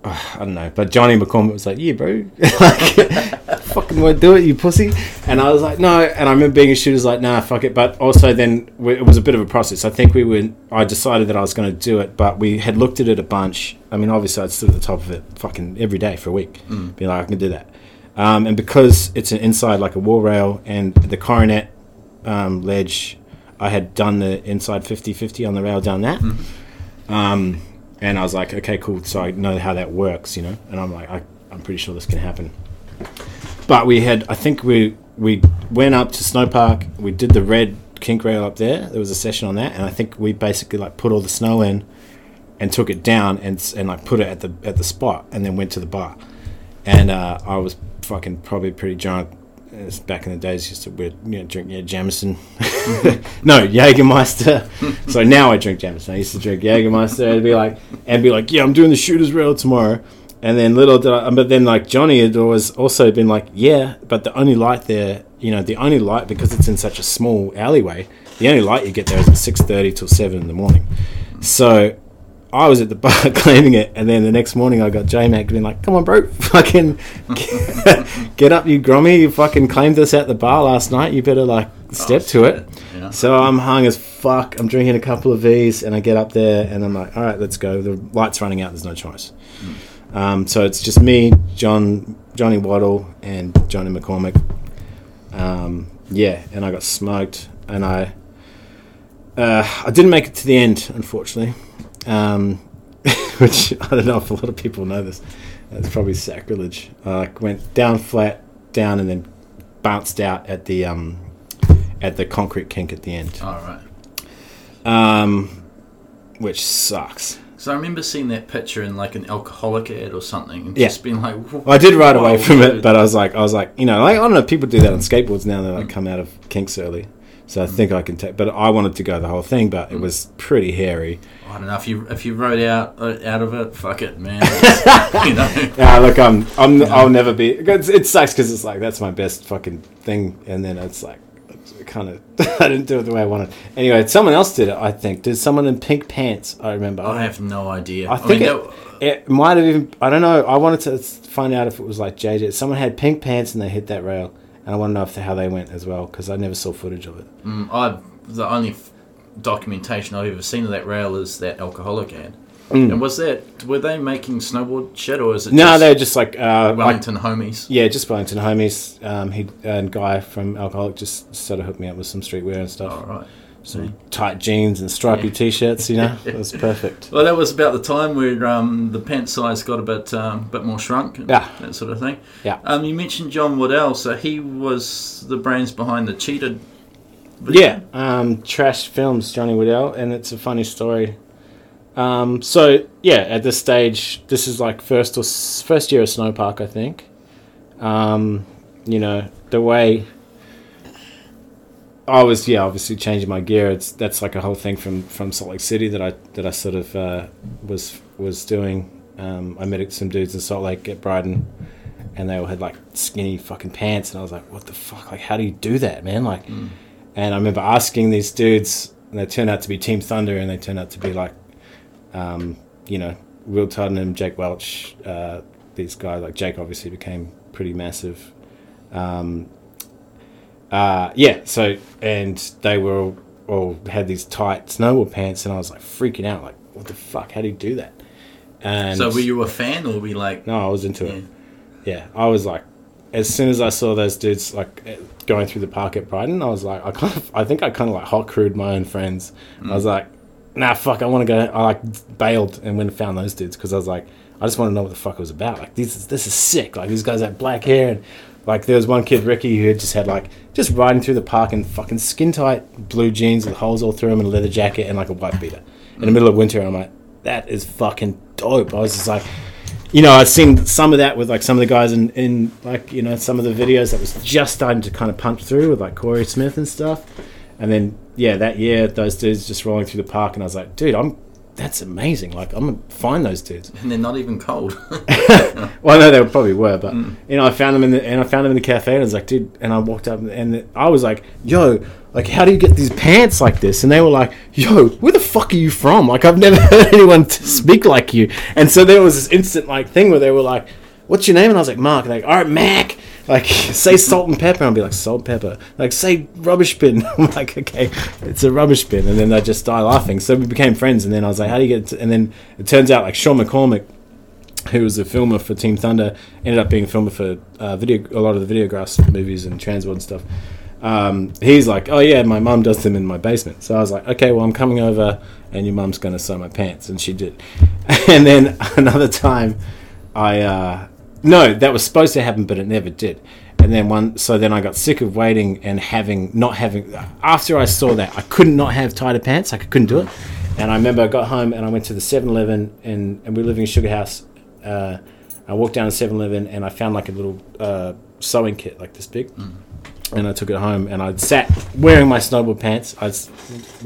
I don't know, but Johnny McCormick was like, "Yeah, bro, like, fucking won't do it, you pussy." And I was like, "No." And I remember being a shooter's like, "Nah, fuck it." But also, then we, it was a bit of a process. I think we were. I decided that I was going to do it, but we had looked at it a bunch. I mean, obviously, I'd stood at the top of it, fucking every day for a week, being like, "I can do that." Um, and because it's an inside like a wall rail and the coronet um, ledge, I had done the inside 50-50 on the rail down that. Um, and I was like, okay, cool. So I know how that works, you know. And I'm like, I, I'm pretty sure this can happen. But we had, I think we we went up to Snowpark. We did the red kink rail up there. There was a session on that, and I think we basically like put all the snow in and took it down and and like put it at the at the spot, and then went to the bar. And uh, I was fucking probably pretty drunk. It's back in the days, used to we'd, you know, drink yeah, Jameson. no, Jägermeister. so now I drink Jameson. I used to drink Jägermeister and be like, and be like, yeah, I'm doing the shooters rail tomorrow. And then little did I, but then like Johnny had always also been like, yeah, but the only light there, you know, the only light because it's in such a small alleyway, the only light you get there is at six thirty till seven in the morning. So I was at the bar claiming it, and then the next morning I got J Mac being like, "Come on, bro, fucking get up, you grommy! You fucking claimed this at the bar last night. You better like step to it." Yeah. So I'm hung as fuck. I'm drinking a couple of V's, and I get up there, and I'm like, "All right, let's go." The light's running out. There's no choice. Um, so it's just me, John, Johnny Waddell, and Johnny McCormick. Um, yeah, and I got smoked, and I uh, I didn't make it to the end, unfortunately. Um, which I don't know if a lot of people know this. It's probably sacrilege. I like, went down flat, down, and then bounced out at the um, at the concrete kink at the end, All right. um, which sucks. So I remember seeing that picture in like an alcoholic ad or something, and Yeah. just being like, Well, I did ride away from it, but I was like, I was like, you know, like I don't know, people do that on skateboards now. They like come out of kinks early, so I think I can take. But I wanted to go the whole thing, but it was pretty hairy. I don't know if you if you rode out uh, out of it, fuck it, man. You know. Yeah, look, I'm, I'm, I'll never be. It's, it sucks because it's like that's my best fucking thing, and then it's like, kind of, I didn't do it the way I wanted. Anyway, someone else did it. I think did someone in pink pants. I remember. I have no idea. I think mean, it, that- it might have even. I don't know. I wanted to find out if it was like JJ. Someone had pink pants and they hit that rail, and I want to know if how they went as well because I never saw footage of it. mm, I the only f- documentation I've ever seen of that rail is that alcoholic ad. And was that were they making snowboard shit or is it Mm. No, just they're just like, uh, like Wellington homies? yeah, just Wellington homies. Um, he and guy from Alcoholic just sort of hooked me up with some streetwear and stuff. All right. Some tight jeans and stripy Yeah. t-shirts. You know, it was perfect. Well, that was about the time where um, the pant size got a bit um, bit more shrunk, and Yeah. that sort of thing. Yeah. Um, you mentioned John Waddell, so he was the brains behind the cheated. video? Yeah, um, Trash Films, Johnny Waddell, and it's a funny story. Um, so yeah, at this stage, this is like first or s- first year of Snowpark, I think. Um, you know the way I was, yeah, obviously changing my gear. It's that's like a whole thing from from Salt Lake City that I that I sort of uh, was was doing. Um, I met some dudes in Salt Lake at Brighton, and they all had like skinny fucking pants, and I was like, "What the fuck? Like, how do you do that, man?" Like, and I remember asking these dudes, and they turned out to be Team Thunder, and they turned out to be like, um, you know, Will Tottenham, Jake Welch, uh, these guys like Jake obviously became pretty massive. Um, uh, yeah, so and they were all, all had these tight snowboard pants, and I was like freaking out, like what the fuck? How do you do that? And So were you a fan or were you like? no, I was into Yeah. it. Yeah, I was like, as soon as I saw those dudes like eh, going through the park at Brighton, I was like, I kind of, I think I kind of like hot crewed my own friends. I was like, nah, fuck, I want to go. I like bailed and went and found those dudes because I was like, I just want to know what the fuck it was about. Like, this, is- this is sick. Like, these guys had black hair and like there was one kid, Ricky, who had just had like just riding through the park in fucking skin tight blue jeans with holes all through them and a leather jacket and like a white beater in the middle of winter. And I'm like, that is fucking dope. I was just like, you know, I'd seen some of that with like some of the guys in, in like, you know, some of the videos that was just starting to kind of punch through with like Corey Smith and stuff. And then, yeah, that year, those dudes just rolling through the park, and I was like, dude, I'm, that's amazing. Like, I'm gonna find those dudes. And they're not even cold. Well, I know they probably were, but mm. you know, I found them in the and I found them in the cafe, and I was like, dude, and I walked up, and I was like, yo, like, how do you get these pants like this? And they were like, yo, where the fuck are you from? Like, I've never heard anyone t- mm. speak like you. And so there was this instant like thing where they were like, what's your name? And I was like, Mark. And they're like, all right, Mac. Like, say salt and pepper. I'll be like, salt pepper. Like, say rubbish bin. I'm like, okay, it's a rubbish bin. And then they just die laughing. So we became friends. And then I was like, how do you get? And then it turns out like Sean McCormick who was a filmer for Team Thunder, ended up being a filmer for uh, video, a lot of the Videograss movies and Transworld and stuff. Um, he's like, oh yeah, my mum does them in my basement. So I was like, okay, well I'm coming over, and your mum's gonna sew my pants, and she did. And then another time, I uh, no, that was supposed to happen, but it never did. And then one, so then I got sick of waiting and having not having. After I saw that, I couldn't not have tighter pants. Like I couldn't do it. And I remember I got home and I went to the 7-Eleven and, and we were living in Sugar House. Uh, I walked down to 7-Eleven and I found like a little uh, sewing kit like this big. And I took it home and I sat wearing my snowboard pants. I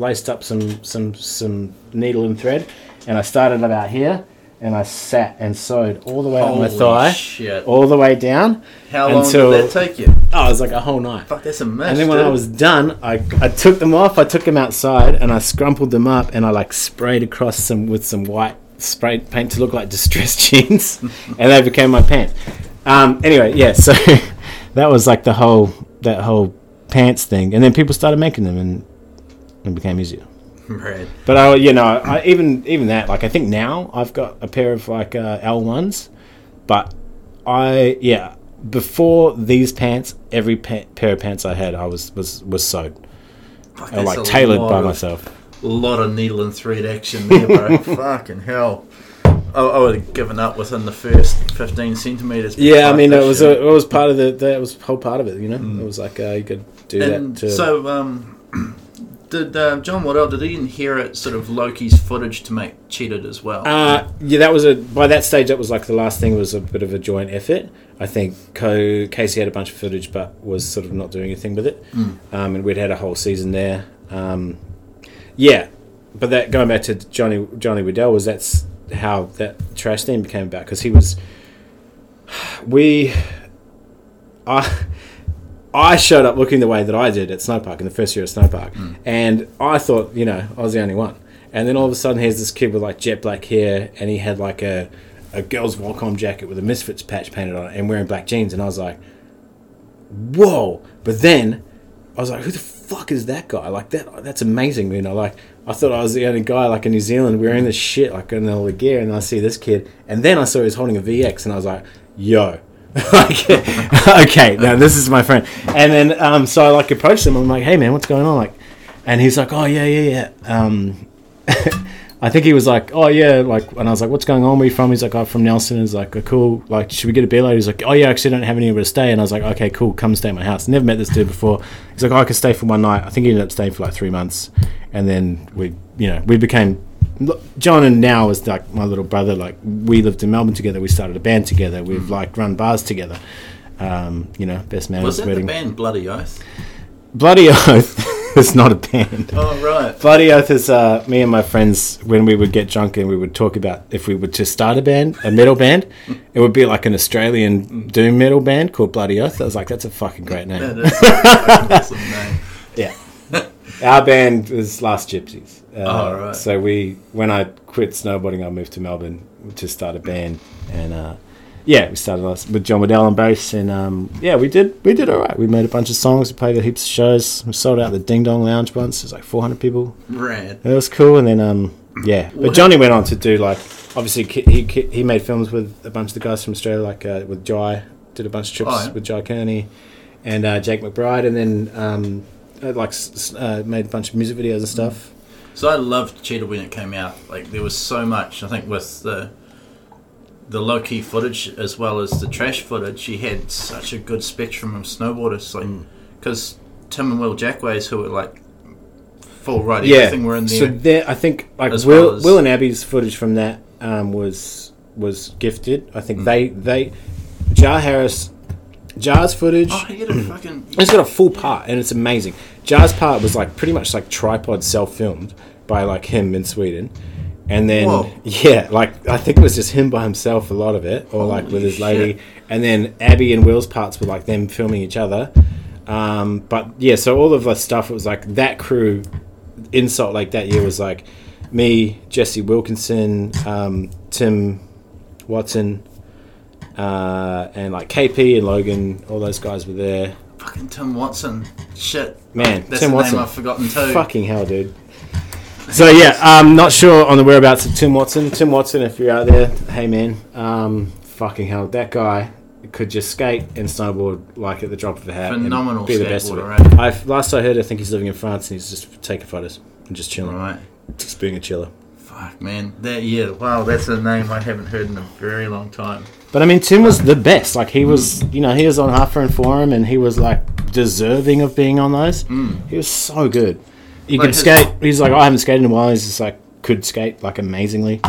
laced up some some some needle and thread, and I started about here. And I sat and sewed all the way up my thigh, shit. all the way down. How long until- did that take you? Oh, it was like a whole night. Fuck, that's a mess. And then when dude. I was done, I, I took them off. I took them outside and I scrumpled them up and I like sprayed across some with some white spray paint to look like distressed jeans, and they became my pants. Um, anyway, yeah. So that was like the whole that whole pants thing, and then people started making them and it became easier. Right. But I, you know, I, even even that, like I think now I've got a pair of like uh, L ones, but I yeah before these pants, every pa- pair of pants I had, I was was was sewed, Fuck, or like tailored by of- myself. A lot of needle and thread action there, bro. Fucking hell. I, I would have given up within the first 15 centimetres. Yeah, I mean it was a, it was part of the that was a whole part of it. You know, it was like uh, you could do And that. To, so, um, did uh, John Waddell, did he inherit sort of Loki's footage to make Cheated as well? Uh, yeah, that was a. By that stage, that was like the last thing was a bit of a joint effort. I think Co Casey had a bunch of footage, but was sort of not doing anything with it. Um, and we'd had a whole season there. Um, yeah, but that going back to Johnny Johnny Waddell was that's how that trash thing became about because he was. We, I. I showed up looking the way that I did at Snowpark in the first year at Snowpark, hmm. and I thought, you know, I was the only one. And then all of a sudden, here's this kid with like jet black hair, and he had like a, a girl's Volcom jacket with a Misfits patch painted on it, and wearing black jeans. And I was like, whoa! But then I was like, who the fuck is that guy? Like that, that's amazing. You know, like I thought I was the only guy like in New Zealand wearing this shit, like in all the gear, and I see this kid, and then I saw he was holding a VX, and I was like, yo. like, okay, now this is my friend, and then um, so I like approached him. I'm like, "Hey, man, what's going on?" Like, and he's like, "Oh yeah, yeah, yeah." Um, I think he was like, "Oh yeah," like, and I was like, "What's going on? Where you from?" He's like, "I'm from Nelson." He's like, oh, "Cool." Like, should we get a beer later? He's like, "Oh yeah, actually, I don't have anywhere to stay." And I was like, "Okay, cool. Come stay at my house." Never met this dude before. He's like, oh, "I could stay for one night." I think he ended up staying for like three months, and then we, you know, we became. John and now is like my little brother. Like we lived in Melbourne together. We started a band together. We've like run bars together. Um, you know, best man was at that wedding. the band Bloody Oath? Bloody Oath is not a band. Oh, right. Bloody Oath is uh, me and my friends when we would get drunk and we would talk about if we were to start a band, a metal band, it would be like an Australian doom metal band called Bloody Oath. I was like, that's a fucking great name. is a fucking awesome name. Yeah. Our band was Last Gypsies. Uh, Oh, right. So we, when I quit snowboarding, I moved to Melbourne to start a band, and uh, yeah, we started with John Waddell on bass, and um, yeah, we did we did all right. We made a bunch of songs, we played at heaps of shows. We sold out the Ding Dong Lounge once. It was like 400 people. Rad. It was cool, and then um, yeah. But What- Johnny went on to do like obviously he he made films with a bunch of the guys from Australia, like uh, with Jai, did a bunch of trips Oh, yeah. with Jai Kearney and uh, Jake McBride, and then um, uh, like uh, made a bunch of music videos and stuff. So I loved Cheated when it came out. Like there was so much. I think with the the low key footage as well as the trash footage, he had such a good spectrum of snowboarders. Like Mm. because Tim and Will Jackways, who were like full right, yeah, everything were in there. so there. I think like Will well Will and Abby's footage from that um, was was gifted. I think Mm. they they Jar Harris Jar's footage. oh, he a fucking It's got a full part and it's amazing. Jar's part was like pretty much like tripod self filmed by like him in Sweden. And then Whoa. yeah, like I think it was just him by himself a lot of it, or like with Holy his lady. shit. And then Abby and Will's parts were like them filming each other. Um, but yeah, so all of the stuff it was like that crew in Salt Lake that year was like me, Jesse Wilkinson, um, Tim Watson, uh, and like KP and Logan. All those guys were there. fucking Tim Watson. Shit, Man, that's Tim the Watson. name I've forgotten too. Fucking hell, dude. So yeah, I'm not sure on the whereabouts of Tim Watson. Tim Watson, if you're out there, hey man, um, fucking hell, that guy could just skate and snowboard like at the drop of a hat. and Phenomenal be the best of it. right? I've, last I heard, I think he's living in France and he's just taking photos and just chilling, Right. just being a chiller. Fuck man, that yeah. Wow, that's a name I haven't heard in a very long time. But I mean, Tim was the best. Like he was, you know, he was on Half and Forum, and he was like deserving of being on those. Mm. He was so good. He Like could his- skate. He's like, "Oh, I haven't skated in a while. He's just like could skate like amazingly,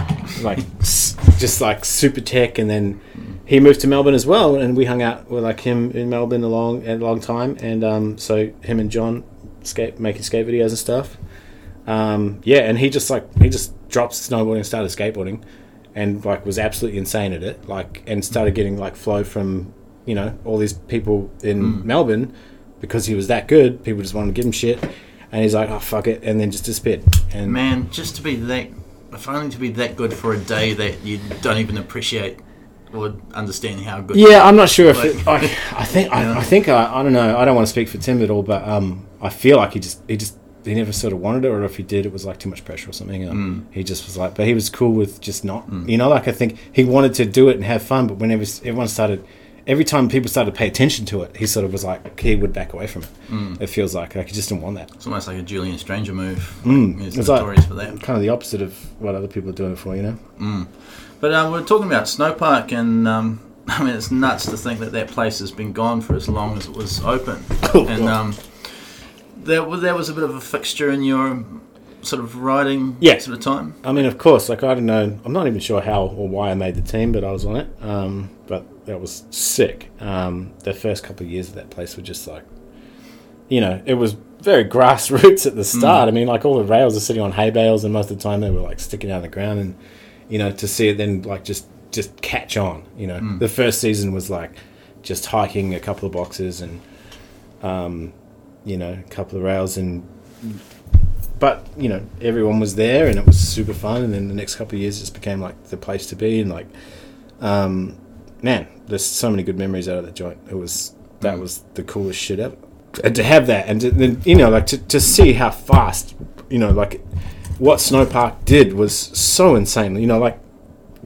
like s- just like super tech. And then he moved to Melbourne as well, and we hung out with like him in Melbourne a long, a long time. And um, so him and John skate making skate videos and stuff. Um, yeah, and he just like he just dropped snowboarding and started skateboarding, and like was absolutely insane at it. Like and started getting like flow from you know all these people in Melbourne because he was that good. People just wanted to give him shit, and he's like, oh fuck it, and then just disappeared. And Man, just to be that, if only to be that good for a day that you don't even appreciate or understand how good. Yeah, I'm not sure if Like- it, I, I think. I, I think I, I don't know. I don't want to speak for Tim at all, but um, I feel like he just he just he never sort of wanted it, or if he did, it was like too much pressure or something. Um, He just was like, but he was cool with just not, you know, like I think he wanted to do it and have fun, but whenever everyone started, every time people started to pay attention to it, he sort of was like he would back away from it. It feels like like he just didn't want that. It's almost like a Julien Stranger move. Mm. He's It's like- for that. Kind of the opposite of what other people are doing it for, you know. But um, we're talking about Snowpark, and um, I mean, it's nuts to think that that place has been gone for as long as it was open. Oh, and um, that was that was a bit of a fixture in your sort of riding Yeah. sort of time. I mean, of course, like I don't know, I'm not even sure how or why I made the team, but I was on it. Um, but that was sick. Um, the first couple of years of that place were just like, you know, it was very grassroots at the start. I mean, like all the rails are sitting on hay bales, and most of the time they were like sticking out of the ground, and you know, to see it then like just just catch on. You know, the first season was like just hiking a couple of boxes and um, you know, a couple of rails and but you know everyone was there and it was super fun. And then the next couple of years it just became like the place to be. And like um man there's so many good memories out of that joint. It was that was the coolest shit ever. And to have that and then you know like to, to see how fast you know like what snowpark did was so insane. You know like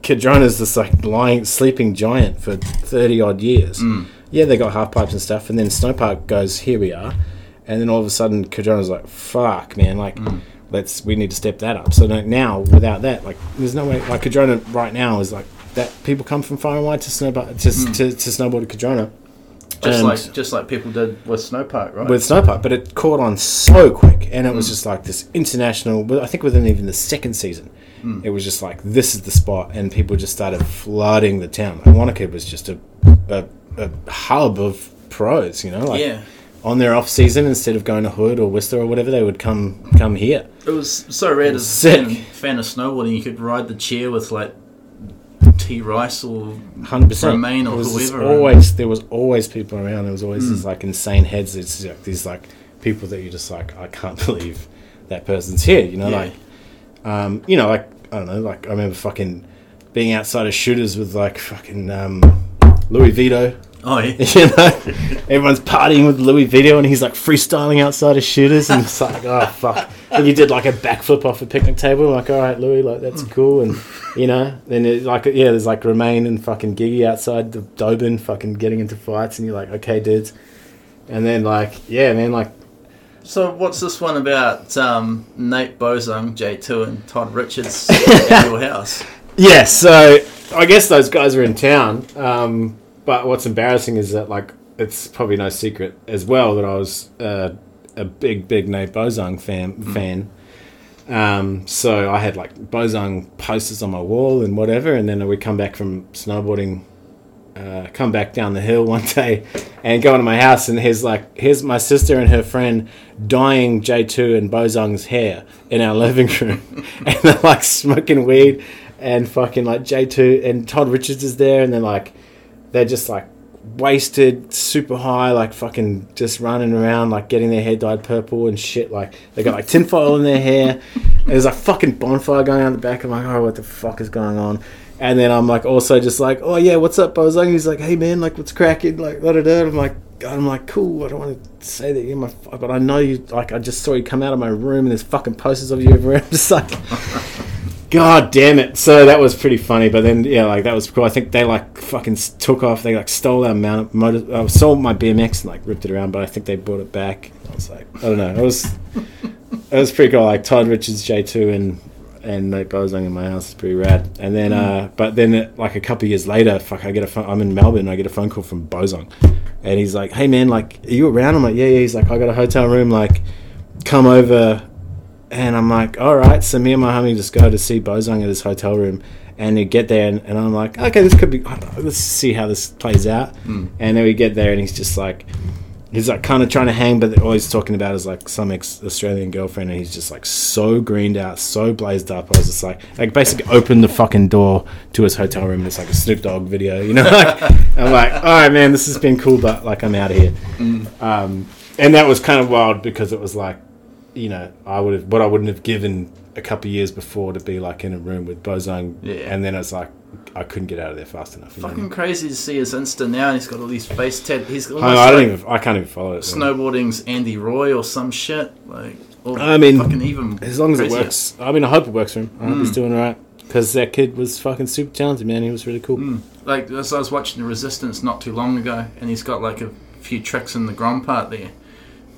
Cardrona's this like lying sleeping giant for 30 odd years. Yeah they got half pipes and stuff. And then snowpark goes here we are and then all of a sudden Cardrona's like fuck man like let's we need to step that up so now without that like there's no way like Cardrona right now is like that people come from far and wide to snowboard to, to, hmm. to snowboard at Cardrona Just And- like just like people did with Snowpark, right? with Snowpark, but it caught on so quick, and it was hmm. just like this international. I think within even the second season, hmm. it was just like this is the spot, and people just started flooding the town. Like Wanaka was just a, a a hub of pros, you know, like yeah, on their off season instead of going to Hood or Whistler or whatever, they would come come here. it was so rad as a Sick. fan, fan of snowboarding. You could ride the chair with like T Rice or Hundred percent. Romain or whoever, Always, there was always people around. There was always these like insane heads. It's like these like people that you just like. I can't believe that person's here. You know, Yeah. like, um, you know, like I don't know. Like I remember fucking being outside of shooters with like fucking um, Louis Vito. Oh yeah. You know, everyone's partying with Louis Vito, and he's like freestyling outside of shooters, and it's like, oh fuck. And you did like a backflip off a picnic table. I'm like, all right, Louis, like that's cool, and you know, then it, like yeah, there's like Romain and fucking Gigi outside the Dobin, fucking getting into fights, and you're like, okay, dudes. And then like, yeah, man, like So what's this one about? Um, Nate Bozung, J2, and Todd Richards at your house. Yeah, so I guess those guys are in town. Um, but what's embarrassing is that like it's probably no secret as well that I was uh, a big, big Nate Bozung fan. Fan. Um, so I had like Bozung posters on my wall and whatever, and then we come back from snowboarding. Uh, come back down the hill one day and go into my house and here's like here's my sister and her friend dyeing J2 and Bozung's hair in our living room and they're like smoking weed and fucking like J2 and Todd Richards is there and they're like they're just like wasted, super high, like fucking just running around, like getting their hair dyed purple and shit. Like they got like tinfoil in their hair. There's a fucking bonfire going on in the back. I'm like, oh, what the fuck is going on? And then I'm like, also just like, oh yeah, what's up, Bozung? He's like, hey man, like what's cracking? Like da da da. I'm like, I'm like, cool. I don't want to say that you're my, but I know you. Like I just saw you come out of my room and there's fucking posters of you everywhere. I'm just like. God damn it! So that was pretty funny, but then yeah, like that was cool. I think they like fucking took off. They like stole our mount motor, uh, sold my BMX and like ripped it around, but I think they brought it back. I was like, I don't know. It was it was pretty cool. Like Todd Richards, J two, and and Nate Bozung in my house is pretty rad. And then, uh, but then uh, like a couple years later, fuck, I get a phone. I'm in Melbourne. I get a phone call from Bozung, and he's like, "Hey man, like, are you around?" I'm like, "Yeah, yeah." He's like, "I got a hotel room. Like, come over." And I'm like, all right. So me and my homie just go to see Bozung at his hotel room, and we get there, and, and I'm like, okay, this could be. Let's see how this plays out. And then we get there, and he's just like, he's like kind of trying to hang, but all he's talking about is like some ex Australian girlfriend, and he's just like so greened out, so blazed up. I was just like, like basically opened the fucking door to his hotel room. And it's like a Snoop Dogg video, you know? Like, I'm like, all right, man, this has been cool, but like I'm out of here. Um, and that was kind of wild because it was like, you know, I would have what I wouldn't have given a couple of years before to be like in a room with Bozung, Yeah. and then it's like I couldn't get out of there fast enough. You know? Fucking crazy to see his Insta now, and he's got all these face tat. He's got I, I don't even I can't even follow it. man. snowboarding's Andy Roy or some shit. Like, I mean, fucking even As long as it works. I mean, I hope it works for him. I hope he's Mm. doing all right. Because that kid was fucking super talented, man. He was really cool. Mm. Like, as I was watching the Resistance not too long ago, and he's got like a few tricks in the Grand part there.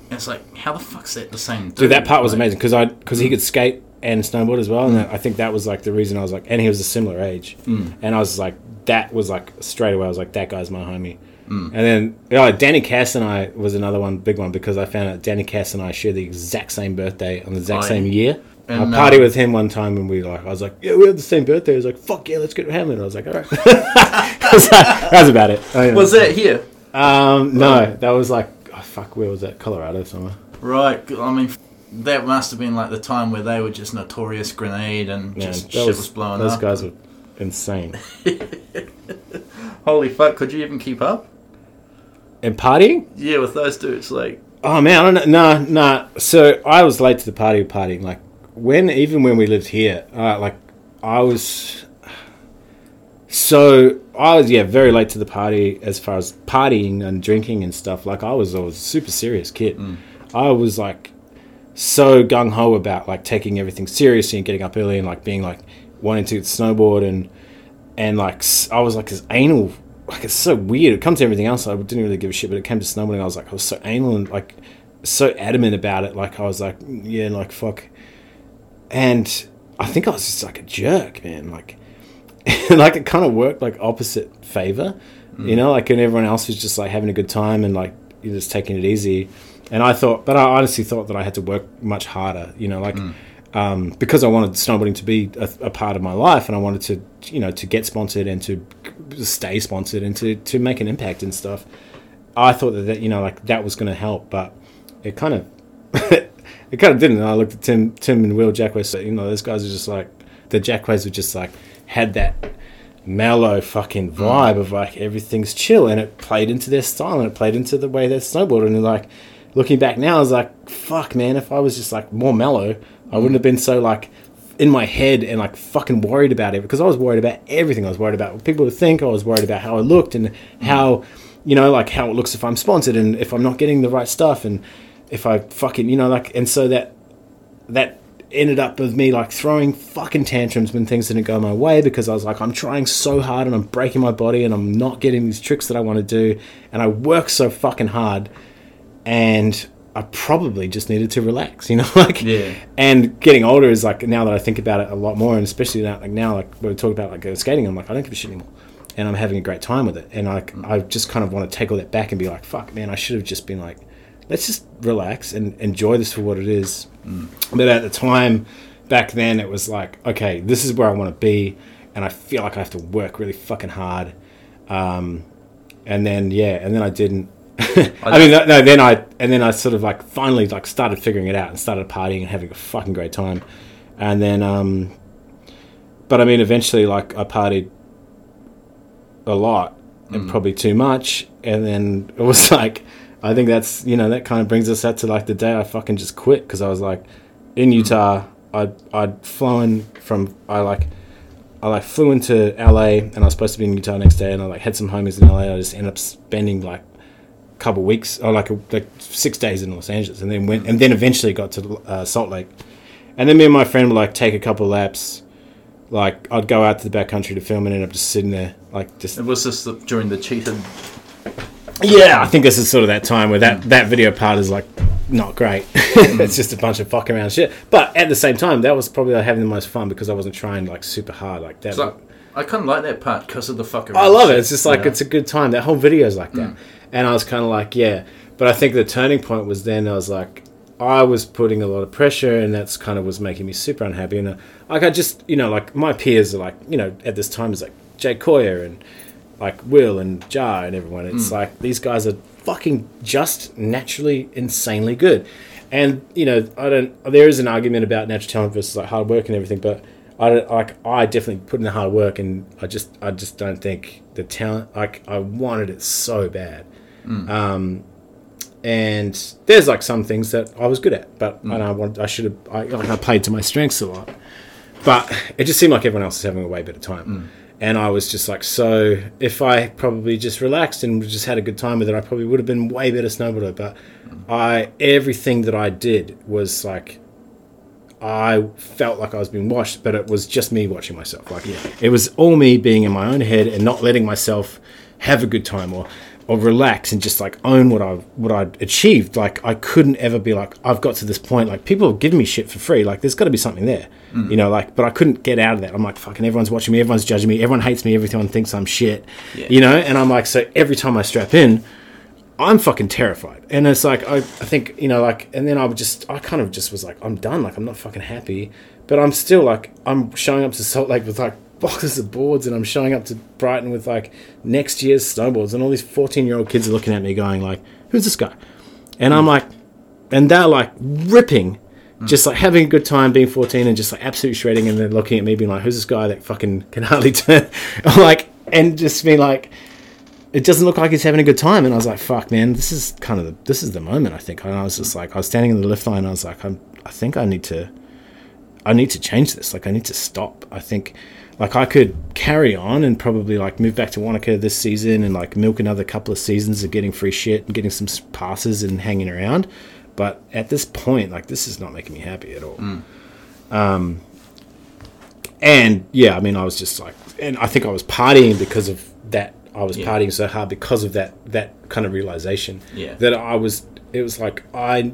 And it's like, how the fuck's that the same? Dude, that part was Like, amazing because I because he could skate and snowboard as well, and I think that was like the reason I was like, and he was a similar age, Mm. and I was like, that was like straight away. I was like, that guy's my homie. And then oh, Danny Kass and I was another one, big one, because I found out Danny Kass and I share the exact same birthday on the exact Oh, same year. And, I partied uh, with him one time, and we like, I was like, yeah, we have the same birthday. He was like, fuck yeah, let's get hammered. I was like, all right. that was that was about it. Oh. Was that here? Um, no, that was like, oh, fuck, where was that? Colorado somewhere. Right. I mean, that must have been like the time where they were just notorious grenade and Man, just shit was- was, blowing Those up. Those guys were insane. Holy fuck! Could you even keep up? And partying? Yeah, with those dudes, like, Oh man, I don't know. No, no. So I was late to the party of partying. Like when, even when we lived here, uh, like I was. So I was yeah very late to the party as far as partying and drinking and stuff. Like I was I was a super serious kid. Mm. I was like so gung ho about like taking everything seriously and getting up early and like being like wanting to snowboard and and like I was like this anal. Like it's so weird. It comes to everything else. I didn't really give a shit, but it came to snowboarding. I was like, I was so anal and like so adamant about it. Like I was like, mm, yeah, like fuck. And I think I was just like a jerk, man. Like, like it kind of worked like opposite favor, you know. Like, and everyone else was just like having a good time and like you're just taking it easy. And I thought, but I honestly thought that I had to work much harder, you know, like um, because I wanted snowboarding to be a, a part of my life, and I wanted to, you know, to get sponsored and to stay sponsored and to to make an impact and stuff. I thought that, that you know, like that was going to help, but it kind of it kind of didn't. And I looked at Tim, Tim and Will Jackway. So you know, those guys are just like the Jackways were just like had that mellow fucking hmm. vibe of like everything's chill, and it played into their style and it played into the way they snowboarded. And like looking back now, I was like, fuck, man, if I was just like more mellow, I wouldn't have been so like in my head and like fucking worried about it because I was worried about everything. I was worried about what people would think. I was worried about how I looked and hmm. how, you know, like how it looks if I'm sponsored and if I'm not getting the right stuff and if I fucking, you know, like, and so that, that ended up with me like throwing fucking tantrums when things didn't go my way because I was like, I'm trying so hard and I'm breaking my body and I'm not getting these tricks that I want to do. And I work so fucking hard and I probably just needed to relax, you know, like, Yeah. and getting older is like, now that I think about it a lot more and especially now, like now, like when we talk about like skating, I'm like, I don't give a shit anymore. And I'm having a great time with it. And I, mm. I just kind of want to take all that back and be like, fuck, man, I should have just been like, let's just relax and enjoy this for what it is. But at the time, back then, it was like, okay, this is where I want to be, and I feel like I have to work really fucking hard. Um, and then yeah, and then I didn't. I mean, no, then I and then I sort of like finally like started figuring it out and started partying and having a fucking great time. And then, um, but I mean, eventually, like I partied a lot and probably too much, and then it was like, I think that's you know that kind of brings us out to like the day I fucking just quit because I was like, in Utah, I'd I'd flown from I like. I like flew into LA and I was supposed to be in Utah next day and I like had some homies in LA. I just ended up spending like a couple weeks or like a, like six days in Los Angeles and then went and then eventually got to uh, Salt Lake. And then me and my friend would like take a couple laps. Like I'd go out to the backcountry to film and end up just sitting there like just It was this the, during the cheated. Yeah, I think this is sort of that time where that, that video part is like not great. it's just a bunch of fucking around shit. But at the same time, that was probably like, having the most fun because I wasn't trying like super hard like that. So I kind of like that part because of the fucking. I love it. It's just like Yeah. it's a good time. That whole video is like that, and I was kind of like, yeah. But I think the turning point was then. I was like, I was putting a lot of pressure, and that's kind of was making me super unhappy. And uh, like I just, you know, like my peers are like, you know, at this time is like Jay Coyer and like Will and Jar and everyone. It's mm. like these guys are fucking just naturally insanely good. And you know, I don't. There is an argument about natural talent versus like hard work and everything, but I don't like. I definitely put in the hard work, and I just, I just don't think the talent. Like I wanted it so bad. Mm. Um, and there's like some things that I was good at, but and I want, I should have. I, like I played to my strengths a lot, but it just seemed like everyone else was having a way better time. And I was just like, so if I probably just relaxed and just had a good time with it, I probably would have been way better snowboarder. But I, everything that I did was like, I felt like I was being watched, but it was just me watching myself. Like it was all me being in my own head and not letting myself have a good time or or relax and just like own what I what I'd achieved. Like I couldn't ever be like I've got to this point. Like people are giving me shit for free. Like there's got to be something there, mm. you know. Like but I couldn't get out of that. I'm like fucking everyone's watching me, everyone's judging me, everyone hates me, everyone thinks I'm shit, Yeah. you know. And I'm like so every time I strap in. I'm fucking terrified. And it's like, I, I think, you know, like, and then I would just, I kind of just was like, I'm done. Like, I'm not fucking happy. But I'm still like, I'm showing up to Salt Lake with like boxes of boards and I'm showing up to Brighton with like next year's snowboards. And all these 14 year old kids are looking at me going, like, who's this guy? And I'm like, and they're like ripping, mm. just like having a good time being 14 and just like absolutely shredding. And then looking at me being like, who's this guy that fucking can hardly turn? Like, and just being like, it doesn't look like he's having a good time. And I was like, fuck, man, this is kind of the, this is the moment, I think. And I was just like, I was standing in the lift line. And I was like, I'm, I think I need to, I need to change this. Like, I need to stop. I think, like, I could carry on and probably like move back to Wanaka this season and like milk another couple of seasons of getting free shit and getting some passes and hanging around. But at this point, like, this is not making me happy at all. Um, and yeah, I mean, I was just like, and I think I was partying because of that. I was Yeah. partying so hard because of that that kind of realization. Yeah. That I was. It was like I.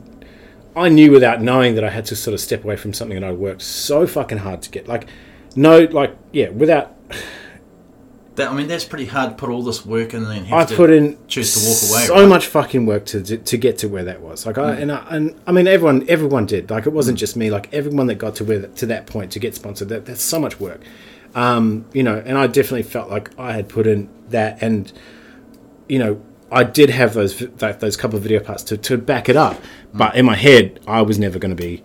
I knew without knowing that I had to sort of step away from something that I worked so fucking hard to get. Like, no, like yeah, without That I mean, that's pretty hard to put all this work in and then I have to put in choose to walk away. so right? Mm. much fucking work to to to get to where that was. Like I and I, and I mean everyone everyone did. Like it wasn't just me. Like everyone that got to where to that point to get sponsored. That that's so much work. Um, you know, and I definitely felt like I had put in that, and you know, I did have those that, those couple of video parts to to back it up. But in my head, I was never going to be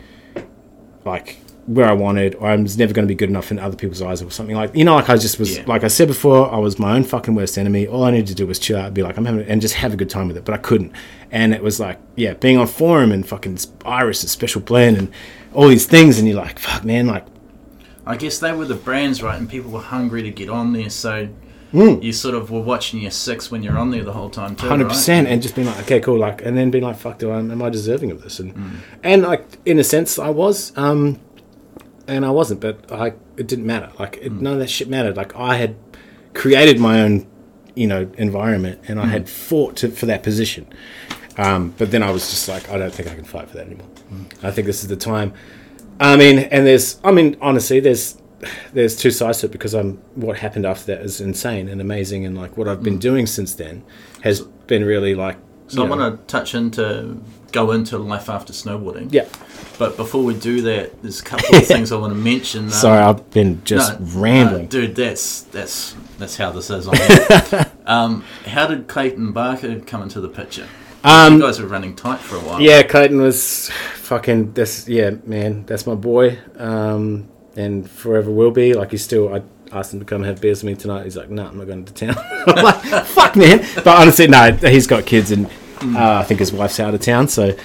like where I wanted, or I was never going to be good enough in other people's eyes, or something like you know, like I just was, Yeah. like I said before, I was my own fucking worst enemy. All I needed to do was chill out, and be like, I'm having, and just have a good time with it. But I couldn't, and it was like, yeah, being on forum and fucking Iris and Special Blend and all these things, and you're like, fuck, man, like I guess they were the brands, right? And people were hungry to get on there, so Mm. you sort of were watching your six when you're on there the whole time too. hundred right? percent, and just being like, okay, cool, like, and then being like, fuck, do I am I deserving of this? And Mm. and like in a sense, I was, um, and I wasn't, but I it didn't matter. Like Mm. none of that shit mattered. Like I had created my own, you know, environment, and Mm. I had fought to, for that position. Um, but then I was just like, I don't think I can fight for that anymore. Mm. I think this is the time. I mean, and there's, I mean, honestly, there's, there's two sides to it because I'm what happened after that is insane and amazing, and like what I've been doing since then has been really like. Mm. So I want to touch into go into life after snowboarding. Yeah. But before we do that, there's a couple of things I want to mention. Um, Sorry, I've been just no, rambling. no, dude. That's that's that's how this is. On um, how did Clayton Barker come into the picture? Um, you guys were running tight for a while. Yeah, Clayton was fucking. This, yeah, man, that's my boy, um, and forever will be. Like he's still. I asked him to come have beers with me tonight. He's like, "No, I'm not going to town." I'm like, "Fuck, man!" But honestly, no, he's got kids, and uh, I think his wife's out of town. So,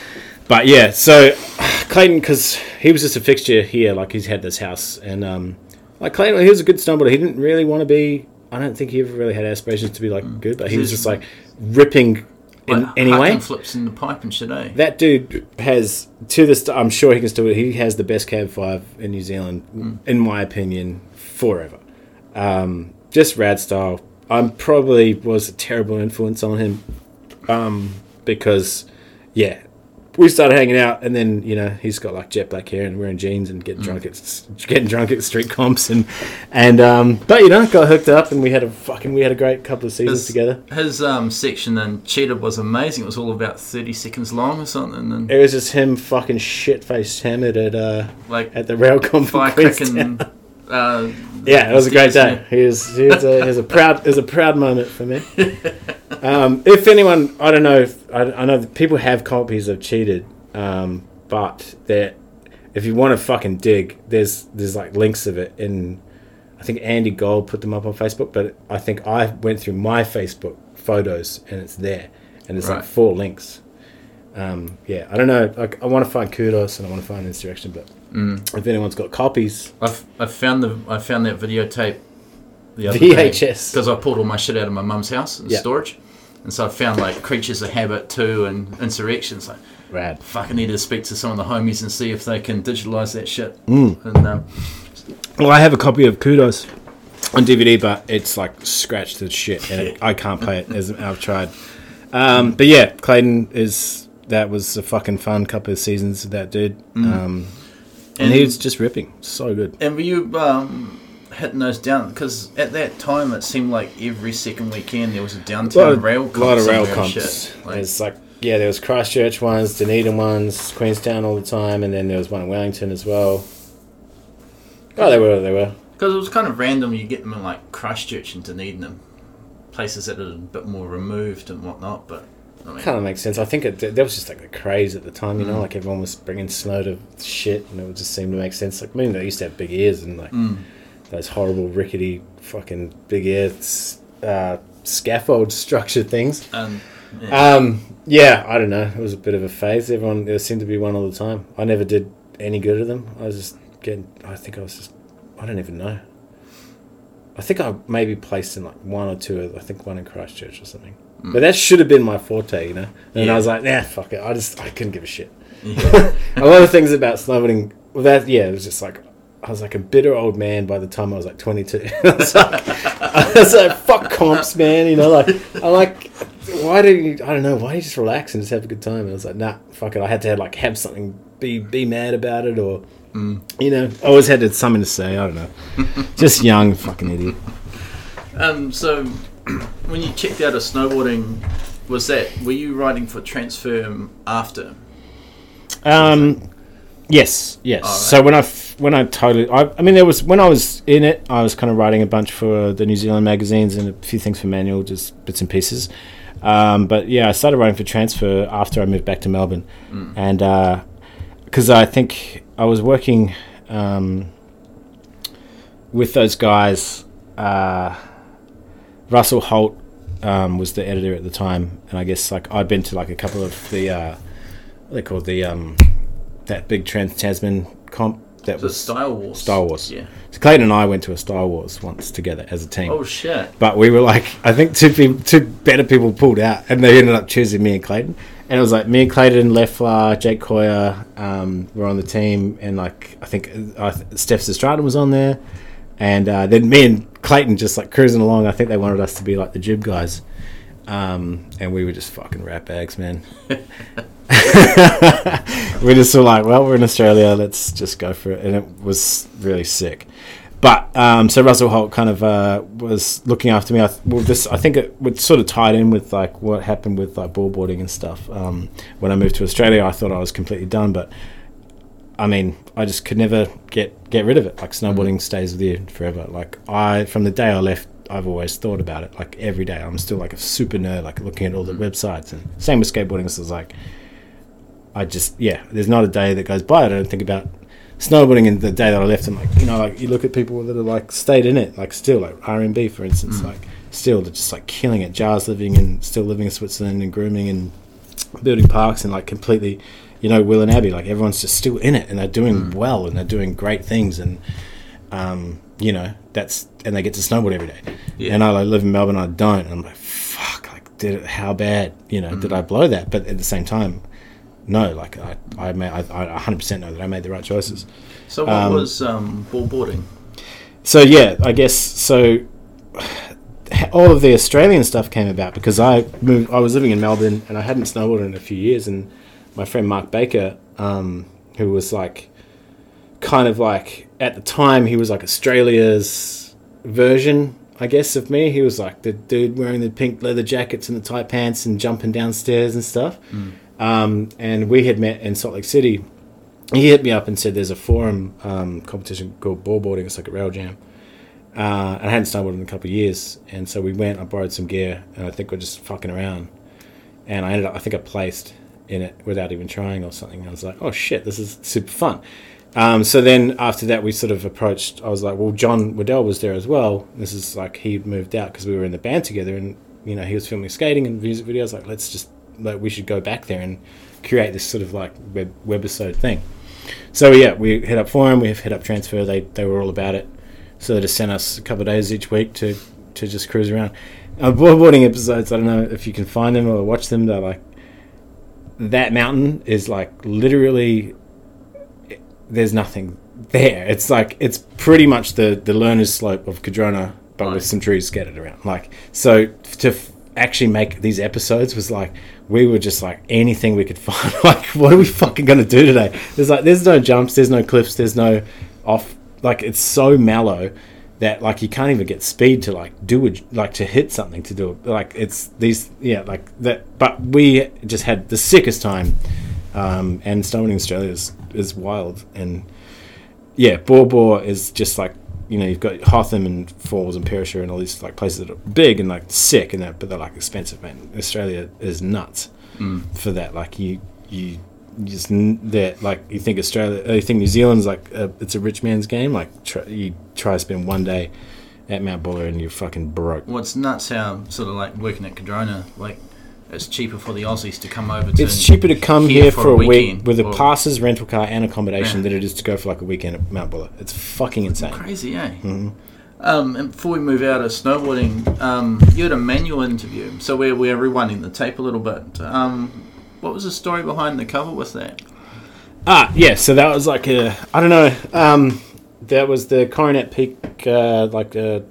but yeah, so Clayton, because he was just a fixture here. Like he's had this house, and um, like Clayton, he was a good snowboarder. He didn't really want to be. I don't think he ever really had aspirations to be like good, but he was just like ripping in Like, any way. hucking flips in the pipe and shit, eh? That dude has to this. I'm sure he can still. He has the best cab five in New Zealand, in my opinion, forever. Um, just rad style. I'm probably was a terrible influence on him, um, because yeah, we started hanging out, and then you know he's got like jet black hair and wearing jeans and getting drunk at getting drunk at street comps and and um, but you know got hooked up and we had a fucking we had a great couple of seasons His, together. his um, section then Cheated was amazing. It was all about 30 seconds long or something. And It was just him fucking shit faced hammered at uh like at the rail comp firecracking. Uh, Yeah, it was a great day. He was, he was, a, he was a proud, it was a proud moment for me. Um, if anyone, I don't know, if, I, I know people have copies of Cheated, um, but that if you want to fucking dig, there's there's like links of it in. I think Andy Gold put them up on Facebook, but I think I went through my Facebook photos and it's there, and it's like four links. Um, yeah, I don't know. Like, I want to find kudos and I want to find insurrection, but Mm. if anyone's got copies, I've, I found the I found that videotape the other VHS. because I pulled all my shit out of my mum's house in Yeah. storage, and so I found like Creatures of Habit two and Insurrections. Like, Rad. fuck, I need to speak to some of the homies and see if they can digitalize that shit. Mm. And um, Well, I have a copy of Kudos on DVD, but it's like scratched to shit, and it, I can't play it. As I've tried, um, but yeah, Clayton is that was a fucking fun couple of seasons with that dude, um, and, And- he was just ripping, so good. and were you um, hitting those down? Because at that time it seemed like every second weekend there was a A downtown lot of, rail lot comp of rail somewhere and comps. Like, There's like yeah, there was Christchurch ones, Dunedin ones, Queenstown all the time, and then there was one in Wellington as well. Oh, they were, they were. Because it was kind of random. You get them in like Christchurch and Dunedin, and places that are a bit more removed and whatnot. But I mean, Kind of makes sense. I think it, that was just like a craze at the time, you know, Mm. like everyone was bringing snow to shit, and it would just seem to make sense. Like, I mean, they used to have big ears and like mm, those horrible rickety fucking big ears uh, scaffold structure things. and yeah. Um, yeah, I don't know. It was a bit of a phase. Everyone there seemed to be one all the time. I never did any good at them. I was just getting. I think I was just. I don't even know. I think I maybe placed in like one or two. of- I think one in Christchurch or something. But that should have been my forte, you know. And Yeah. I was like, nah, fuck it. I just I couldn't give a shit. yeah. a lot of things about snowboarding. Well, that yeah, it was just like I was like a bitter old man by the time I was like 22. I, was like, I was like, fuck comps, man. You know, like I like. Why do you? I don't know. Why do you just relax and just have a good time? And I was like, nah, fuck it. I had to like have something, be be mad about it, or you know, I always had something to say. I don't know. just young, fucking idiot. Um, so when you checked out of snowboarding, was that were you riding for transfer after? Um, yes, yes. Alright. So when I when I totally, I, I mean, there was when I was in it, I was kind of writing a bunch for the New Zealand magazines and a few things for Manual, just bits and pieces. Um, but yeah, I started writing for Transfer after I moved back to Melbourne, and because I think I was working um, with those guys. Uh, Russell Holt um, was the editor at the time, and I guess like I'd been to like a couple of the uh, what they called the um, that big Trans Tasman comp that The was Star Wars. Star Wars. Yeah. So Clayton and I went to a Star Wars once together as a team. Oh shit. But we were like, I think two people, two better people pulled out, and they ended up choosing me and Clayton. And it was like me and Clayton, Leffler, Jake Coyer um, were on the team, and like I think uh, Steph Strata was on there, and uh, then me and Clayton just like cruising along. I think they wanted us to be like the jib guys, um, and we were just fucking rat bags, man. we just were like, well, we're in Australia, let's just go for it, and it was really sick. But um, so Russell Holt kind of uh, was looking after me. I th- well, this I think it would sort of tied in with like what happened with like boardboarding and stuff. Um, when I moved to Australia, I thought I was completely done, but I mean, I just could never get get rid of it. Like snowboarding stays with you forever. Like I, from the day I left, I've always thought about it. Like every day, I'm still like a super nerd, like looking at all the websites. And same with skateboarding. This is like, I just yeah. There's not a day that goes by I don't think about snowboarding. And the day that I left, and like you know, like you look at people that are like stayed in it, like still like RMB for instance, mm. like still they're just like killing it. Jars living and still living in Switzerland and grooming and building parks and like completely, you know, Will and Abby, like everyone's just still in it and they're doing mm. well and they're doing great things and, um, you know, that's and they get to snowboard every day. Yeah. And I like, live in Melbourne, I don't. And I'm like, fuck, like did it? How bad? You know, did mm. I blow that? But at the same time, no, like I, I made, I, I 100% know that I made the right choices. So what Um, was um, boardboarding? So yeah, I guess so. All of the Australian stuff came about because I moved. I was living in Melbourne and I hadn't snowboarded in a few years, and my friend Mark Baker, um, who was like, kind of like at the time he was like Australia's version, I guess, of me. He was like the dude wearing the pink leather jackets and the tight pants and jumping downstairs and stuff. Um, and we had met in Salt Lake City he hit me up and said there's a forum um, competition called ballboarding. It's like a rail jam. Uh, and I hadn't snowboarded in a couple of years, and so we went. I borrowed some gear, and I think we're just fucking around. And I ended up, I think I placed in it without even trying or something. I was like, oh shit, this is super fun. Um, so then after that, we sort of approached. I was like, well, John Waddell was there as well. This is like he'd moved out because we were in the band together, and you know he was filming skating and music videos. Like, let's just like we should go back there and create this sort of like web webisode thing. So yeah, we hit up Forum, we have hit up Transfer. They they were all about it. So they just sent us a couple of days each week to to just cruise around. Uh, boardboarding episodes. I don't know if you can find them or watch them. They're like that mountain is like literally. There's nothing there. It's like it's pretty much the the learner's slope of Cardrona, but with some trees scattered around. Like so to f- actually make these episodes was like we were just like anything we could find. like what are we fucking gonna do today? There's like there's no jumps, there's no cliffs, there's no off. Like it's so mellow that like you can't even get speed to like do it like to hit something to do it like it's these yeah like that but we just had the sickest time um and snowboarding in australia is, is wild and yeah Baw Baw is just like you know you've got Hotham and Falls and Perisher and all these like places that are big and like sick and that but they're like expensive man. Australia is nuts for that. Like you you just that like you think Australia uh, you think New Zealand's like a, it's a rich man's game? Like try, you try to spend one day at Mount Buller and you're fucking broke. What's nuts how sort of like working at Cardrona, like it's cheaper for the Aussies to come over to. it's cheaper to come here, for, a week with a passes rental car and accommodation Yeah. than it is to go for like a weekend at Mount Buller it's fucking insane Crazy, eh? Mm-hmm. Um, and before we move out of snowboarding, um, you had a manual interview, so we're, we're rewinding the tape a little bit. Um, what was the story behind the cover with that? Ah, yeah. So that was like a I don't know. Um, that was the Coronet Peak, uh, like a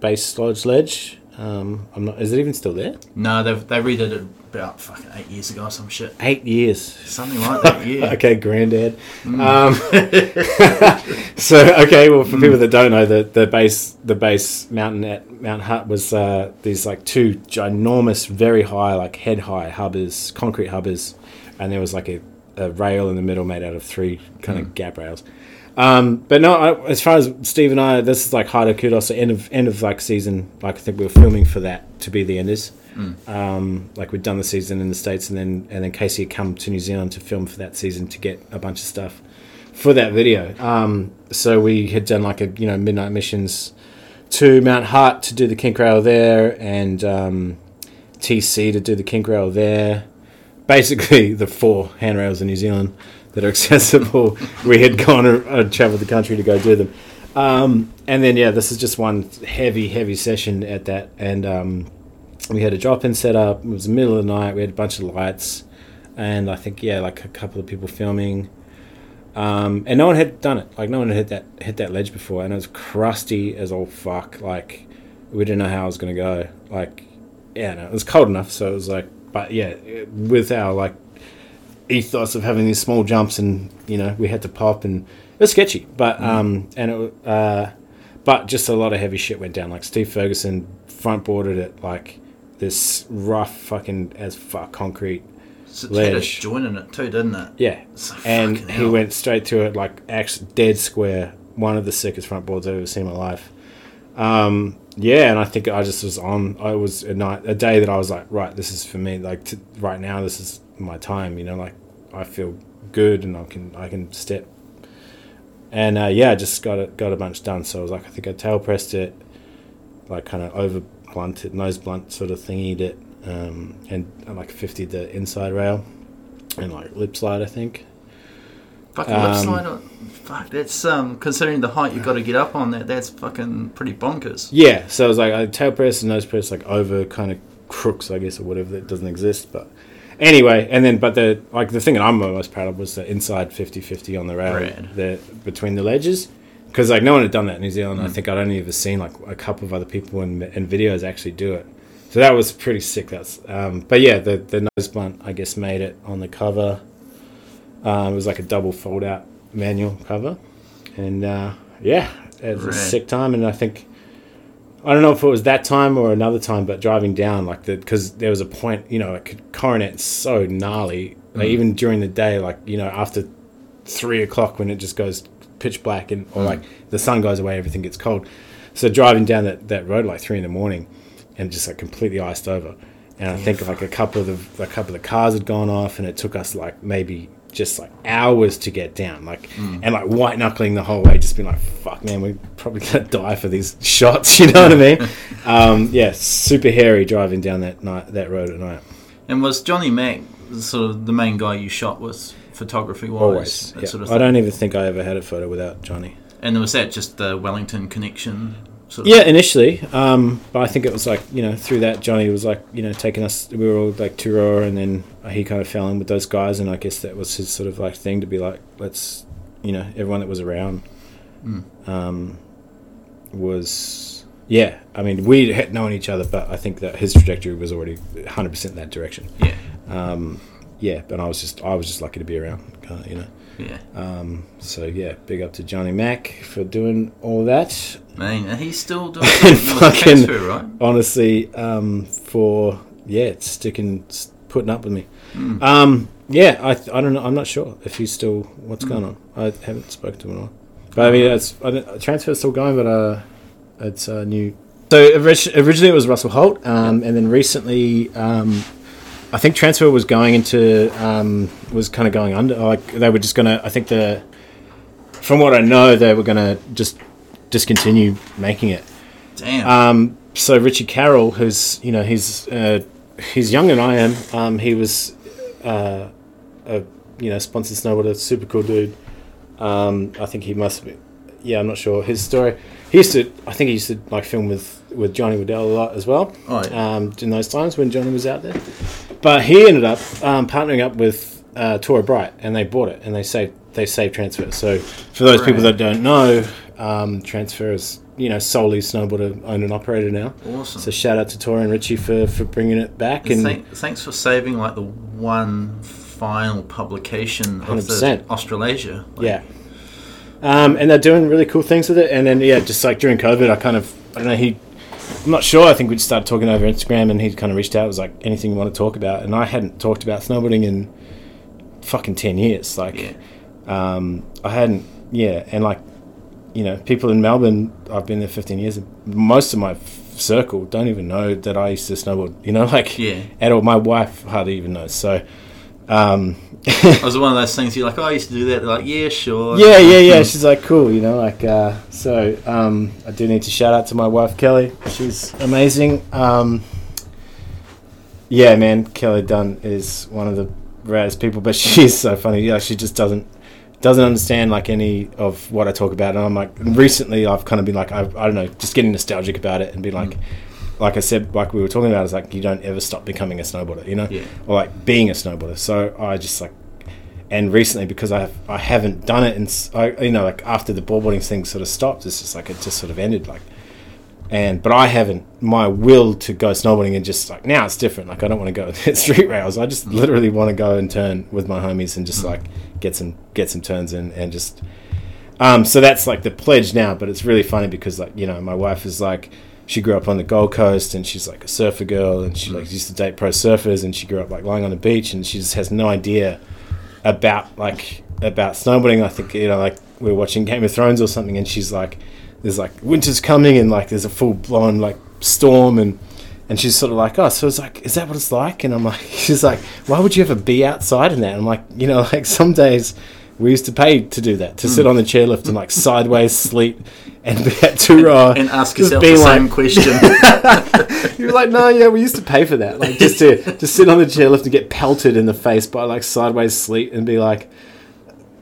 base lodge ledge. Um, I'm not. Is it even still there? No, they've they redid it about fucking eight years ago or some shit, Eight years. something like that. Yeah. Okay, granddad. Um, so okay, well, for people that don't know, the the base the base mountain at Mount Hutt was uh, these like two ginormous, very high, like head high hubbas, concrete hubbas, and there was like a, a rail in the middle made out of three kind of gap rails. Um, but no, I, as far as Steve and I, this is like harder kudos. End of end of like season. Like I think we were filming for that to be the enders. Um, like we'd done the season in the states, and then and then Casey had come to New Zealand to film for that season to get a bunch of stuff for that video. Um, so we had done like a you know midnight missions to Mount Hutt to do the kink rail there, and um, TC to do the kink rail there. Basically, the four handrails in New Zealand that are accessible. we had gone and traveled the country to go do them. Um, and then yeah, this is just one heavy, heavy session at that, and um, we had a drop-in set up. It was the middle of the night. We had a bunch of lights, and I think yeah, like a couple of people filming. Um, and no one had done it. Like no one had hit that hit that ledge before, and it was crusty as all fuck. Like we didn't know how it was gonna go. Like yeah, no, it was cold enough, so it was like, but yeah, with our like ethos of having these small jumps, and you know, we had to pop, and it was sketchy, but um, and it, uh, but just a lot of heavy shit went down. Like Steve Ferguson front boarded it like this rough fucking as fuck concrete. So Ledge. joint in it too, didn't it? Yeah, So and he hell. went straight through it like actually dead square. One of the sickest front boards I've ever seen in my life. Um, yeah, and I think I just was on. I was a night, a day that I was like, right, this is for me. Like t- right now, this is my time. You know, like I feel good and I can I can step. And uh, yeah, I just got it, got a bunch done. So I was like, I think I tail pressed it, like kind of over blunted, nose blunt sort of thingied it, um, and I like 50 the inside rail, and like lip slide, I think. Fucking lip Um, slide on. Fuck, that's um considering the height you've got to get up on that. That's fucking pretty bonkers. Yeah, so I was like, I tail press and nose press like over kind of crooks, I guess, or whatever that doesn't exist. But anyway, and then, but the like the thing that I'm most proud of was the inside 50-50 on the rail, the between the ledges, because like no one had done that in New Zealand. I Mm. think I'd only ever seen like a couple of other people in, in videos actually do it. So that was pretty sick. That's um, but yeah, the the nose blunt I guess made it on the cover. Um, it was like a double fold out manual cover, and uh, yeah, it was a sick time. And I think I don't know if it was that time or another time, but driving down like the because there was a point, you know, like Coronet so gnarly, like Mm. even during the day, like you know after three o'clock when it just goes pitch black and or Mm. like the sun goes away, everything gets cold. So driving down that, that road like three in the morning, and just like completely iced over. And I think like a couple of the a couple of the cars had gone off, and it took us like maybe just like hours to get down, like and like white knuckling the whole way, just being like, "Fuck, man, we're probably gonna die for these shots." You know what I mean? um, yeah, super hairy driving down that night that road at night. And was Johnny Mac sort of the main guy you shot with, photography wise? Always. Yeah. sort of I don't even think I ever had a photo without Johnny. And was that just the Wellington connection? Sort of Yeah, initially, um, but I think it was like you know through that Johnny was like you know taking us. We were all like Turoa, and then he kind of fell in with those guys, and I guess that was his sort of like thing to be like, let's you know everyone that was around Mm. um, was yeah. I mean, we had known each other, but I think that his trajectory was already 100 percent that direction. Yeah, Um, yeah, but I was just I was just lucky to be around, uh, you know. Yeah. Um, so yeah, big up to Johnny Mack for doing all that. Man, and he's still doing the Fucking- right? honestly, um, for yeah, sticking, putting up with me. Mm. Um, yeah, I, I don't know. I'm not sure if he's still what's Mm. going on. I haven't spoken to him at all. But I mean, it's I don't, transfer's still going, but uh, it's uh, new. So originally it was Russell Holt, um, and then recently, um, I think transfer was going into um, was kind of going under. Like they were just gonna. I think the from what I know, they were gonna just discontinue making it. Damn. Um, so Richie Carroll, who's you know he's uh, he's younger than I am. Um, he was uh, a you know sponsored snowboarder, super cool dude. Um, I think he must be. Yeah, I'm not sure his story. He used to. I think he used to like film with with Johnny Waddell a lot as well. oh, yeah. Um, in those times when Johnny was out there, but he ended up um, partnering up with uh, Torah Bright, and they bought it, and they saved they saved transfer. So for those people that don't know, um, transfer is you know solely snowboarder owned and operated now. awesome. So shout out to Tor and Richie for, for bringing it back. And Thank, thanks for saving like the one final publication of 100%. the Australasia. Like, yeah, um, and they're doing really cool things with it. And then yeah, just like during COVID, I kind of I don't know he. I'm not sure. I think we just started talking over Instagram, and he kind of reached out. Was like, anything you want to talk about? And I hadn't talked about snowboarding in fucking ten years. Like, yeah. um, I hadn't. Yeah, and like, you know, people in Melbourne. I've been there 15 years. Most of my f- circle don't even know that I used to snowboard. You know, like Yeah. at all. My wife hardly even knows. So, um, It was one of those things you're like, oh, I used to do that. They're like, yeah, sure. yeah, yeah, yeah. She's like, cool, you know, like, uh, so, um, I do need to shout out to my wife, Kelly. She's amazing. Um, yeah, man, Kelly Dunn is one of the Raz people, but she's so funny. Yeah, she just doesn't doesn't understand like any of what I talk about. And I'm like, recently I've kind of been like, I, I don't know, just getting nostalgic about it and be like, Mm. Like I said, like we were talking about, is like you don't ever stop becoming a snowboarder, you know, Yeah. or like being a snowboarder. So I just like, and recently because I I haven't done it, and I you know like after the boardboarding thing sort of stopped, it's just like it just sort of ended like. And but I haven't my will to go snowboarding and just like now it's different. Like I don't want to go hit street rails. I just literally want to go and turn with my homies and just like get some get some turns in and just. Um, so that's like the pledge now, but it's really funny because like you know my wife is like she grew up on the Gold Coast and she's like a surfer girl and she like mm. used to date pro surfers and she grew up like lying on the beach and she just has no idea about like about snowboarding. I think you know like we are watching Game of Thrones or something and she's like there's like winter's coming and like there's a full blown like storm and and she's sort of like oh so it's like is that what it's like? And I'm like she's like why would you ever be outside in that? I'm like you know like some days we used to pay to do that to sit mm. on the chairlift and like sideways sleep and be at Turoa And ask yourself the being same question. you're like, no, yeah, we used to pay for that. Like just to just sit on the chairlift and get pelted in the face by like sideways sleep and be like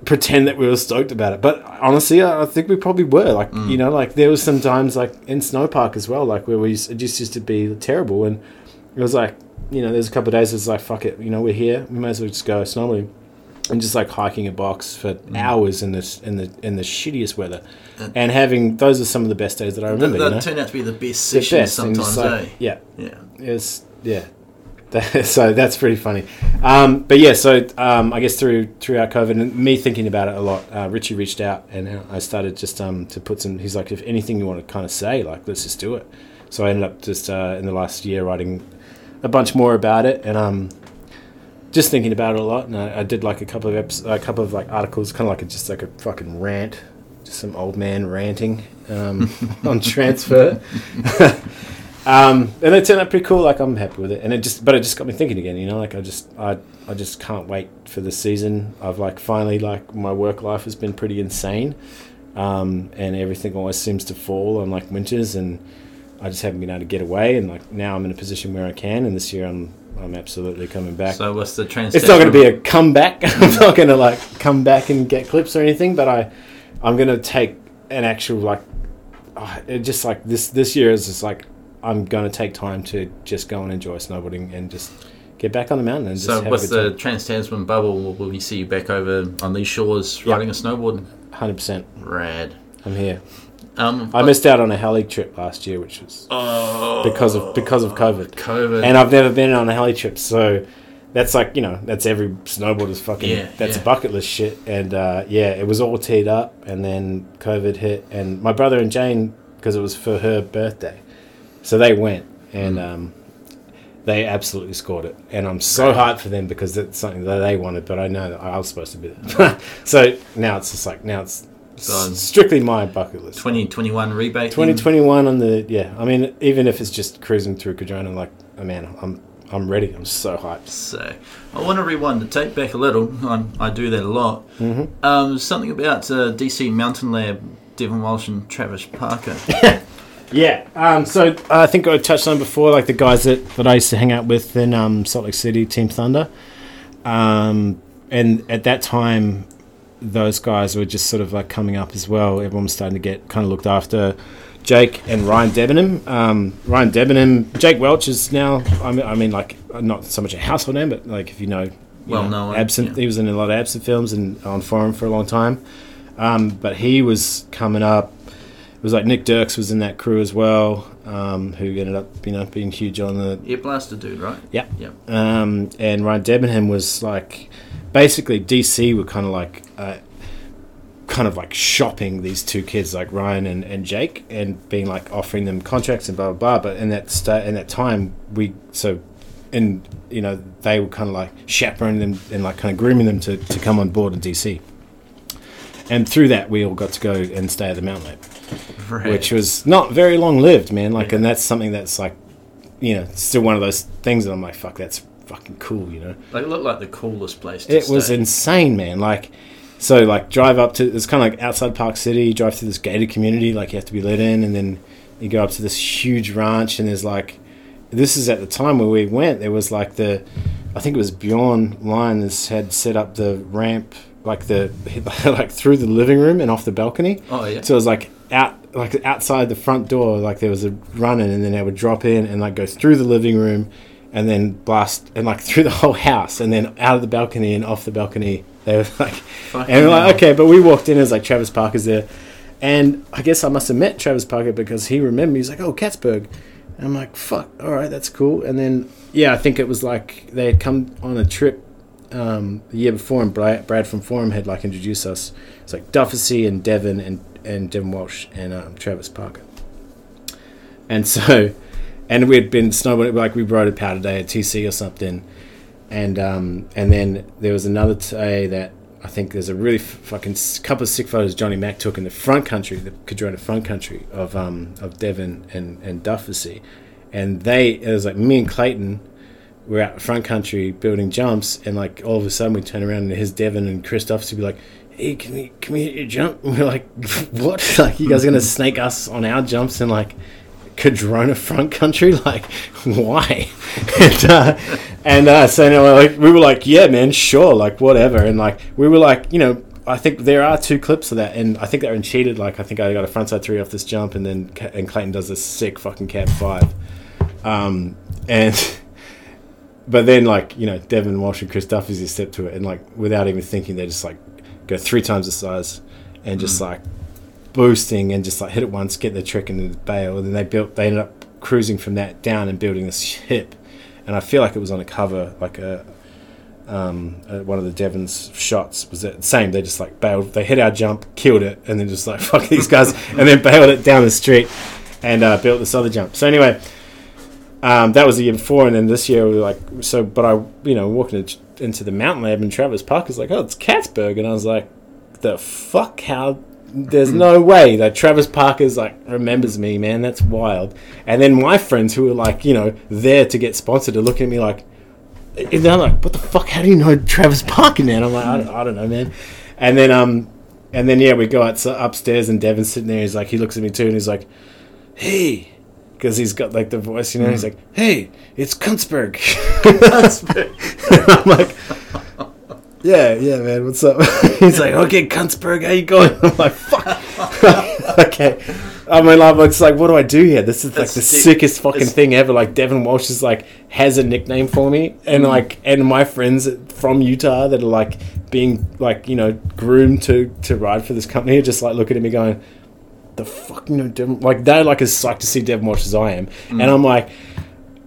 pretend that we were stoked about it. But honestly, I I think we probably were. Like mm. you know, like there was some times like in Snowpark as well, like where we used, it just used to be terrible and it was like you know, there's a couple of days it's like fuck it, you know, we're here, we might as well just go snowboarding. And just like hiking a box for hours in this in the in the shittiest weather, and having those are some of the best days that I that remember. you know? turned out to be the best The sessions best, sometimes, like- eh? Yeah, Yeah. it's yeah. So that's pretty funny. Um, but yeah, so um, I guess through throughout COVID and me thinking about it a lot, uh, Richie reached out and uh, I started just um, to put some. He's like, if anything you want to kind of say, like let's just do it. So I ended up just uh, in the last year writing a bunch more about it and um, just thinking about it a lot. And I, I did like a couple of episodes, a couple of like articles, kind of like a, just like a fucking rant, just some old man ranting um, on transfer. Um, and it turned out pretty cool. Like I'm happy with it, and it just, but it just got me thinking again. You know, like I just, I, I just can't wait for the season. I've like finally, like my work life has been pretty insane, um, and everything always seems to fall on like winters, and I just haven't been able to get away. And like now I'm in a position where I can, and this year I'm, I'm absolutely coming back. So what's the trans? it's not going to be a comeback. I'm not going to like come back and get clips or anything, but I, I'm going to take an actual like, uh, it just like this this year is just like I'm going to take time to just go and enjoy snowboarding and just get back on the mountain and just So have what's the Trans Tasman bubble? Will, we see you back over on these shores Yeah. riding a snowboard? Hundred percent. Rad. I'm here. Um, I missed out on a heli trip last year, which was oh, because of because of COVID. COVID. and I've never been on a heli trip, so that's like you know that's every snowboarder's fucking Yeah, that's yeah. a bucket list shit. And uh, yeah, it was all teed up, and then COVID hit, and my brother and Jane because it was for her birthday, so they went and Mm. um, they absolutely scored it, and I'm so hyped for them because it's something that they wanted, but I know that I was supposed to be there. so now it's just like now it's So- strictly my bucket list. 2021 rebate. 2021 on the yeah. I mean, even if it's just cruising through Cardrona, like, oh man, I'm I'm ready. I'm so hyped. So I want to rewind the tape back a little. I, I do that a lot. Mm-hmm. Um, something about uh, DC Mountain Lab, Devun Walsh and Travis Parker. Yeah. Um. So I think I touched on before, like the guys that, that I used to hang out with in um, Salt Lake City, Team Thunder. Um. And at that time, those guys were just sort of like coming up as well. Everyone was starting to get kind of looked after. Jake and Ryan Debenham. Um, Ryan Debenham, Jake Welch is now. I mean, I mean, like not so much a household name, but like if you know, you Well know, known, Absinthe. yeah. He was in a lot of Absinthe films and on Forum for a long time. Um, but he was coming up. It was like Nick Dirks was in that crew as well, um, who ended up, you know, being huge on the Air Blaster dude, right? yeah. Yep. Um, and Ryan Debenham was like, basically DC were kind of like, uh, kind of like shopping these two kids like Ryan and, and Jake and being like offering them contracts and blah blah blah. But in that sta- in that time, we so, and you know they were kind of like chaperoning them and like kind of grooming them to, to come on board in DC. And through that, we all got to go and stay at the Mountain Lab Rad. which was not very long lived, man. Like, Yeah. and that's something that's like, you know, still one of those things that I'm like, fuck, that's fucking cool, you know. They looked like the coolest place. To It was insane, man. Like, so like drive up to it's kind of like outside Park City, drive through this gated community, like you have to be let in, and then you go up to this huge ranch, and there's like. this is at the time where we went. There was like the, I think it was Bjorn Leines had set up the ramp like the like through the living room and off the balcony. Oh yeah. So it was like out like outside the front door, like there was a run in, and then they would drop in and like go through the living room, and then blast and like through the whole house, and then out of the balcony and off the balcony. They were like, Fucking and we're like, okay, but we walked in as like Travis Parker's there, and I guess I must have met Travis Parker because he remembered. Me. He's like, oh, Katzberg. And I'm like, fuck, all right, that's cool. And then yeah, I think it was like they had come on a trip um, the year before, and Brad, Brad from Forum had like introduced us. It's like Dufficy and Devun and and Devun Walsh and um, Travis Parker. And so, and we'd been snowboarding like we rode a powder day at TC or something, and um, and then there was another day that I think there's a really fucking couple of sick photos Johnny Mac took in the front country, the Cardrona front country of um, of Devun and and Dufficy, and they it was like me and Clayton we're out front country building jumps, and like all of a sudden we turn around and his Devun and Christoph would be like, "Hey, can we can we hit your jump?" And we're like, "What? Like you guys are gonna snake us on our jumps and like Cardrona front country? Like why?" and uh, and uh, so anyway, like we were like, "Yeah, man, sure, like whatever," and like we were like, you know. I think there are two clips of that, and I think they're in cheated. Like I think I got a frontside three off this jump, and then and Clayton does this sick fucking cab five, um, and but then like you know Devun Walsh and Chris Duffy's just step to it and like without even thinking they just like go three times the size and just like boosting and just like hit it once get the trick and bail and then they built they ended up cruising from that down and building this ship. and I feel like it was on a cover like a um, one of the Devun's shots was the same they just like bailed they hit our jump killed it and then just like fuck these guys and then bailed it down the street and uh, built this other jump so anyway um, that was the year before, and then this year we were like so. But I, you know, walking into- the mountain lab, and Travis Parker's like, "Oh, it's Katzberg," and I was like, "The fuck? How? There's no way that Travis Parker's like remembers me, man. That's wild." And then my friends who were like, you know, there to get sponsored are looking at me like, and they're like, "What the fuck? How do you know Travis Parker, man?" I'm like, I don't, I don't know, man. And then um, and then yeah, we go out upstairs, and Devun's sitting there. He's like, he looks at me too, and he's like, "Hey." Because he's got like the voice, you know. He's like, "Hey, it's Kunzberg." I'm like, "Yeah, yeah, man. What's up?" he's like, "Okay, Kunzberg, how you going?" I'm like, "Fuck." okay. I mean, like, it's like, what do I do here? This is like That's the sick. sickest fucking It's- thing ever. Like, Devun Walsh is like has a nickname for me, and hmm. like, and my friends from Utah that are like being like you know groomed to to ride for this company are just like looking at me going, the fuck, you know, Devun, like they're like as psyched to see Devun Walsh as I am, hmm. and I'm like.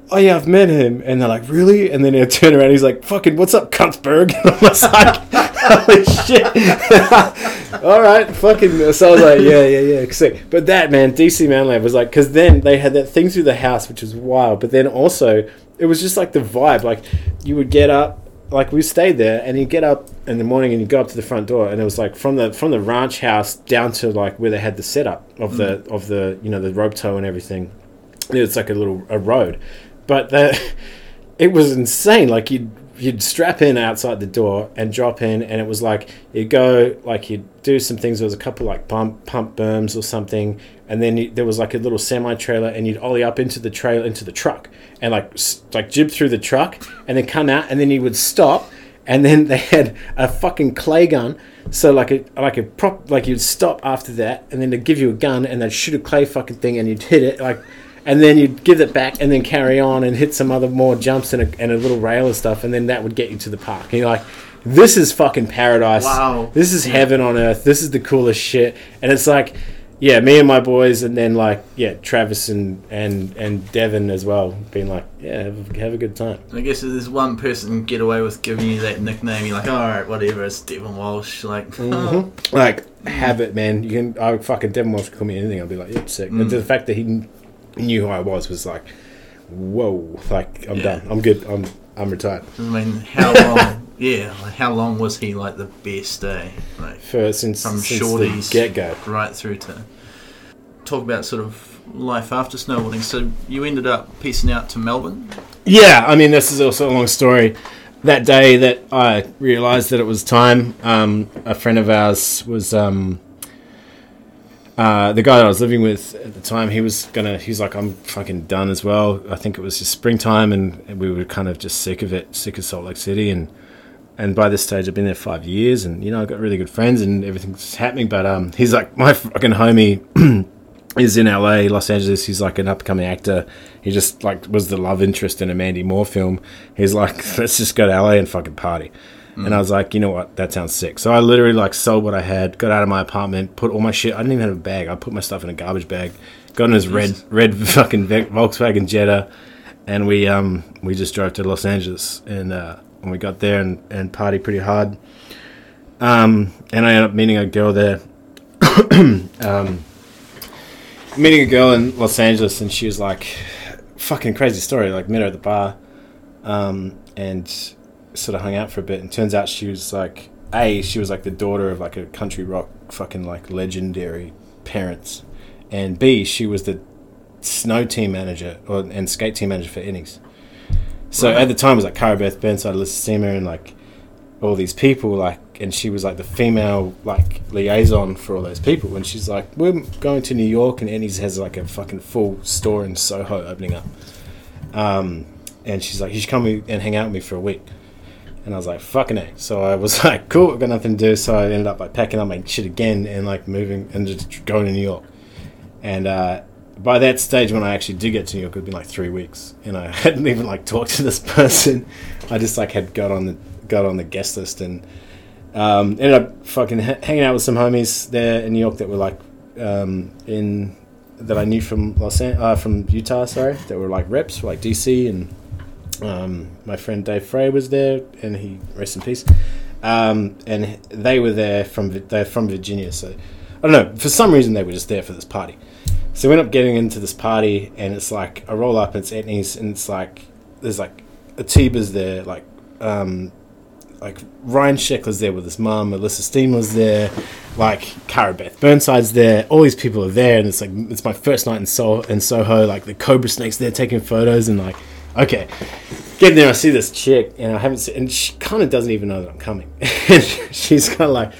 Oh yeah, I've met him, and they're like, "Really?" And then they turn around, he's like, "Fucking, what's up, Kuntzberg?" And I was like, "Holy shit!" All right, fucking. So I was like, "Yeah, yeah, yeah." Sick. But that man, DC Man Lab was like, because then they had that thing through the house, which was wild. But then also, it was just like the vibe. Like you would get up, like we stayed there, and you get up in the morning and you go up to the front door, and it was like from the from the ranch house down to like where they had the setup of the mm. of the you know the rope tow and everything. It's like a little a road, but the it was insane. Like you'd you'd strap in outside the door and drop in, and it was like you'd go like you'd do some things. There was a couple like pump pump berms or something, and then you, there was like a little semi trailer, and you'd ollie up into the trailer into the truck, and like like jib through the truck, and then come out, and then you would stop. And then they had a fucking clay gun, so like a like a prop, like you'd stop after that, and then they'd give you a gun, and they'd shoot a clay fucking thing, and you'd hit it like and then you'd give it back and then carry on and hit some other more jumps and a, and a little rail and stuff and then that would get you to the park. And you're like this is fucking paradise. Wow. this is heaven on earth. This is the coolest shit. And it's like yeah me and my boys and then like yeah travis and and and devun as well being like yeah have, a- have a good time. I guess if there's one person get away with giving you that nickname, you're like, all right, whatever. It's Devun Walsh. Like, mm-hmm. like have it man. You can i fucking devun Walsh to call me anything. I'll be like yep sick. Mm. And the fact that he knew who i was was like whoa like i'm Yeah. done i'm good i'm i'm retired I mean, how long? yeah, like, how long was he like the best day? Like, for since, From since shorties. the get-go right through to talk about sort of life after snowboarding. So you ended up piecing out to Melbourne. Yeah, I mean, this is also a long story. That day that I realised that it was time, um, a friend of ours was um, uh, the guy that I was living with at the time, he was gonna. He's like, I'm fucking done as well. I think it was just springtime, and we were kind of just sick of it, sick of Salt Lake City, and and by this stage, I've been there five years, and you know, I've got really good friends, and everything's happening. But um, he's like my fucking homie. is in LA, Los Angeles. He's like an upcoming actor. He just like was the love interest in a Mandy Moore film. He's like, let's just go to LA and fucking party. And I was like, you know what? That sounds sick. So I literally like sold what I had, got out of my apartment, put all my shit. I didn't even have a bag. I put my stuff in a garbage bag. Got in his red red fucking Volkswagen Jetta, and we um we just drove to Los Angeles and uh, and we got there and and party pretty hard. Um, and I ended up meeting a girl there. um, meeting a girl in Los Angeles, and she was like, fucking crazy story. Like met her at the bar, um, and sort of hung out for a bit. And turns out she was like, a she was like the daughter of like a country rock fucking like legendary parents, and b she was the snow team manager or and skate team manager for Etnies. So Right. at the time it was like Cara Beth Burnside, Elissa Steamer, and like all these people like and she was like the female like liaison for all those people and she's like we're going to new york and Etnies has like a fucking full store in soho opening up um, and she's like you should come and hang out with me for a week and i was like fucking it. so i was like cool i've got nothing to do. So i ended up like packing up my shit again and like moving and just going to new york. And uh, by that stage when i actually did get to new york it had been like three weeks. And i hadn't even like talked to this person. I just like had got on the got on the guest list and um, ended up fucking ha- hanging out with some homies there in New York that were like um, in that I knew from Los An- uh, from Utah, sorry, that were like reps for like DC and um, my friend Dave Frey was there and he rest in peace. Um, and they were there from they're from Virginia, so I don't know for some reason they were just there for this party. So we end up getting into this party and it's like I roll up and it's Etnies and it's like there's like Atiba's there like um, like Ryan Sheckler's there with his mum, Alyssa Steen was there, like Cara Beth Burnside's there. All these people are there, and it's like it's my first night in Soho. In Soho, like the Cobra Snakes there taking photos, and like okay, getting there, I see this chick, and I haven't seen, and she kind of doesn't even know that I'm coming. and she's kind of like,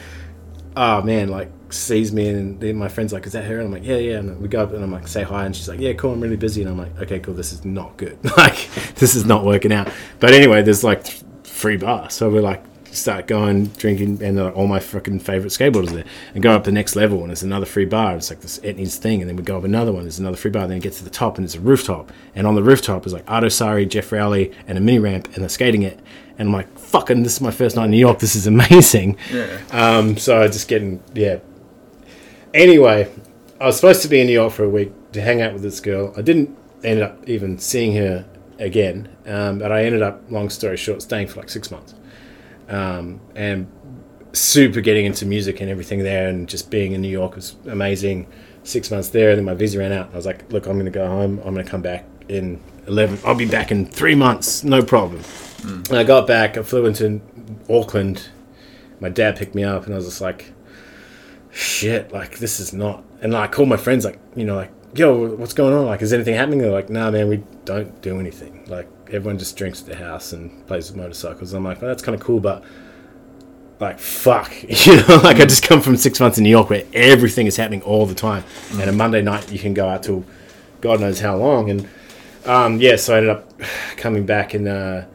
oh man, like sees me, and then my friend's like, is that her? And I'm like, yeah, yeah. And we go up, and I'm like, say hi, and she's like, yeah, cool, I'm really busy, and I'm like, okay, cool, this is not good. like this is not working out. But anyway, there's like free bar. So we're like start going drinking, and all my fucking favorite skateboarders there, and go up the next level, and there's another free bar. It's like this Etnies thing, and then we go up another one. There's another free bar. Then it gets to the top, and it's a rooftop, and on the rooftop is like Arto Saari, Geoff Rowley, and a mini ramp, and they're skating it. And I'm like, fucking, this is my first night in New York. This is amazing. Yeah. Um, so I just getting yeah. Anyway, I was supposed to be in New York for a week to hang out with this girl. I didn't end up even seeing her again, um, but I ended up, long story short, staying for like six months, um, and super getting into music and everything there, and just being in New York was amazing. Six months there, and then my visa ran out. I was like, look, I'm going to go home. I'm going to come back in eleven. I'll be back in three months, no problem. And I got back. I flew into Auckland. My dad picked me up, and I was just like, shit, like this is not. And I called my friends, like, you know, like, yo, what's going on? Like, is anything happening? They're like, nah, man, we don't do anything. Like, everyone just drinks at the house and plays with motorcycles. I'm like, well, that's kind of cool, but like, fuck, you know, like I just come from six months in New York where everything is happening all the time, and a Monday night you can go out till God knows how long, and um, yeah, so I ended up coming back and uh,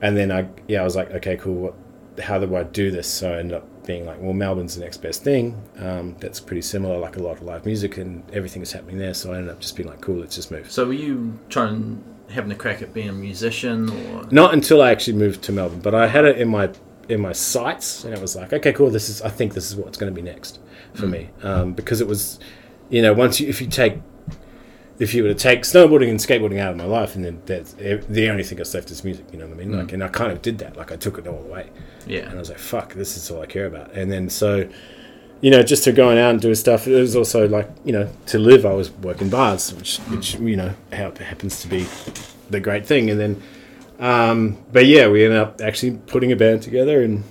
and then I yeah I was like, okay, cool, what, how do I do this? So I ended up being like, well, Melbourne's the next best thing. Um, that's pretty similar, like a lot of live music and everything is happening there. So I ended up just being like, cool, let's just move. So were you trying having a crack at being a musician or Not until I actually moved to Melbourne, but I had it in my in my sights, and it was like, okay, cool. This is I think this is what's going to be next for me um, because it was, you know, once you if you take if you were to take snowboarding and skateboarding out of my life, and then that's the only thing that's left is music. You know what I mean? Like, and I kind of did that. Like, I took it all away. Yeah. And I was like, fuck, this is all I care about. And then so, you know, just to going out and doing stuff, it was also like, you know, to live, I was working bars, which, which you know, how it happens to be the great thing. And then, um, but yeah, we ended up actually putting a band together and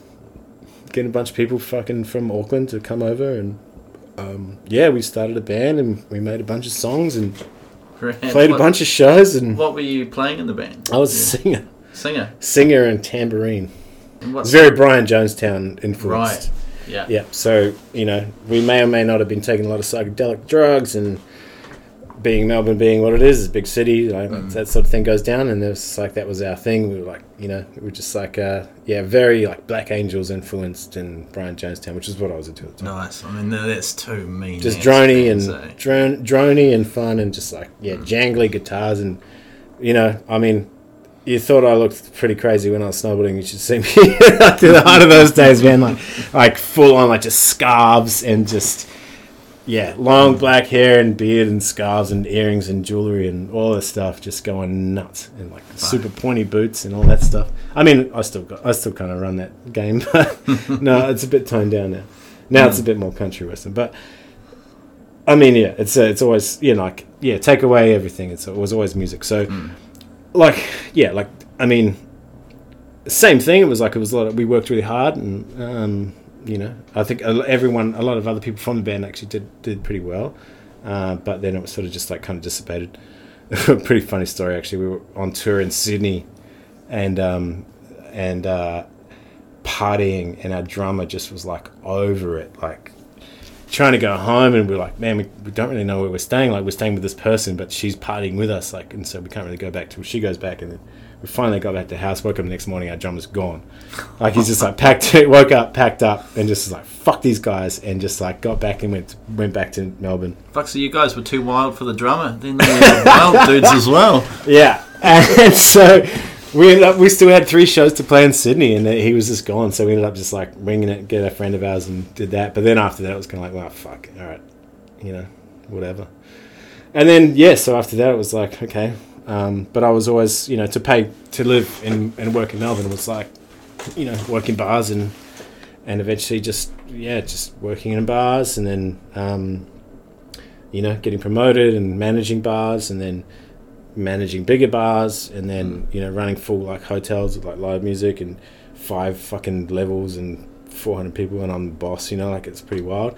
getting a bunch of people fucking from Auckland to come over. And um, yeah, we started a band and we made a bunch of songs and played a bunch of shows. And What were you playing in the band? I was a singer, Singer. singer and tambourine. And what It's very Brian Jonestown influenced. Yeah. Yeah. So you know, we may or may not have been taking a lot of psychedelic drugs and being Melbourne being what it is, it's a big city, like Mm. that sort of thing goes down, and it was like that was our thing. We were like, you know, we were just like, uh, yeah, very like Black Angels influenced in Brian Jonestown, which is what I was into at the time. Nice. I mean, that's too mean. Just drony and eh? drone, drony and fun, and just like yeah, Mm. jangly guitars, and you know, I mean. You thought I looked pretty crazy when I was snowboarding. You should see me to the height of those days, man. Like, like full on, like just scarves and just yeah, long black hair and beard and scarves and earrings and jewelry and all this stuff, just going nuts and like super pointy boots and all that stuff. I mean, I still got, I still kind of run that game, but no, it's a bit toned down now. Now it's a bit more country western, but I mean, yeah, it's uh, it's always you know like yeah, take away everything. It's, it was always music. So like yeah, like I mean, same thing. It was like it was a lot. Of, we worked really hard, and um, you know, I think everyone, a lot of other people from the band actually did did pretty well. Uh, but then it was sort of just like kind of dissipated. pretty funny story actually. We were on tour in Sydney, and um, and uh, partying, and our drummer just was like over it, like trying to go home and we're like man we, we don't really know where we're staying. Like we're staying with this person but she's partying with us. Like and so we can't really go back till she goes back and then we finally got back to house woke up the next morning our drummer's gone. Like he's just like packed woke up packed up and just was like fuck these guys and just like got back and went went back to melbourne. Fuck, so you guys were too wild for the drummer. Then they were wild dudes as well. yeah. And so we ended up we still had three shows to play in sydney and he was just gone. So we ended up just like ringing it get a friend of ours and did that. But then after that it was kind of like well fuck all right you know whatever. And then yeah so after that it was like okay. Um, but i was always you know to pay to live in, and work in melbourne was like you know working bars and and eventually just yeah just working in bars and then um, you know getting promoted and managing bars and then managing bigger bars and then you know running full like hotels with like live music and five fucking levels and 400 people and I'm the boss you know like it's pretty wild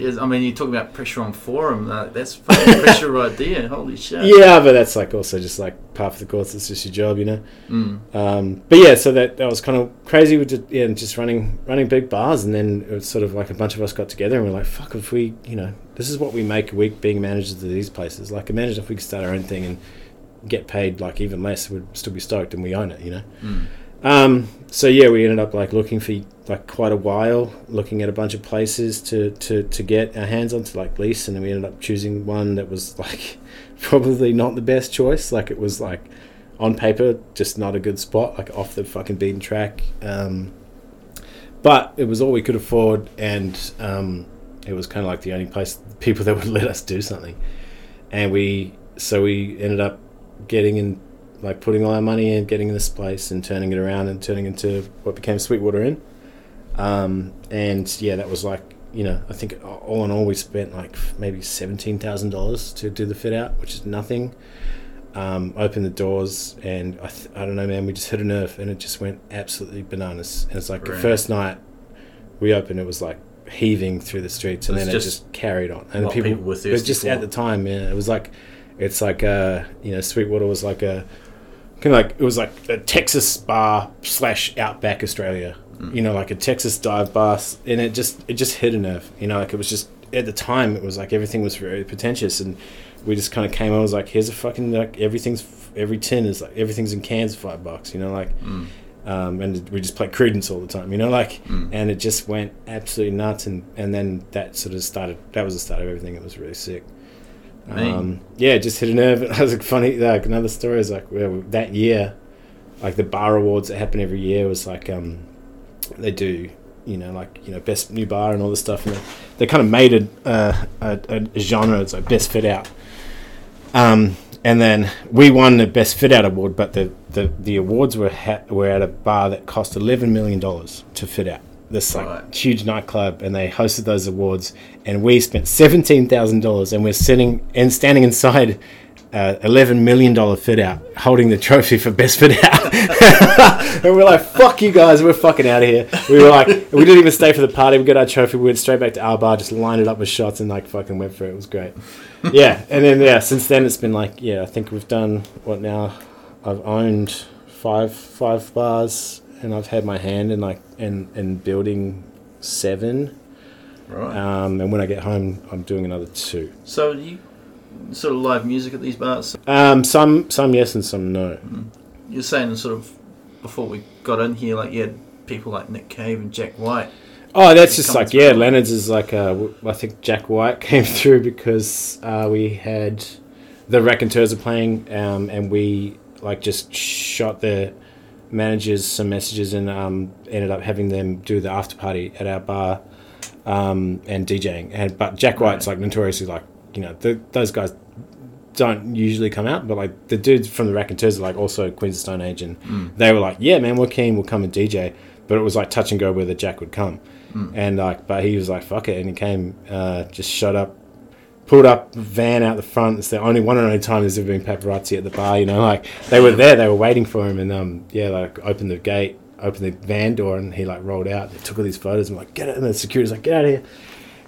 I mean, you talk about pressure on forum. Uh, that's fucking pressure right there. Holy shit. yeah but that's like also just like part of the course it's just your job you know Mm. um, but yeah so that, that was kind of crazy with just, yeah, just running running big bars and then it was sort of like a bunch of us got together and we're like fuck if we you know this is what we make a week being managers of these places like imagine if we could start our own thing and get paid like even less we'd still be stoked and we own it you know Mm. Um, so yeah, we ended up like looking for like quite a while, looking at a bunch of places to, to, to get our hands on to like lease, and then we ended up choosing one that was like probably not the best choice. Like it was like on paper just not a good spot, like off the fucking beaten track. Um, but it was all we could afford, and um, it was kind of like the only place people that would let us do something. And we so we ended up getting in like putting all our money in, getting in this place, and turning it around and turning into what became Sweetwater Inn. Um, and yeah, that was like you know I think all in all we spent like maybe seventeen thousand dollars to do the fit out, which is nothing. Um, opened the doors and I, th- I don't know man we just hit a nerve and it just went absolutely bananas and it's like the first night we opened it was like heaving through the streets and then it just just carried on and people, people were thirsty just at the time yeah it was like it's like uh you know Sweetwater was like a kind of like it was like a Texas bar slash Outback Australia. Mm. You know, like a Texas dive bar, and it just it just hit a nerve. You know, like it was just at the time it was like everything was very pretentious, and we just kind of came on. was like, here's a fucking like everything's every tin is like everything's in cans for five bucks. You know, like. Mm. Um, and we just played Creedence all the time, you know, like, Mm. and it just went absolutely nuts, and and then that sort of started. That was the start of everything. It was really sick. Um, yeah, just hit a nerve. That was like funny. Like another story is like well, that year, like the bar awards that happen every year was like um, they do you know like you know best new bar and all this stuff, and they, they kind of made it uh, a, a genre. It's like best fit out. Um, and then we won the best fit out award, but the, the, the awards were ha- were at a bar that cost eleven million dollars to fit out. This like Right. huge nightclub, and they hosted those awards, and we spent seventeen thousand dollars, and we're sitting and standing inside. Uh, Eleven million dollar fit out, holding the trophy for best fit out, and we're like, "Fuck you guys, we're fucking out of here." We were like, we didn't even stay for the party. We got our trophy, we went straight back to our bar, just lined it up with shots, and like fucking went for it. It was great yeah, and then yeah, since then it's been like yeah, I think we've done what now? I've owned five five bars, and I've had my hand in like in in building seven. Right. Um, and when I get home, I'm doing another two. so you sort of live music at these bars. Um, some some yes and some no. You're saying sort of before we got in here, like you had people like Nick Cave and Jack White. Oh, that's just like yeah. Leonard's is like uh, w- I think Jack White came through because uh, we had the Raconteurs are playing, um, and we like just shot the managers some messages and um, ended up having them do the after party at our bar um, and DJing. And but Jack White's like notoriously like you know the, those guys don't usually come out, but like the dudes from the Raconteurs are like also Queens of Stone Age, and they were like, yeah, man, we're keen, we'll come and DJ. But it was like touch and go whether Jack would come, and like, but he was like, fuck it, and he came, uh, just shut up, pulled up van out the front. It's the only one and only time there's ever been paparazzi at the bar. You know, like they were there, they were waiting for him, and um, yeah, like opened the gate, opened the van door, and he like rolled out. They took all these photos, and like get it, and the security's like, get out of here.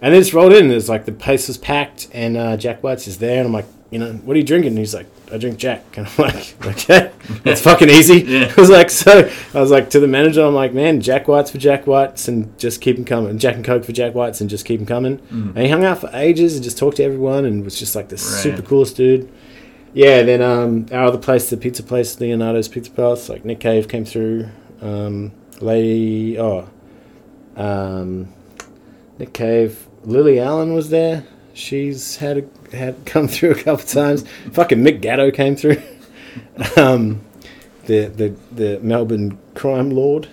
And then just rolled in. And it's like the place was packed, and uh, Jack White's is there, and I'm like, you know, what are you drinking? And he's like, I drink Jack. And I'm like, okay, that's fucking easy. Yeah. I was like, so I was like to the manager, I'm like, man, Jack White's for Jack Whites, and just keep him coming. Jack and Coke for Jack Whites, and just keep him coming. And he hung out for ages and just talked to everyone, and was just like the super coolest dude. Yeah, then um, our other place, the pizza place, Leonardo's Pizza Palace, like Nick Cave came through. Um, Lady, oh, um, Nick Cave, Lily Allen was there. She's had a, had come through a couple times. Fucking Mick Gatto came through. um, the the the Melbourne crime lord.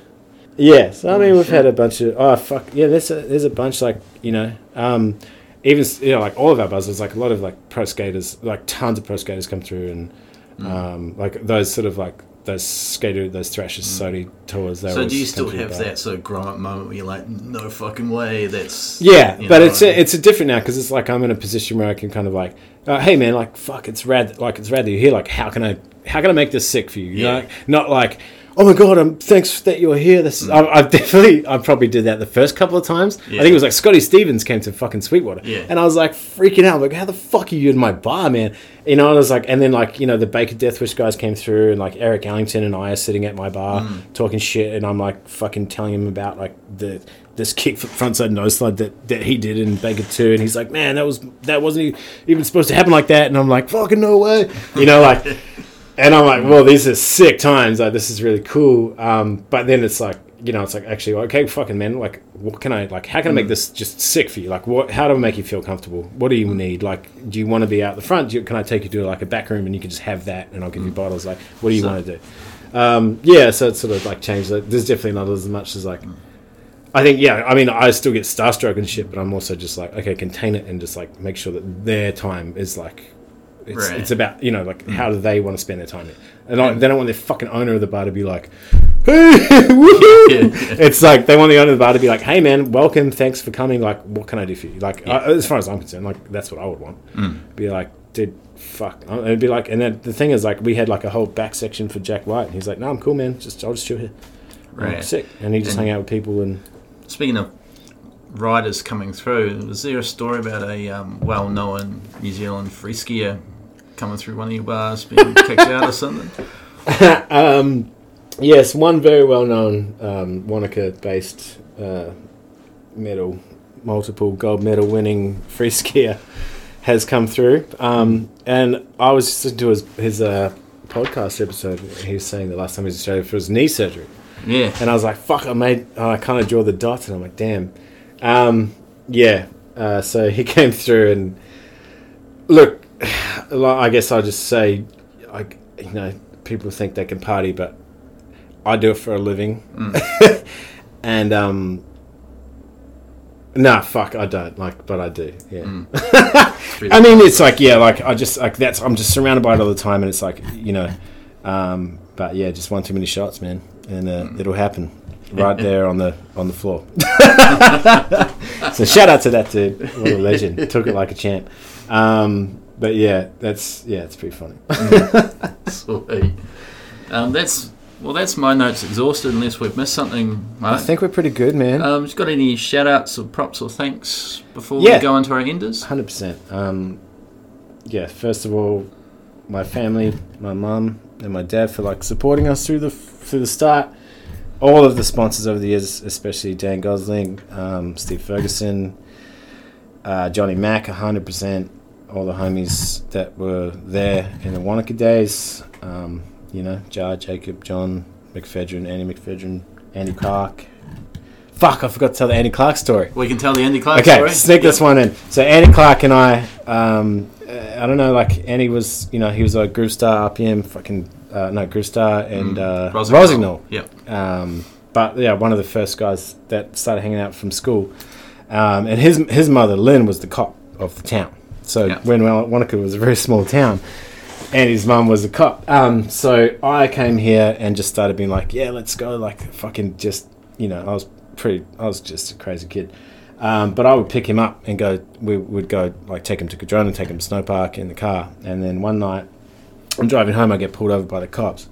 Yes, I mean Oh, we've shit. had a bunch of oh fuck yeah. There's a there's a bunch like you know um, even you know like all of our buzzers like a lot of like pro skaters like tons of pro skaters come through and Mm. um, like those sort of like those skater those thrashes Sodi tours. they Mm. So do you still have bar. that sort of grown up moment where you're like, no fucking way, that's Yeah, but know it's a, it's a different now because it's like I'm in a position where I can kind of like, uh, hey man, like fuck, it's rad, like it's rad that you're here. Like how can I how can I make this sick for you? You Yeah. know, not like oh my god, I'm thanks that you're here. This is, I, definitely I probably did that the first couple of times. I think it was like Scotty Stevens came to fucking Sweetwater, Yeah. and I was like freaking out. like how the fuck are you in my bar, man? You know, and I was like, and then like you know the Baker Deathwish guys came through, and like Eric Ellington and I are sitting at my bar Mm. talking shit, and I'm like fucking telling him about like the this kick frontside nose slide that, that he did in Baker two, and he's like, man, that was that wasn't even supposed to happen like that, and I'm like, fucking no way, you know, like, and I'm like, well, these are sick times, like this is really cool, um, but then it's like. You know, it's like actually okay, fucking man. Like, what can I like? How can I make this just sick for you? Like, what? How do I make you feel comfortable? What do you need? Like, do you want to be out the front? Do you, can I take you to like a back room and you can just have that, and I'll give you bottles? Like, what do you So- want to do? Um, yeah, so it's sort of like changed. Like, there's definitely not as much as like. I think yeah. I mean, I still get starstruck and shit, but I'm also just like okay, contain it and just like make sure that their time is like. It's, Right. it's about you know like hmm. how do they want to spend their time, and I, hmm. they don't want their fucking owner of the bar to be like, hey! It's like they want the owner of the bar to be like, hey man, welcome, thanks for coming. Like, what can I do for you? Like, Yeah. as far as I'm concerned, like that's what I would want. Hmm. Be like, dude, fuck. It'd be like, and then the thing is, like, we had like a whole back section for Jack White, and he's like, no, I'm cool, man. Just I'll just chill here. Like, Right. sick, and he just And- hung out with people and. Speaking of riders coming through, was there a story about a um, well-known New Zealand free skier coming through one of your bars, being kicked out or something? um, yes, one very well known um, Wanaka based uh, medal, multiple gold medal winning free skier has come through. Um, and I was listening to his, his uh, podcast episode. He was saying the last time he was in Australia for his knee surgery. Yeah, And I was like, fuck, I made, oh, I kind of draw the dots. And I'm like, damn. Um, yeah. Uh, so he came through and look, like, I guess I'll just say, like, you know, people think they can party, but I do it for a living. and, um, nah, fuck, I don't. Like, but I do. Yeah. I mean, it's like, yeah, like, I just, like, that's, I'm just surrounded by it all the time. And it's like, you know, um, but yeah, just one too many shots, man. And uh, it'll happen right there on the on the floor. so shout out to that dude, what a legend. Took it like a champ. Um, but yeah, that's yeah, it's pretty funny. sweet. Um, that's well, that's my notes exhausted unless we've missed something. I think we're pretty good, man. Um, just got any shout outs or props or thanks before Yeah. we go into our enders? Hundred percent. Um, yeah. First of all, my family, my mum and my dad for like supporting us through the through the start. all of the sponsors over the years, especially Dan Gosling, um, Steve Ferguson, uh, Johnny Mack, 100%, all the homies that were there in the Wanaka days. Um, you know, Jar, Jacob, John McFedrin, Andy McFedrin, Andy Clark. Fuck, I forgot to tell the Andy Clark story. We can tell the Andy Clark Okay, story. Okay, sneak this one in. So Andy Clark and I, um, uh, I don't know, like Andy was, you know, he was a Groove Star RPM, fucking uh, no Groove Star and uh, Rossignol. Rossignol. Yep. Um, but yeah, one of the first guys that started hanging out from school, um, and his his mother Lynn was the cop of the town. So Yeah. when Wanaka was a very small town, and his mum was a cop. Um, so I came here and just started being like, yeah, let's go, like fucking just, you know, I was pretty, I was just a crazy kid. Um, but I would pick him up and go. We would go like take him to Cardrona, take him to Snow Park in the car, and then one night I'm driving home. I get pulled over by the cops,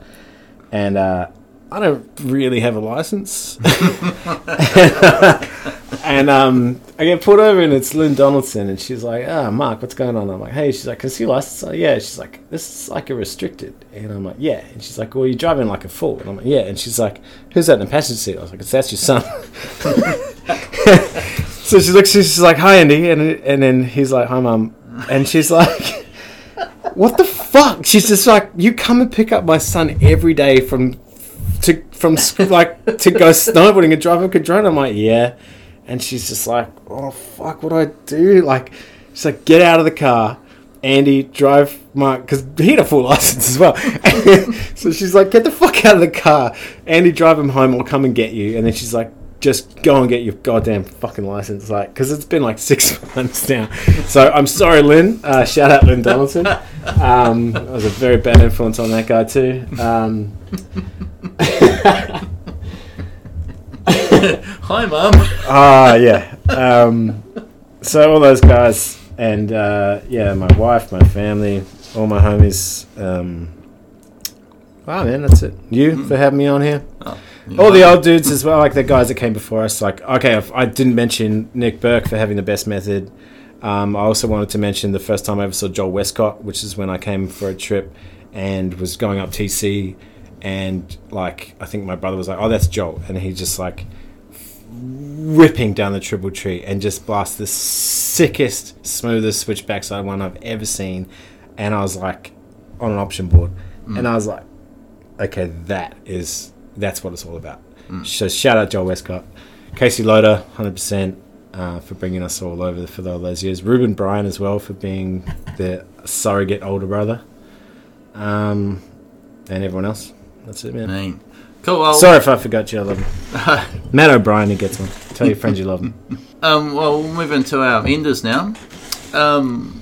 and uh, I don't really have a license. and um, I get pulled over, and it's Lynn Donaldson, and she's like, "Ah, Mark, what's going on?" I'm like, "Hey," she's like, "Can see license?" Like, yeah, she's like, "This is like a restricted," and I'm like, "Yeah," and she's like, "Well, you're driving like a fool," and I'm like, "Yeah," and she's like, "Who's that in the passenger seat?" I was like, "It's that's your son." so she looks, she's like, "Hi, Andy," and and then he's like, "Hi, mum," and she's like. What the fuck? She's just like, you come and pick up my son every day from to from like to go snowboarding and drive a Cardrona. I'm like, yeah, and she's just like, oh fuck, what do I do? Like, she's like, get out of the car. Andy, drive Mark, because he had a full license as well. so she's like, get the fuck out of the car. Andy, drive him home. I'll come and get you. And then she's like, just go and get your goddamn fucking license, like, because it's been like six months now. So I'm sorry, Lynn. Uh, shout out Lynn Donaldson. Um, I was a very bad influence on that guy too. Um, Hi, Mum. Ah, yeah. Um, so all those guys, and uh, yeah, my wife, my family, all my homies. Um, wow, man, that's it. You for having me on here. Oh, All the old dudes as well, like the guys that came before us. Like, okay, if I didn't mention Nick Burke for having the best method. Um, I also wanted to mention the first time I ever saw Joel Westcott, which is when I came for a trip and was going up TC, and like I think my brother was like, "Oh, that's Joel," and he just like ripping down the triple tree and just blast the sickest, smoothest switchback side one I've ever seen. And I was like, on an option board, and I was like, okay, that is that's what it's all about. So shout out Joel Westcott, Casey Loader, hundred percent. Uh, for bringing us all over for all those years, Ruben Bryan as well for being the surrogate older brother, um, and everyone else. That's it, man. Cool. Well, Sorry if I forgot you. I love him. Matt O'Brien, who gets one. Tell your friends you love him. Um, well, we'll move into our enders now. Um,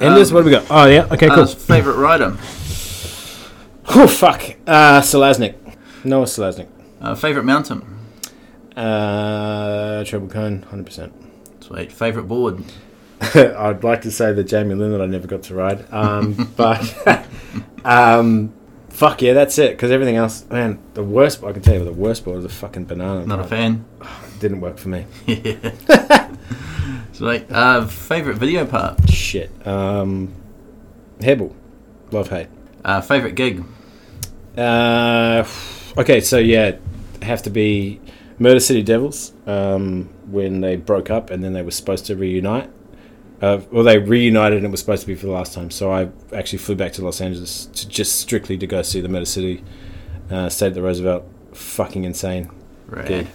Enders, um, what do we got? Oh, yeah. Okay, cool. uh, favorite rider. Oh, fuck. Uh, Salasnek. Noah Salasnek. Uh, favorite mountain. Uh, Treble Cone, 100%. Sweet. Favorite board. I'd like to say the Jamie Lynn that I never got to ride. Um, but, um, fuck yeah, that's it. Because everything else, man, the worst, I can tell you the worst part was the fucking banana. Not a fan. Didn't work for me. yeah. Sweet. Uh, favorite video part. Shit. Um, Hebel. Love hate. Uh, favorite gig. Uh, okay, so yeah, have to be Murder City Devils um, when they broke up and then they were supposed to reunite. Uh, well, they reunited and it was supposed to be for the last time. So I actually flew back to Los Angeles to just strictly to go see the Murder City. Uh, stayed at the Roosevelt. Fucking insane. Right. Good.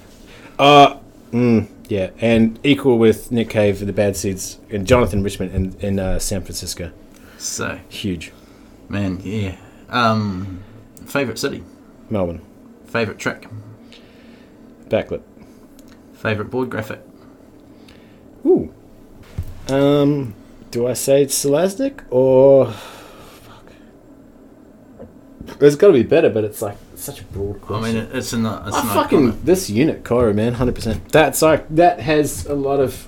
Uh, mm, yeah, and equal with Nick Cave and the Bad Seeds and Jonathan Richman in, in uh, San Francisco. So, Huge. man, yeah. Um, favorite city. Melbourne. Favorite track. Backlit. Favorite board graphic. Ooh. Um, do I say it's Salasnek or fuck? There's got to be better, but it's like it's such a broad I question. mean, it- it's an. It's I an fucking iconic- this unit Cora man, hundred percent. That's like that has a lot of.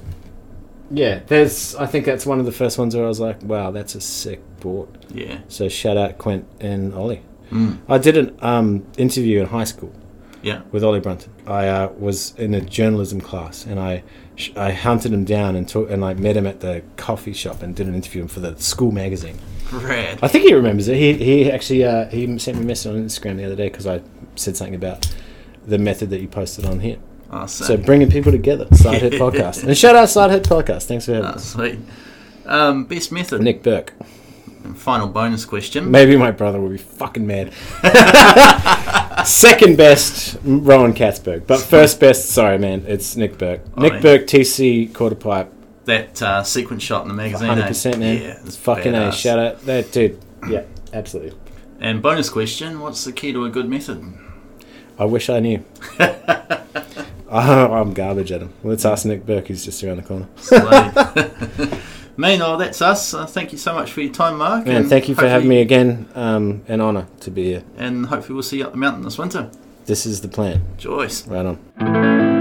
Yeah, there's. I think that's one of the first ones where I was like, "Wow, that's a sick board." Yeah. So shout out Quint and Ollie. Mm. I did an um, interview in high school Yeah. with Ollie Brunton. I uh, was in a journalism class, and I I hunted him down and talk, and I met him at the coffee shop and did an interview him for the school magazine. Rad. I think he remembers it. He he actually uh, he sent me a message on Instagram the other day because I said something about the method that you posted on here. Sick. So bringing people together, Sidehead Podcast, and shout out Sidehead Podcast. Thanks for having Ah, us, sweet. Um, best method. Nick Burke. Final bonus question. Maybe my brother will be fucking mad. Second best, Rowan Katzberg. But first best, sorry man, it's Nick Burke. Oh, Nick yeah. Burke, TC quarter pipe, That uh, sequence shot in the magazine. hundred eh? percent man. Yeah, it's fucking a shout out. That dude, yeah, absolutely. And bonus question: What's the key to a good method? I wish I knew. Oh, I'm garbage at him. Let's ask Nick Burke, who's just around the corner. Meanwhile, that's us. Uh, thank you so much for your time, Mark. Man, and thank you for having me again. Um, an honour to be here. And hopefully, we'll see you up the mountain this winter. This is the plan. Joyce. Right on.